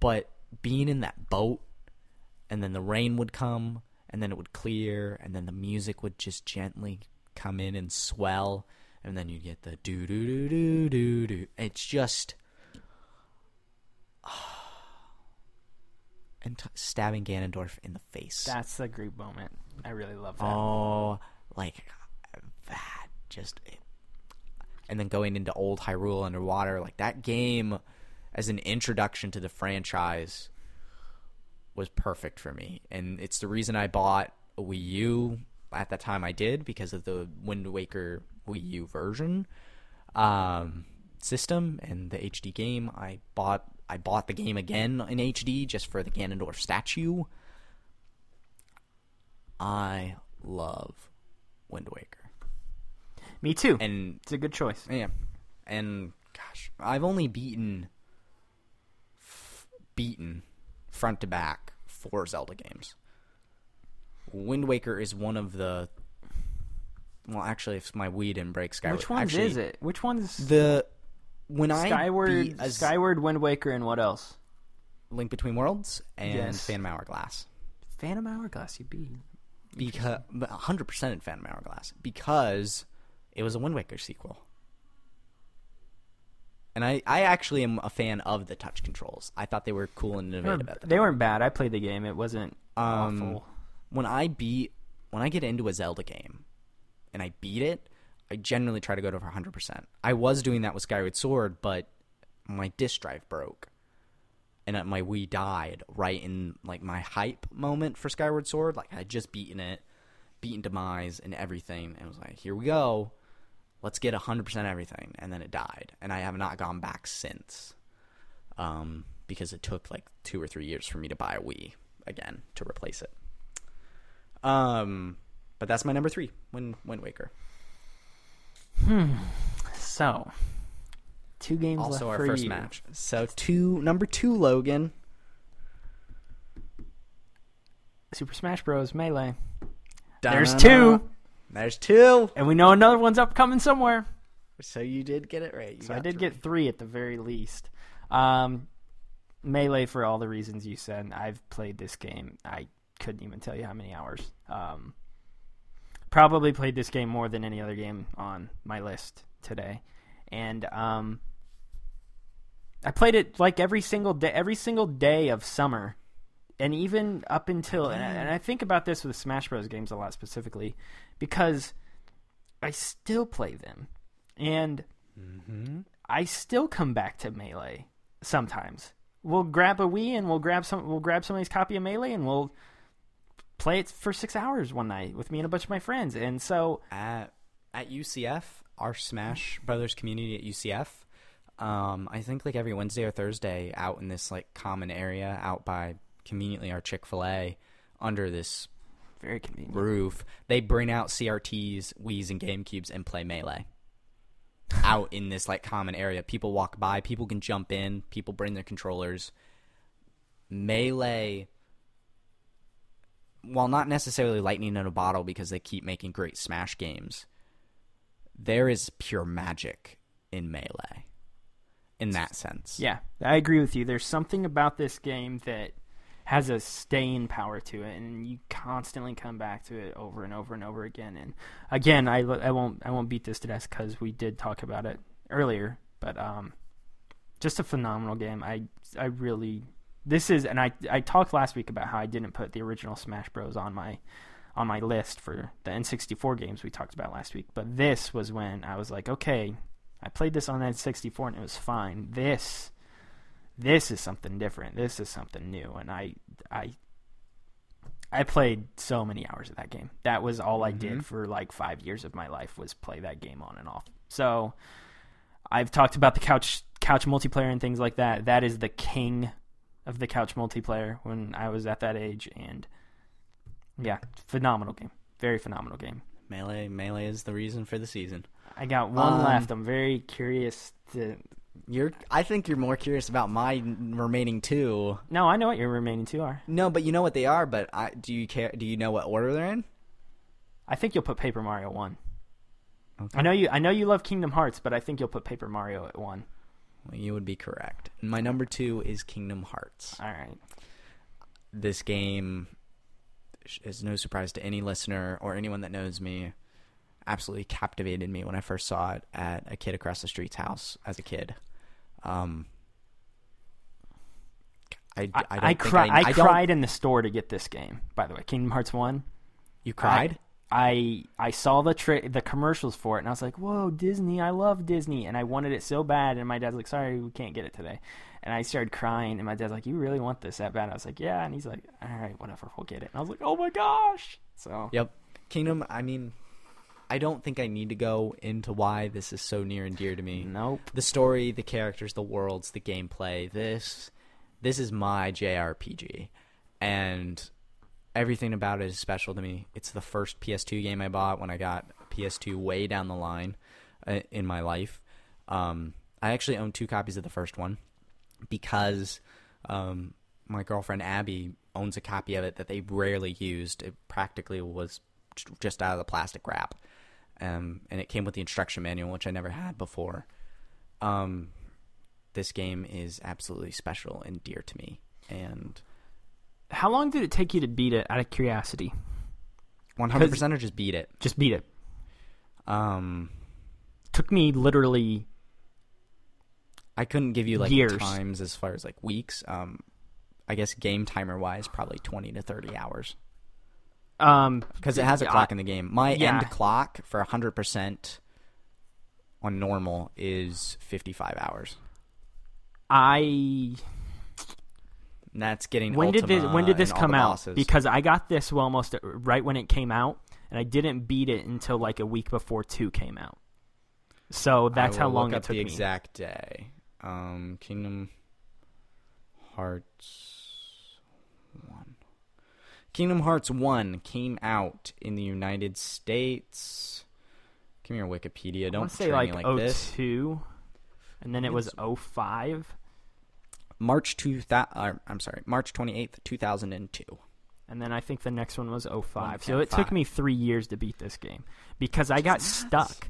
But being in that boat, and then the rain would come, and then it would clear, and then the music would just gently come in and swell, and then you'd get the do do do do do do. It's just. And t- stabbing Ganondorf in the face. That's the great moment. I really love that. Oh, like that just and then going into old Hyrule underwater, like that game as an introduction to the franchise was perfect for me. And it's the reason I bought a Wii U at that time I did because of the Wind Waker Wii U version um, system and the HD game. I bought I bought the game again in HD just for the Ganondorf statue. I love Wind Waker. Me too. And it's a good choice. yeah, and gosh, I've only beaten f- beaten front to back four Zelda games. Wind Waker is one of the well, actually, if my Wii didn't break, Skyward. Which ones actually, is it? Which one's The when I Skyward? a Skyward, Wind Waker, and what else? Link Between Worlds and Yes. Phantom Hourglass. Phantom Hourglass. You beat. Because hundred percent in Phantom Hourglass because it was a Wind Waker sequel, and I I actually am a fan of the touch controls. I thought they were cool and They, innovative. were, at the they weren't bad. I played the game. It wasn't Um, awful. when I beat when I get into a Zelda game and I beat it, I generally try to go to hundred percent. I was doing that with Skyward Sword, but my disk drive broke. And my Wii died right in like my hype moment for Skyward Sword. Like I had just beaten it, beaten Demise and everything, and was like, "Here we go, let's get hundred percent everything." And then it died, and I have not gone back since, um, because it took like two or three years for me to buy a Wii again to replace it. Um, but that's my number three, Wind Wind Waker. Hmm. So, two games Also, left our for first you. match. So two, number two, Logan. Super Smash Bros. Melee, There's two. There's two. and we know another one's upcoming somewhere. So you did get it right. You So I did three. get three at the very least. Um, Melee for all the reasons you said. I've played this game. I couldn't even tell you how many hours. Um, probably played this game more than any other game on my list today, and um, I played it like every single day, every single day of summer, and even up until and I, and I think about this with Smash Bros. games a lot specifically because I still play them, and. Mm-hmm. I still come back to Melee sometimes. We'll grab a Wii and we'll grab some we'll grab somebody's copy of Melee and we'll play it for 6 hours one night with me and a bunch of my friends. And so at at UCF, our Smash Brothers community at UCF. Um, I think like every Wednesday or Thursday, out in this like common area, out by conveniently our Chick Fil A, under this very convenient. roof, they bring out CRTs, Wii's, and GameCubes and play Melee. out in this like common area, people walk by, people can jump in, people bring their controllers. Melee, while not necessarily lightning in a bottle because they keep making great Smash games, there is pure magic in Melee. In that sense, Yeah, I agree with you. There's something about this game that has a staying power to it, and you constantly come back to it over and over and over again. And again, I, I won't I won't beat this to death because we did talk about it earlier. But um, just a phenomenal game. I I really this is, and I I talked last week about how I didn't put the original Smash Bros on my on my list for the N64 games we talked about last week. But this was when I was like, okay, I played this on N64 and it was fine. This this is something different. This is something new, and I I I played so many hours of that game. That was all I Mhm. did for like five years of my life was play that game on and off. So I've talked about the couch couch multiplayer and things like that. That is the king of the couch multiplayer when I was at that age, and yeah, phenomenal game. Very phenomenal game. Melee, melee is the reason for the season. I got one Um, left. I'm very curious to. You're. I think you're more curious about my remaining two. No, I know what your remaining two are. No, but you know what they are. But I do you care? Do you know what order they're in? I think you'll put Paper Mario one. Okay. I know you. I know you love Kingdom Hearts, but I think you'll put Paper Mario at one. Well, you would be correct. My number two is Kingdom Hearts. All right. This game is no surprise to any listener or anyone that knows me. Absolutely captivated me when I first saw it at a kid across the street's house as a kid. Um, I, I, I, cry, I, I cried in the store to get this game. By the way, Kingdom Hearts one. You cried? I I saw the tra- the commercials for it, and I was like, "Whoa, Disney! I love Disney!" And I wanted it so bad, and my dad's like, "Sorry, we can't get it today." And I started crying, and my dad's like, "You really want this that bad?" And I was like, "Yeah," and he's like, "All right, whatever, we'll get it." And I was like, "Oh my gosh!" So Yep. Kingdom, I mean, I don't think I need to go into why this is so near and dear to me. nope. The story, the characters, the worlds, the gameplay. This this is my JRPG. And everything about it is special to me. It's the first PS2 game I bought when I got PS2 way down the line uh, in my life. Um, I actually own two copies of the first one because um, my girlfriend Abby owns a copy of it that they rarely used. It practically was just out of the plastic wrap, um, and it came with the instruction manual, which I never had before. Um, this game is absolutely special and dear to me, and How long did it take you to beat it? Out of curiosity, 100% or just beat it. just beat it. Um, Took me literally I couldn't give you like Years. times as far as like weeks. Um, I guess game timer wise, probably 20 to 30 hours. Um because it has a Yeah, clock in the game. My yeah. end clock for 100% on normal is 55 hours. I And that's getting when did this when did this come out? Because I got this well, almost right when it came out, and I didn't beat it until like a week before two came out. So that's how long it took the me. exact day. Um, Kingdom Hearts. Kingdom Hearts one came out in the United States. Give me your Wikipedia. Don't say like, me like this. 02, and then it was 05, March two thousand. Uh, I'm sorry, March twenty eighth, two thousand and two. and then I think the next one was 05. One, So it five. took me three years to beat this game because I got stuck.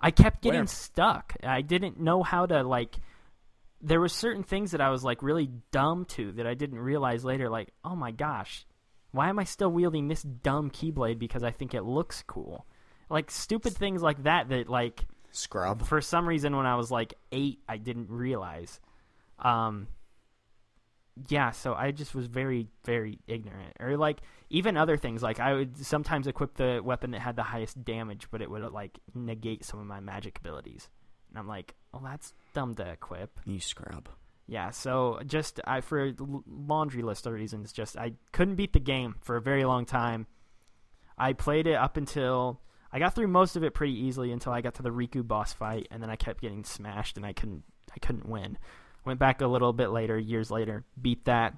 I kept getting Where? stuck. I didn't know how to like. There were certain things that I was like really dumb to that I didn't realize later. Like, oh my gosh, why am I still wielding this dumb keyblade because I think it looks cool? Like stupid things like that. That like Scrub. for some reason when I was like eight, I didn't realize. Um, yeah, so I just was very, very ignorant. Or like even other things, like I would sometimes equip the weapon that had the highest damage, but it would like negate some of my magic abilities. And I'm like, "Oh, that's dumb to equip. You scrub. Yeah, so just I for laundry list of reasons, just I couldn't beat the game for a very long time. I played it up until I got through most of it pretty easily until I got to the Riku boss fight, and then I kept getting smashed, and I couldn't I couldn't win. Went back a little bit later, years later, beat that.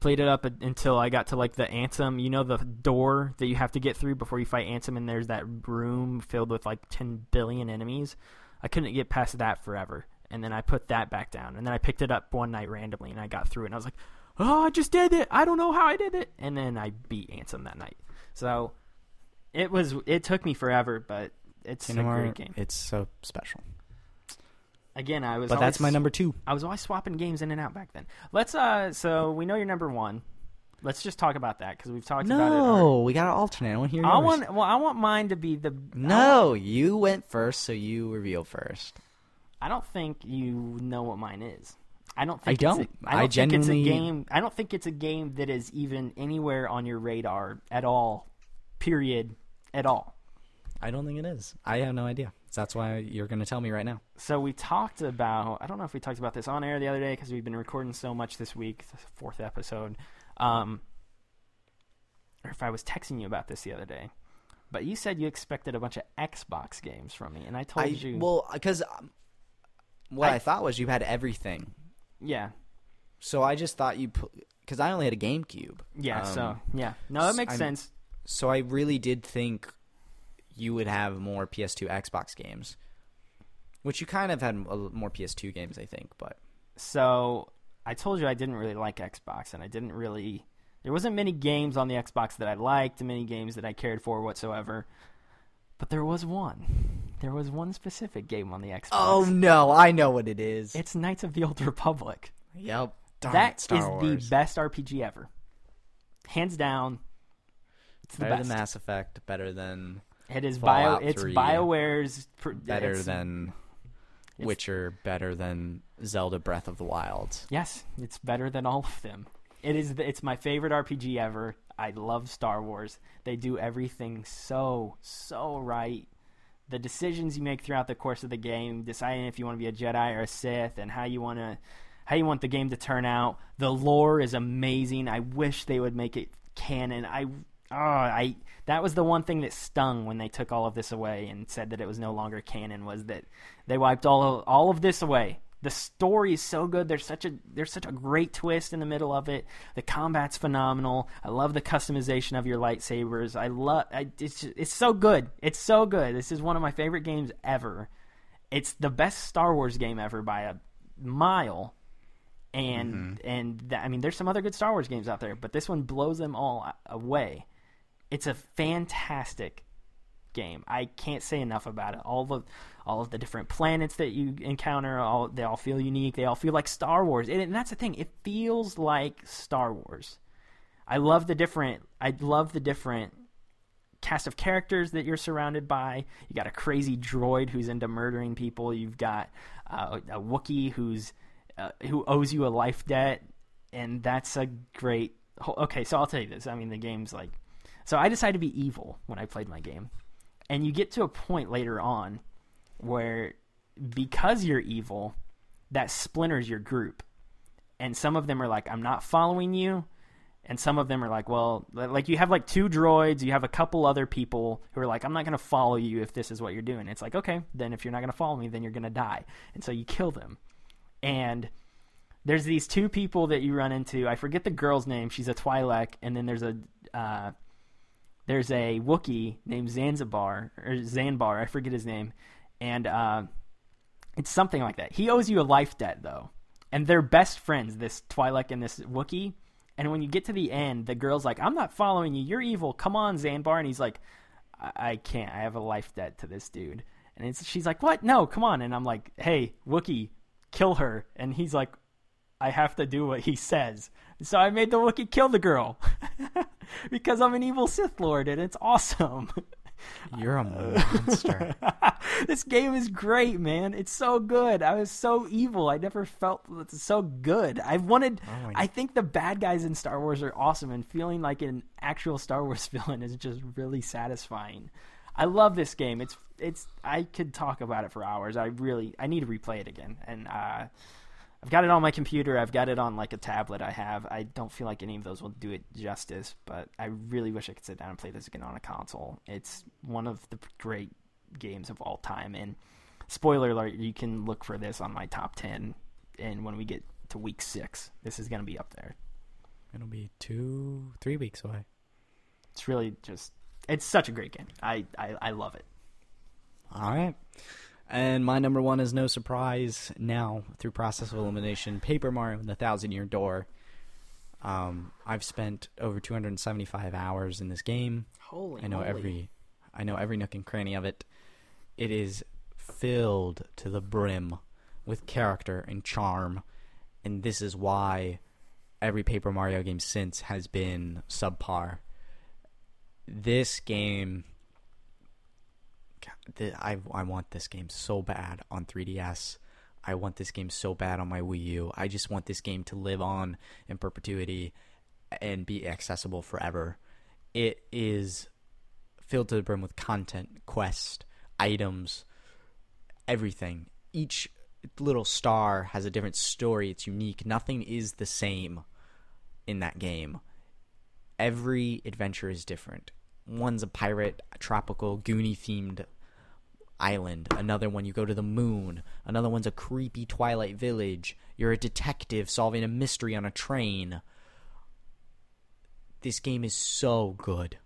Played it up until I got to like the Ansem, you know, the door that you have to get through before you fight Ansem, and there's that room filled with like ten billion enemies. I couldn't get past that forever, and then I put that back down, and then I picked it up one night randomly, and I got through it, and I was like, "Oh, I just did it! I don't know how I did it!" And then I beat Ansem that night. So it was it took me forever, but it's Kingdom a great game. It's so special. Again, I was But that's my number two. I was always swapping games in and out back then. Let's uh, so we know you're number one. Let's just talk about that because we've talked about it. No, we got to alternate. I want to hear I yours. want well, I want mine to be the No, you went first, so you reveal first. I don't think you know what mine is. I don't think I It's don't. a, I don't I think genuinely- it's a game. I don't think it's a game that is even anywhere on your radar at all. Period. At all. I don't think it is. I have no idea. That's why you're going to tell me right now. So we talked about. I don't know if we talked about this on air the other day because we've been recording so much this week. The fourth episode. Um, or if I was texting you about this the other day. But you said you expected a bunch of Xbox games from me, and I told I you. well because um, what I, I- thought was you had everything. yeah, So I just thought you because I only had a GameCube. yeah. Um, so yeah, no, that makes I'm- sense. so I really did think you would have more PS2, Xbox games, which you kind of had more PS2 games, I think. But So I told you I didn't really like Xbox, and I didn't really. There wasn't many games on the Xbox that I liked, many games that I cared for whatsoever. But there was one. There was one specific game on the Xbox. oh no, I know what it is. It's Knights of the Old Republic. yep, Darn That it, Star is Wars. the best RPG ever, hands down. It's the Better best. than Mass Effect. Better than It is Bio. Fallout It's 3. Bioware's. pr- better it's- than it's- Witcher. Better than Zelda Breath of the Wild. Yes, it's better than all of them. It is. the- It's my favorite RPG ever. I love Star Wars. They do everything so so right. The decisions you make throughout the course of the game, deciding if you want to be a Jedi or a Sith, and how you want to how you want the game to turn out. The lore is amazing. I wish they would make it canon. I oh, I that was the one thing that stung when they took all of this away and said that it was no longer canon was that they wiped all of, all of this away. The story is so good. There's such a there's such a great twist in the middle of it. The combat's phenomenal. I love the customization of your lightsabers. I love I, it's it's so good. It's so good. This is one of my favorite games ever. It's the best Star Wars game ever by a mile. And mm-hmm. and that, I mean, there's some other good Star Wars games out there, but this one blows them all away. It's a fantastic game. I can't say enough about it. All the all of the different planets that you encounter, all they all feel unique. They all feel like Star Wars, and, and that's the thing. It feels like Star Wars. I love the different. I love the different cast of characters that you're surrounded by. You got a crazy droid who's into murdering people. You've got uh, a Wookiee who's uh, who owes you a life debt, and that's a great. Okay, so I'll tell you this. I mean, the game's like. So I decided to be evil when I played my game, and you get to a point later on where because you're evil, that splinters your group, and some of them are like, "I'm not following you." and some of them are like, well, like you have like two droids, you have a couple other people who are like, I'm not going to follow you if this is what you're doing. It's like, okay, then if you're not going to follow me, then you're going to die. And so you kill them. And there's these two people that you run into. I forget the girl's name. She's a Twi'lek, and then there's a uh, there's a Wookiee named Zanzibar or Zanbar. I forget his name, and uh, it's something like that. He owes you a life debt though, and they're best friends. This Twi'lek and this Wookie. And when you get to the end, the girl's like, "I'm not following you. You're evil. Come on, Zanbar." And he's like, "I, I can't. I have a life debt to this dude." And it's, she's like, "What? No, come on." And I'm like, "Hey, Wookie, kill her." And he's like, "I have to do what he says." So I made the Wookie kill the girl because I'm an evil Sith Lord, and it's awesome. You're a monster. this game is great, man. It's so good. I was so evil. I never felt so good. I wanted. Oh I think the bad guys in Star Wars are awesome, and feeling like an actual Star Wars villain is just really satisfying. I love this game. It's it's. I could talk about it for hours. I really. I need to replay it again, and uh, I've got it on my computer. I've got it on like a tablet. I have. I don't feel like any of those will do it justice, but I really wish I could sit down and play this again on a console. It's one of the great games of all time. And spoiler alert, you can look for this on my top ten. And when we get to week six, this is going to be up there. It'll be two, three weeks away. It's really just. It's such a great game. I I, I love it. All right. And my number one is no surprise now through process of elimination Paper Mario and the Thousand Year Door. Um, I've spent over 275 hours in this game. Holy, I know every, I know every nook and cranny of it. It is filled to the brim with character and charm, and this is why every Paper Mario game since has been subpar. This game, I I want this game so bad on 3DS. I want this game so bad on my Wii U. I just want this game to live on in perpetuity and be accessible forever. It is filled to the brim with content, quest, items, everything. Each little star has a different story. It's unique. Nothing is the same in that game. Every adventure is different. One's a pirate, a tropical, Goonie themed island. Another one, you go to the moon. Another one's a creepy Twilight village. You're a detective solving a mystery on a train. This game is so good.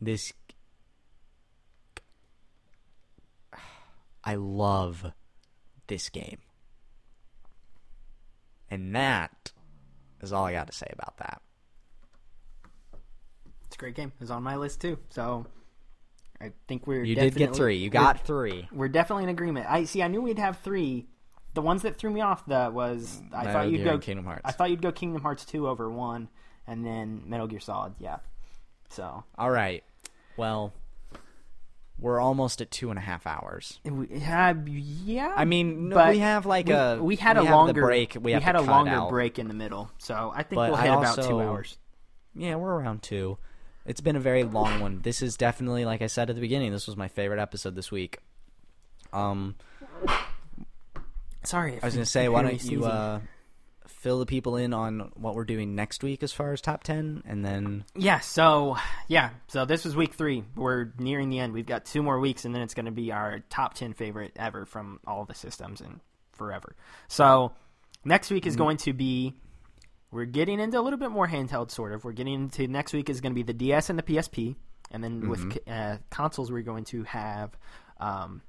This. I love this game. And that is all I got to say about that. It's a great game. It's on my list too. So I think we're You did get three. You we're- got three. We're definitely in agreement. I see. I knew we'd have three. The ones that threw me off that was I Metal thought you'd Gear go Kingdom Hearts. I thought you'd go Kingdom Hearts two over one, and then Metal Gear Solid. Yeah. So All right. Well, we're almost at two and a half hours. we, uh, yeah. I mean, no, we have like we, a we had we a longer break. We, have had a longer out. break in the middle, so I think But we'll hit about two hours. Yeah, we're around two. It's been a very long one. This is definitely, like I said at the beginning, this was my favorite episode this week. Um, Sorry, I was gonna say, why don't you uh, fill the people in on what we're doing next week as far as top ten, and then Yeah, so yeah, so this was week three. We're nearing the end. We've got two more weeks, and then it's going to be our top ten favorite ever from all the systems and forever. So next week is going to be. We're getting into a little bit more handheld, sort of. We're getting into next week is going to be the DS and the PSP, and then with uh, consoles we're going to have um,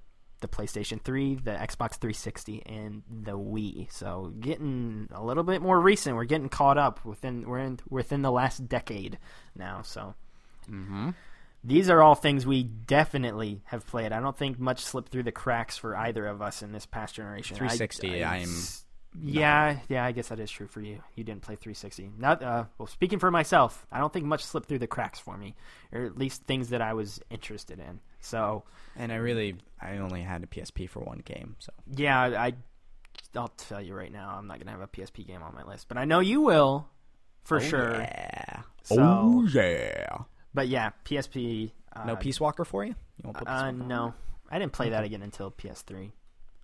the PlayStation 3, the Xbox 360, and the Wii. So getting a little bit more recent. We're getting caught up within we're in within the last decade now. So these are all things we definitely have played. I don't think much slipped through the cracks for either of us in this past generation. 360, I am Yeah, yeah, I guess that is true for you. You didn't play 360. Not uh, well. Speaking for myself, I don't think much slipped through the cracks for me, or at least things that I was interested in. So and I really I only had a PSP for one game, so yeah, I I'll tell you right now, I'm not gonna have a PSP game on my list, but I know you will, for Oh, sure. Yeah. So- oh yeah. But yeah, PSP. Uh, No Peace Walker for you? You won't put Peace Uh, Walker? no, I didn't play that again until PS3.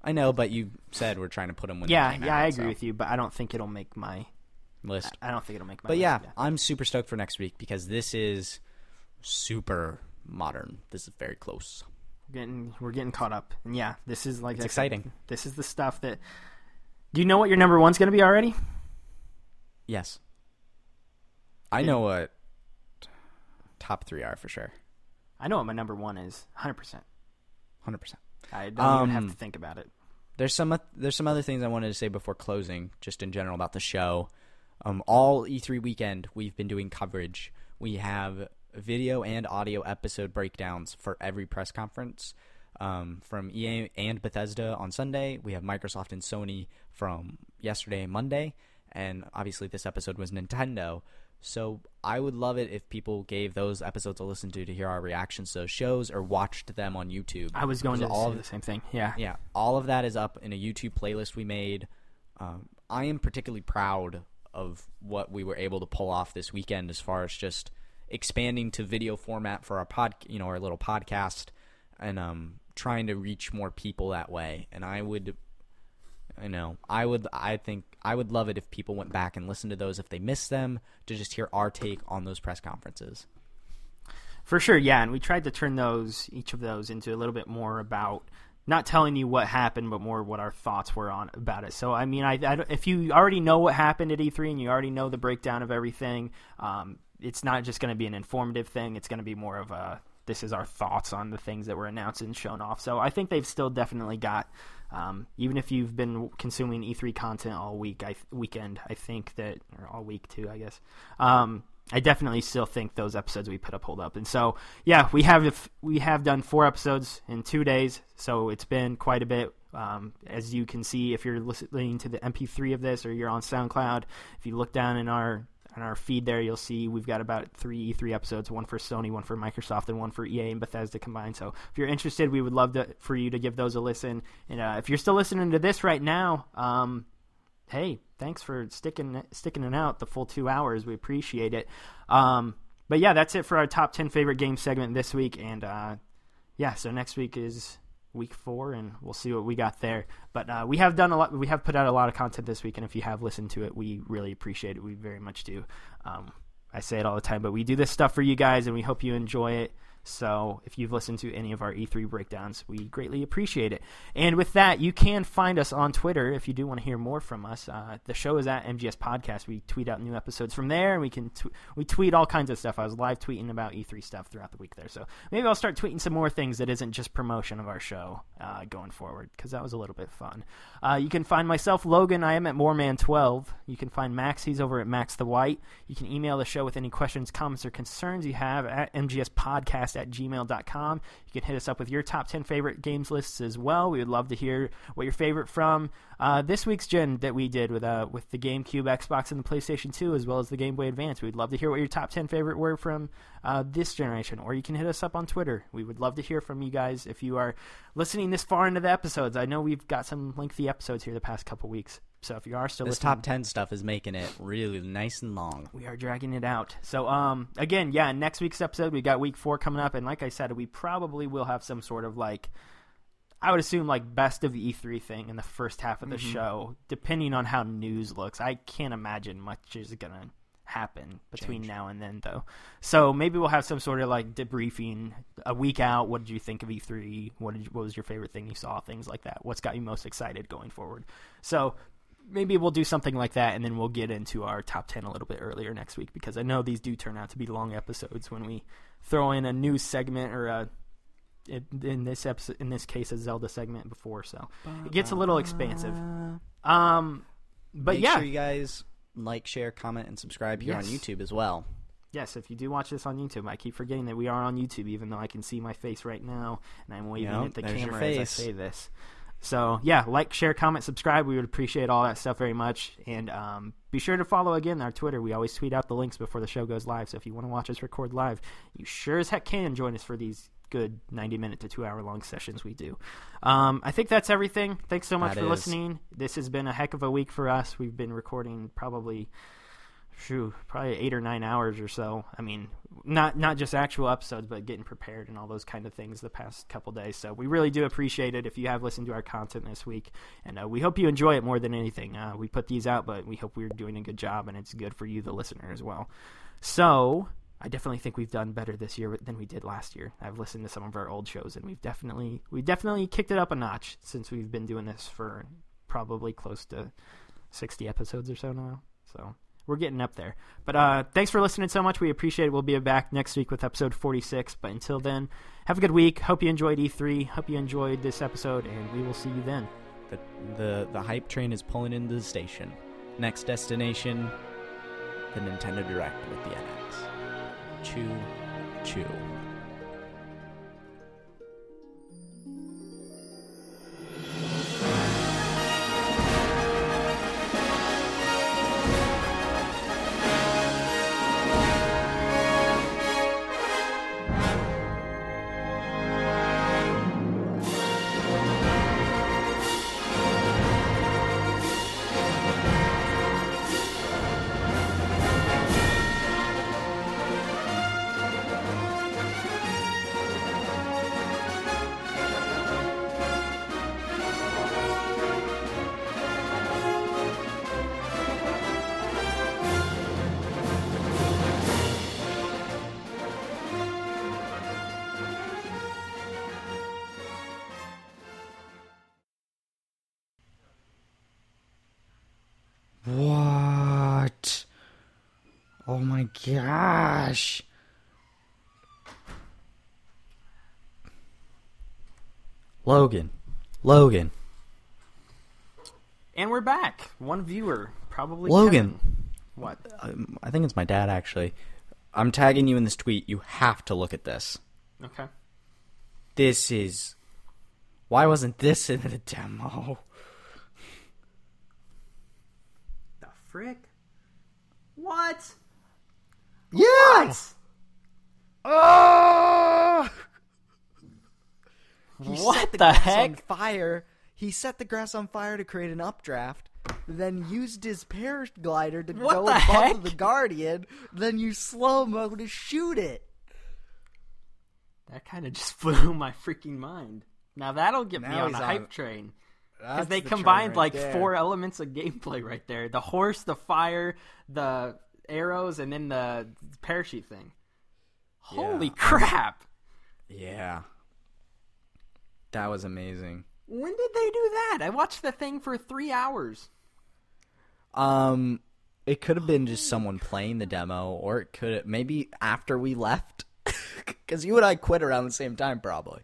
I know, but you said we're trying to put them when yeah, came yeah, out, I agree so. with you, but I don't think it'll make my. list. I don't think it'll make my. List. But list, yeah, I'm super stoked for next week because this is super modern. This is very close. We're getting we're getting caught up, and yeah, this is like It's I said, exciting. This is the stuff that. Do you know what your number one's going to be already? Yes. I know what top three are for sure. I know what my number one is. Hundred percent. Hundred percent. I don't even have Um, to think about it. There's some there's some other things I wanted to say before closing, just in general about the show. Um, all E3 weekend, we've been doing coverage. We have video and audio episode breakdowns for every press conference. Um, from EA and Bethesda on Sunday, we have Microsoft and Sony from yesterday Monday, and obviously this episode was Nintendo. So I would love it if people gave those episodes a listen to to hear our reactions to those shows or watched them on YouTube. I was going to all say of the same thing. Yeah. yeah, all of that is up in a YouTube playlist we made. Um, I am particularly proud of what we were able to pull off this weekend as far as just expanding to video format for our pod, you know, our little podcast, and um, trying to reach more people that way. And I would, you know, I would, I think I would love it if people went back and listened to those if they missed them to just hear our take on those press conferences. For sure, yeah, and we tried to turn those each of those into a little bit more about not telling you what happened, but more what our thoughts were on about it. So, I mean, I, I if you already know what happened at E3 and you already know the breakdown of everything, um, it's not just going to be an informative thing. It's going to be more of a this is our thoughts on the things that were announced and shown off. So, I think they've still definitely got. Um, even if you've been consuming E3 content all week, I weekend, I think that, or all week too, I guess. Um, I definitely still think those episodes we put up hold up. And so, yeah, we have we have done four episodes in two days, so it's been quite a bit. Um, as you can see, if you're listening to the MP3 of this or you're on SoundCloud, if you look down in our on our feed there, you'll see we've got about three E3 episodes: one for Sony, one for Microsoft, and one for EA and Bethesda combined. So if you're interested, we would love to, for you to give those a listen. And uh, if you're still listening to this right now, um, hey, thanks for sticking sticking it out the full two hours. We appreciate it. Um, but yeah, that's it for our top ten favorite game segment this week. And uh, yeah, so next week is week four, and we'll see what we got there. But uh, we have done a lot. We have put out a lot of content this week, and if you have listened to it, we really appreciate it. We very much do. Um, I say it all the time, but we do this stuff for you guys, and we hope you enjoy it. So if you've listened to any of our E3 breakdowns, we greatly appreciate it. And with that, you can find us on Twitter if you do want to hear more from us. Uh, the show is at MGS Podcast. We tweet out new episodes from there, and we can tw- we tweet all kinds of stuff. I was live tweeting about E3 stuff throughout the week there, so maybe I'll start tweeting some more things that isn't just promotion of our show uh, going forward because that was a little bit fun. Uh, you can find myself, Logan. I am at Moreman12. You can find Max. He's over at Max the White. You can email the show with any questions, comments, or concerns you have at mgspodcast at gmail.com. You can hit us up with your top 10 favorite games lists as well. We would love to hear what your favorite from uh, this week's gen that we did with uh, with the GameCube, Xbox, and the PlayStation 2, as well as the Game Boy Advance. We'd love to hear what your top 10 favorite were from uh, this generation, or you can hit us up on Twitter. We would love to hear from you guys if you are listening this far into the episodes. I know we've got some lengthy episodes here the past couple weeks. So if you are still This listening, top 10 stuff is making it really nice and long. we are dragging it out. So, um, again, yeah, next week's episode, we got week four coming up, and like I said, we probably will have some sort of like, I would assume like best of E3 thing in the first half of the mm-hmm. show, depending on how news looks. I can't imagine much is gonna happen between Change. now and then, though. So maybe we'll have some sort of like debriefing a week out. What did you think of E3? What did you, what was your favorite thing you saw? Things like that. What's got you most excited going forward? So maybe we'll do something like that and then we'll get into our top 10 a little bit earlier next week because I know these do turn out to be long episodes when we throw in a news segment or a in, in this episode in this case a Zelda segment before so it gets a little expansive. Um but Make yeah. sure you guys like, share, comment, and subscribe here on YouTube as well. yes if you do watch this on YouTube I keep forgetting that we are on YouTube even though I can see my face right now and I'm waving Yep, at the camera as I say this. So yeah like share comment subscribe. We would appreciate all that stuff very much. And um, be sure to follow again our twitter. We always tweet out the links before the show goes live. So if you want to watch us record live you sure as heck can join us for these good 90 minute to two hour long sessions we do um, i think that's everything thanks so much That for is. listening this has been a heck of a week for us we've been recording probably Shoo, probably eight or nine hours or so. I mean, not not just actual episodes, but getting prepared and all those kind of things the past couple days. So we really do appreciate it if you have listened to our content this week, and uh, we hope you enjoy it more than anything. Uh, we put these out, but we hope we're doing a good job, and it's good for you, the listener, as well. So I definitely think we've done better this year than we did last year. I've listened to some of our old shows, and we've definitely we definitely kicked it up a notch since we've been doing this for probably close to sixty episodes or so now. So we're getting up there. But uh, thanks for listening so much. We appreciate it. We'll be back next week with episode 46. But until then, have a good week. Hope you enjoyed E3. Hope you enjoyed this episode, and we will see you then. The, the, the hype train is pulling into the station. Next destination, the Nintendo Direct with the NX. Choo, choo. Gosh. Logan. Logan. And we're back. One viewer, probably Logan. Kevin. What? Um, I think it's my dad actually. I'm tagging you in this tweet. You have to look at this. Okay. This is. Why wasn't this in the demo? The frick? What? Yes. Oh! He What set the, the grass heck? on fire. He set the grass on fire to create an updraft. Then used his paraglider to What go the above heck? the Guardian. Then you slow mo to shoot it. That kind of just blew my freaking mind. Now that'll get me on a hype on- train. Because they the combined right like there. four elements of gameplay right there: the horse, the fire, the arrows, and then the parachute thing. Holy Yeah. crap! Yeah. That was amazing. When did they do that? I watched the thing for three hours. Um, it could have been just someone playing the demo, or it could have, maybe after we left, because you and I quit around the same time, probably.